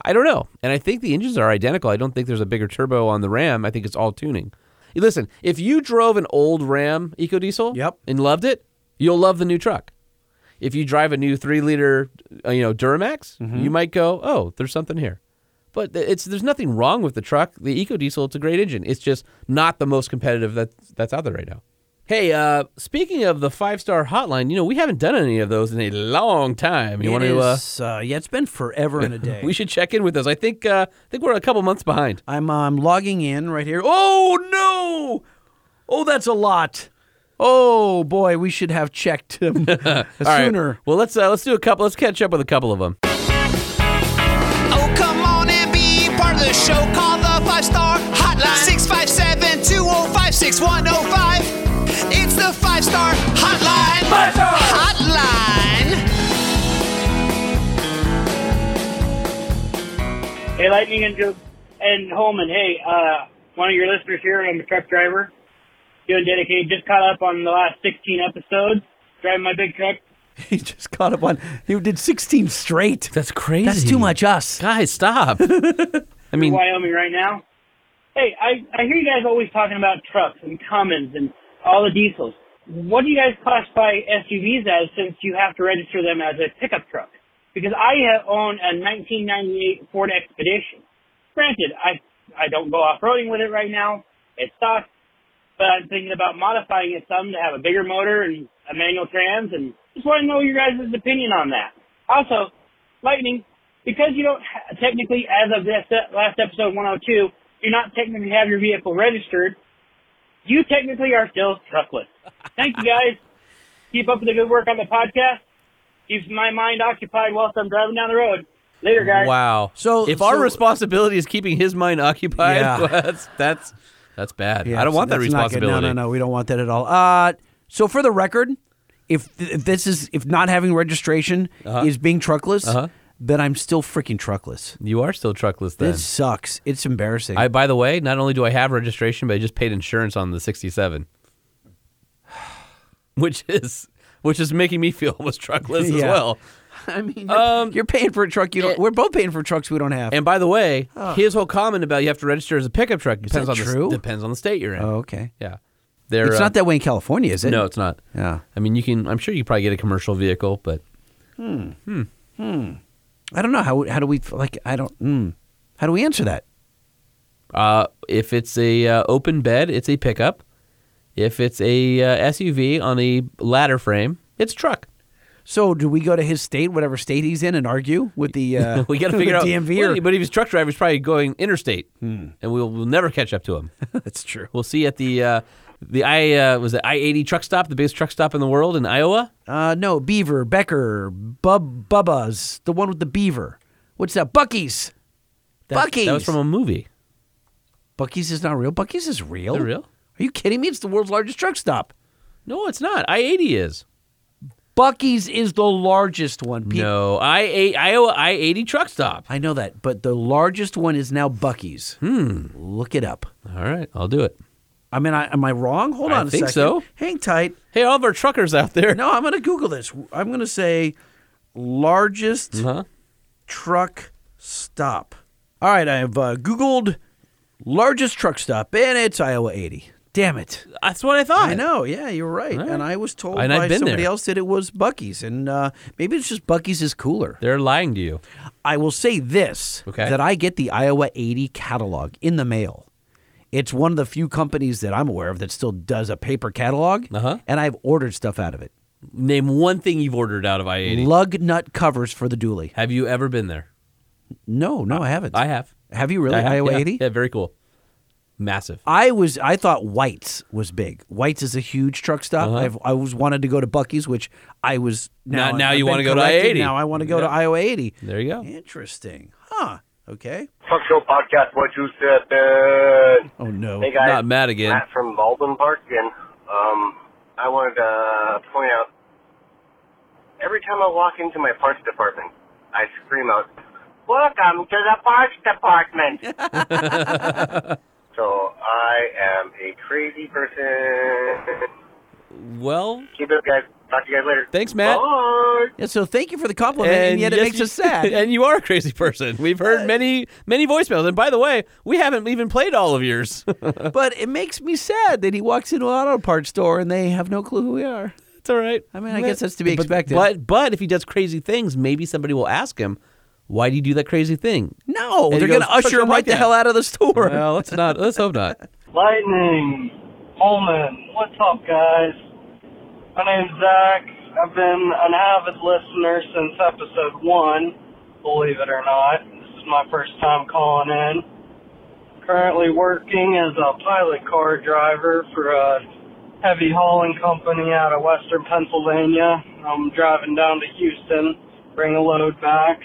I don't know, and I think the engines are identical. I don't think there's a bigger turbo on the Ram. I think it's all tuning. Listen, if you drove an old Ram EcoDiesel, Yep. and loved it, you'll love the new truck. If you drive a new three liter, uh, you know Duramax, Mm-hmm. you might go, "Oh, there's something here." But it's there's nothing wrong with the truck. The EcoDiesel, it's a great engine. It's just not the most competitive that that's out there right now. Hey, uh, speaking of the five star hotline, you know we haven't done any of those in a long time. You want to? Uh, uh, yeah, it's been forever and a day. we should check in with those. I think. Uh, I think we're a couple months behind. I'm um, logging in right here. Oh no! Oh, that's a lot. Oh boy, we should have checked them All right. sooner. Well, let's uh, let's do a couple. Let's catch up with a couple of them. Oh, come on and be part of the show. Call the five star hotline 657 205 6105. It's the five star hotline. Five star hotline. Hey, Lightning and Jo- and Holman. Hey, uh, one of your listeners here. I'm a truck driver. Doing dedicated. Just caught up on the last 16 episodes. Driving my big truck. He just caught up on. He did 16 straight. That's crazy. That's too much us. Guys, stop. I mean, Wyoming right now. Hey, I, I hear you guys always talking about trucks and Cummins and all the diesels. What do you guys classify SUVs as since you have to register them as a pickup truck? Because I uh, own a 1998 Ford Expedition. Granted, I I don't go off roading with it right now. It stock, but I'm thinking about modifying it some to have a bigger motor and a manual trans, and just want to know your guys' opinion on that. Also, Lightning, because you don't ha- technically, as of this uh, last episode 102, do not technically have your vehicle registered. You technically are still truckless. Thank you guys. Keep up with the good work on the podcast. Keeps my mind occupied whilst I'm driving down the road. Later, guys. wow. So- if our responsibility is keeping his mind occupied, Yeah. that's that's that's bad. Yeah, I don't want that that's not good. responsibility. No, no, no. We don't want that at all. Uh, so for the record, if, if this is if not having registration Uh-huh. is being truckless, Uh-huh. then I'm still freaking truckless. You are still truckless then. It sucks. It's embarrassing. I, by the way, not only do I have registration, but I just paid insurance on the '67, which is which is making me feel almost truckless as well. I mean, you're, you're paying for a truck you don't. we're both paying for trucks we don't have. And by the way, Oh. his whole comment about you have to register as a pickup truck depends on true? the depends on the state you're in. oh, okay. Yeah, They're, It's uh, not that way in California, is it? No, it's not. Yeah. I mean, you can. I'm sure you probably get a commercial vehicle, but Hmm. Hmm. I don't know how. How do we like? I don't. Hmm. How do we answer that? uh, if it's a uh, open bed, it's a pickup. If it's a uh, SUV on a ladder frame, it's a truck. So do we go to his state, whatever state he's in, and argue with the? Uh, we got to figure out. DMV. Well, or- but if he's truck driver, he's probably going interstate, Hmm. and we'll we'll never catch up to him. That's true. We'll see at the uh, the I uh, was it I eighty truck stop, the biggest truck stop in the world in Iowa. Uh, no, Beaver, Becker, Bub, Bubba's, the one with the beaver. What's that? Buc-ee's. That- Buc-ee's. That was from a movie. Buc-ee's is not real. Buc-ee's is real. It real? Are you kidding me? It's the world's largest truck stop. No, it's not. I eighty is. Buc-ee's is the largest one. No, I eight Iowa I eighty truck stop. I know that, but the largest one is now Buc-ee's. Hmm. Look it up. All right, I'll do it. I mean, I, am I wrong? Hold I on a think second. so. Hang tight. Hey, all of our truckers out there. No, I'm going to Google this. I'm going to say largest Uh-huh. truck stop. All right, I've uh, Googled largest truck stop, and it's Iowa 80. Damn it. That's what I thought. I know. Yeah, you're right. All right. And I was told And I've by been somebody there. else that it was Buc-ee's, and uh, maybe it's just Buc-ee's is cooler. They're lying to you. I will say this: Okay. that I get the Iowa 80 catalog in the mail. It's one of the few companies that I'm aware of that still does a paper catalog, Uh-huh. and I've ordered stuff out of it. Name one thing you've ordered out of I eighty. Lug nut covers for the dually. Have you ever been there? No, no, I haven't. I have. have you really? I have, Iowa yeah. 80? Yeah, very cool. Massive. I was I thought White's was big. White's is a huge truck stop. Uh-huh. I've, I was wanted to go to Buc-ee's, which I was now. Now- now you wanna go to corrected. I-80. Now I want to go to Yep. Iowa 80. There you go. Interesting, huh? Okay. Truck Show Podcast, what you said. Uh, Oh no. hey guys, Not Matt again. Matt from Baldwin Park again. Um, I wanted to point out every time I walk into my parts department, I scream out, "Welcome to the parts department." so I am a crazy person. Well, Keep it up, guys. Talk to you guys later. thanks, Matt. Bye. Yeah, so thank you for the compliment, and, yet it makes you- us sad. and you are a crazy person. We've heard many, many voicemails. And by the way, we haven't even played all of yours. but it makes me sad that he walks into an auto parts store and they have no clue who we are. it's all right. I mean, I guess that's to be But- expected. But but if he does crazy things, maybe somebody will ask him, "Why do you do that crazy thing?" no, And they're going to usher him right the hell out of the store. Well, let's not. Let's hope not. Lightning. Holman. What's up, guys? My name's Zach. I've been an avid listener since episode one, believe it or not. This is my first time calling in. Currently working as a pilot car driver for a heavy hauling company out of western Pennsylvania. I'm driving down to Houston, bring a load back.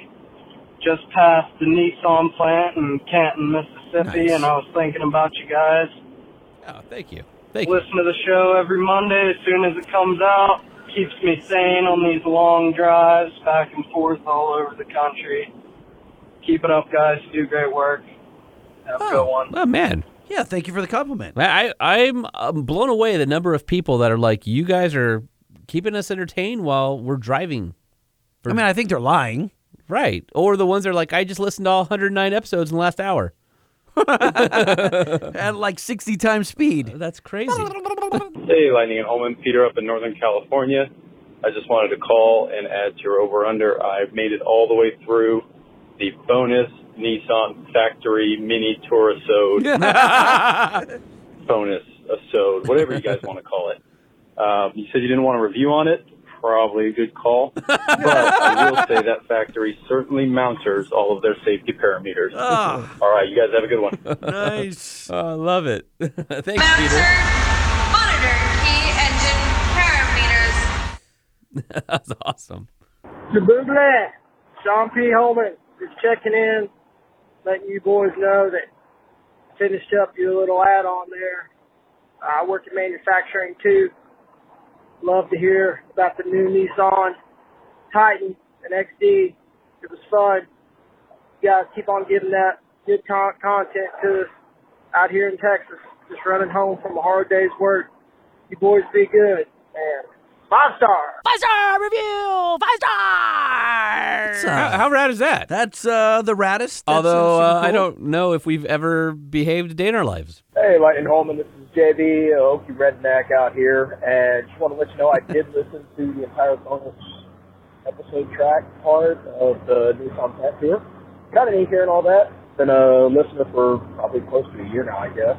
Just passed the Nissan plant in Canton, Mississippi, and I was thinking about you guys. Oh, thank you. Thank Listen to the show every Monday as soon as it comes out. Keeps me sane on these long drives back and forth all over the country. Keep it up, guys. You do great work. Have a good one. Oh man. Yeah, thank you for the compliment. I, I I'm um, blown away the number of people that are like, you guys are keeping us entertained while we're driving. I mean, I think they're lying. Right. Or the ones that are like, I just listened to all 109 episodes in the last hour. At like 60 times speed. That's crazy. Hey, Lightning and Holman, Peter up in Northern California. I just wanted to call and add to your over under. I've made it all the way through the bonus Nissan factory mini Tourisode bonus episode, whatever you guys want to call it. Um, you said you didn't want a review on it. Probably a good call. But I will say that factory certainly mounters all of their safety parameters. Ah. All right, you guys have a good one. nice. Oh, I love it. Thanks, Bouncer, Peter. monitor, key, engine, parameters. That's awesome. The Shaboobla, Sean P. Holman, is checking in, letting you boys know that I finished up your little add-on there. I work in manufacturing too. Love to hear about the new Nissan Titan and XD. It was fun. You guys keep on giving that good con- content to us out here in Texas. Just running home from a hard day's work. You boys be good. And five star. Five star review. Five stars. how, how rad is that? That's uh, the raddest. That's, Although uh, uh, super I don't know if we've ever behaved a day in our lives. Hey, Lightning Holman, this is JB, a Okie Redneck out here, and just want to let you know I did listen to the entire bonus episode track part of the Nissan Pet Tour. Kind of neat hearing all that. Been a listener for probably close to a year now, I guess.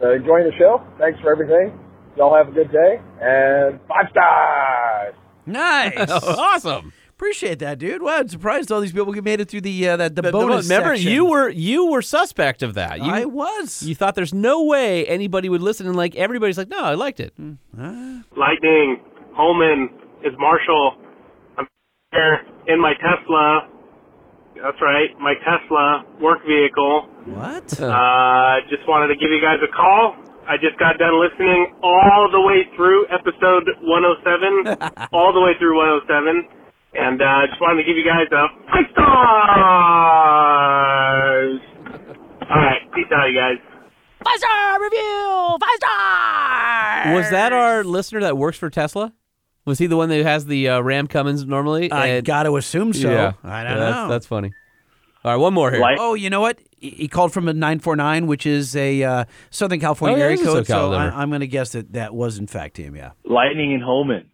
So enjoying the show. Thanks for everything. Y'all have a good day, and five stars! Nice. awesome. Appreciate that, dude. Wow, I'm surprised all these people get made it through the uh, that the, The- the- bonus. remember, section. you were you were suspect of that. You, I was. You thought there's no way anybody would listen, and like everybody's like, no, I liked it. Lightning, Holman, is Marshall. I'm here in my Tesla. That's right, my Tesla work vehicle. What? Uh, just wanted to give you guys a call. I just got done listening all the way through episode 107, all the way through 107, and uh, just wanted to give you guys a five stars. All right, peace out, you guys. Five star review. Five stars. Was that our listener that works for Tesla? Was he the one that has the uh, Ram Cummins normally? I And- got to assume so. Yeah, I don't Yeah, that's, know. That's funny. All right, one more here. Oh, you know what? He he called from a 949, which is a uh, Southern California Oh, yeah, area it is a code. So I, I'm going to guess that that was, in fact, him, yeah. Lightning and Holman.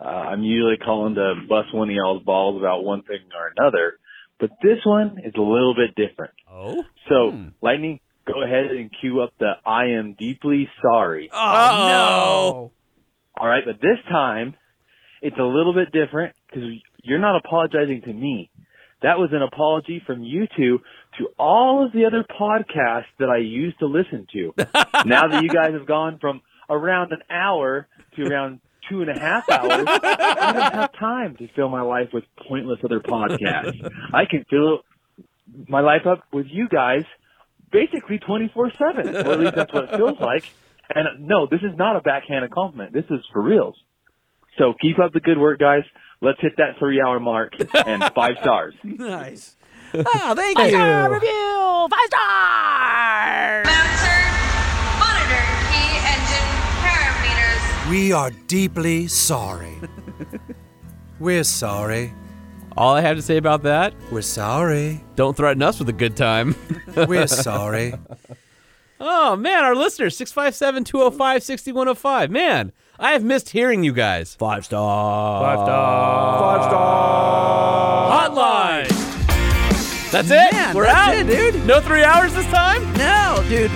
Uh, I'm usually calling to bust one of y'all's balls about one thing or another, but this one is a little bit different. Oh? So, Lightning, go ahead and cue up the I am deeply sorry. Oh, no. All right, but this time it's a little bit different because you're not apologizing to me. That was an apology from you two to all of the other podcasts that I used to listen to. now that you guys have gone from around an hour to around two and a half hours, I don't have time to fill my life with pointless other podcasts. I can fill my life up with you guys basically 24-7, or at least that's what it feels like. And no, this is not a backhanded compliment. This is for reals. So keep up the good work, guys. Let's hit that three hour mark and five stars. Nice. Oh, thank Five you. star review. Five stars. We are deeply sorry. We're sorry. All I have to say about that, we're sorry. Don't threaten us with a good time. We're sorry. Oh man, our listeners 657-205-6105. Man, I have missed hearing you guys. Five star. Five star. Five star. Hotline. That's it. Man, We're that's out, it, dude. No three hours this time. No, dude.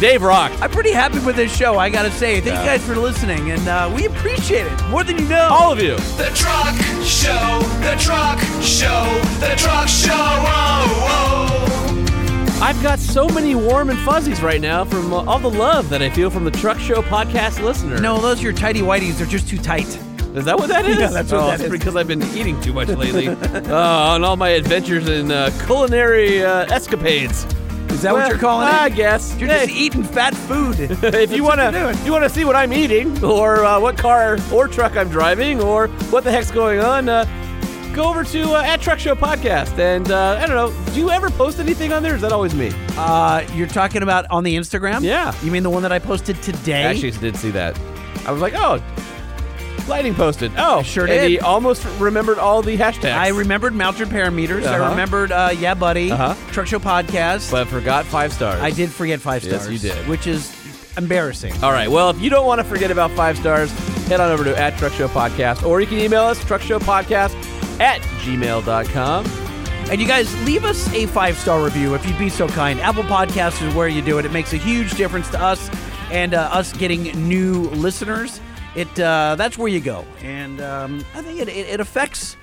Dave Rock. I'm pretty happy with this show, I gotta say. Thank you guys for listening, and uh, we appreciate it more than you know. All of you. The Truck Show, The Truck Show, The Truck Show. Oh, oh. I've got so many warm and fuzzies right now from uh, all the love that I feel from the Truck Show podcast listener. No, those are your tighty whities. They're just too tight. Is that what that is? Yeah, that's what oh, that it's is. because I've been eating too much lately. uh, on all my adventures in uh, culinary uh, escapades. Is that what you're calling it? I guess. You're Hey, just eating fat food. if you want to, you want to see what I'm eating, or uh, what car or truck I'm driving, or what the heck's going on, uh, go over to uh, at Truck Show Podcast. And uh, I don't know, do you ever post anything on there? Or is that always me? Uh, you're talking about on the Instagram? Yeah. You mean the one that I posted today? I actually did see that. I was like, oh, Lighting posted. Oh, sure and did. he almost remembered all the hashtags. I remembered Maltrid Parameters. I Uh-huh. remembered uh, Yeah Buddy, Uh-huh. Truck Show Podcast. but forgot five stars. I did forget five stars. Yes, you did. Which is embarrassing. All right. Well, if you don't want to forget about five stars, head on over to at Truck Show Podcast, or you can email us truckshowpodcast at gmail.com. And you guys, leave us a five star review if you'd be so kind. Apple Podcasts is where you do it. It makes a huge difference to us and uh, us getting new listeners. It uh, that's where you go, and um, I think it, it, it affects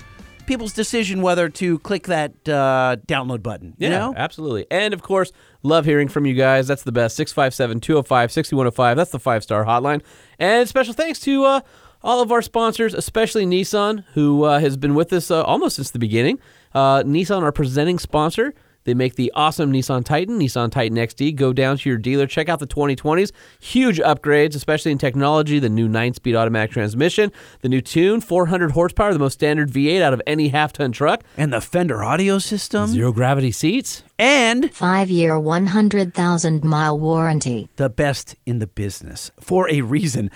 people's decision whether to click that uh, download button. Yeah, You know, absolutely. And of course, love hearing from you guys. That's the best. 657 205 6105. That's the five star hotline. And special thanks to uh, all of our sponsors, especially Nissan, who uh, has been with us uh, almost since the beginning. Uh, Nissan, our presenting sponsor. They make the awesome Nissan Titan, Nissan Titan XD. Go down to your dealer, check out the 2020s. Huge upgrades, especially in technology. The new 9 speed automatic transmission, the new Tune, 400 horsepower, the most standard V8 out of any half ton truck. and the Fender audio system, Zero gravity seats. and Five year, 100,000 mile warranty. the best in the business for a reason.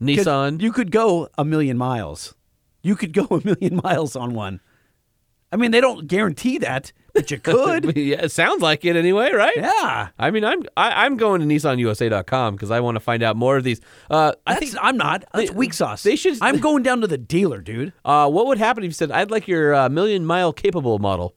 Nissan. You could go a million miles. You could go a million miles on one. I mean, they don't guarantee that, but you could. yeah, it sounds like it anyway, right? yeah. I mean, I'm I, I'm going to NissanUSA.com because I want to find out more of these. Uh, I think I'm not. That's they- weak sauce. they should- I'm going down to the dealer, dude. uh, what would happen if you said I'd like your uh, million mile capable model?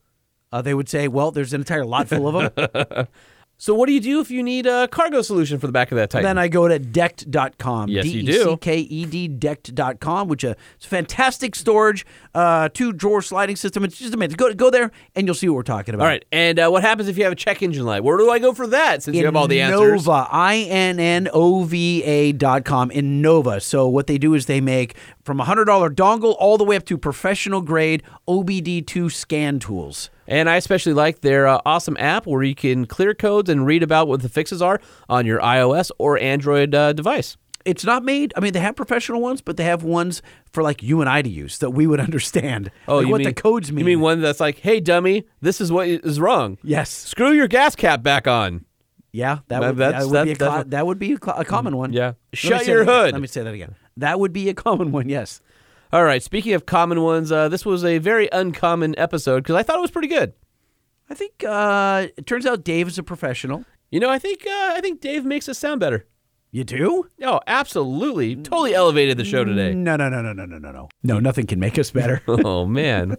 Uh, they would say, "Well, there's an entire lot full of them." So what do you do if you need a cargo solution for the back of that Titan? then I go to decked.com. Yes, you do. D-E-C-K-E-D, decked.com, which uh, is fantastic storage, uh, two drawer sliding system. It's just amazing. Go, go there and you'll see what we're talking about. all right, and uh, what happens if you have a check engine light? Where do I go for that? Since you have all the answers. Innova, I-N-N-O-V-A dot com, Innova. So what they do is they make from a $100 dongle all the way up to professional grade OBD2 scan tools. And I especially like their uh, awesome app where you can clear codes and read about what the fixes are on your iOS or Android uh, device. It's not made, I mean, they have professional ones, but they have ones for like you and I to use that we would understand. Oh, like you what mean the codes mean. You mean one that's like, "Hey, dummy, this is what is wrong. Yes. Screw your gas cap back on." Yeah, that would, that would be, a, that would be a, common one. Yeah. Shut your that hood. Let me say that again. That would be a common one, yes. All right. Speaking of common ones, uh, this was a very uncommon episode because I thought it was pretty good. I think uh, it turns out Dave is a professional. You know, I think uh, I think Dave makes us sound better. You do? Oh, absolutely. Totally elevated the show today. No, no, no, no, no, no, no, no. No, nothing can make us better. oh man.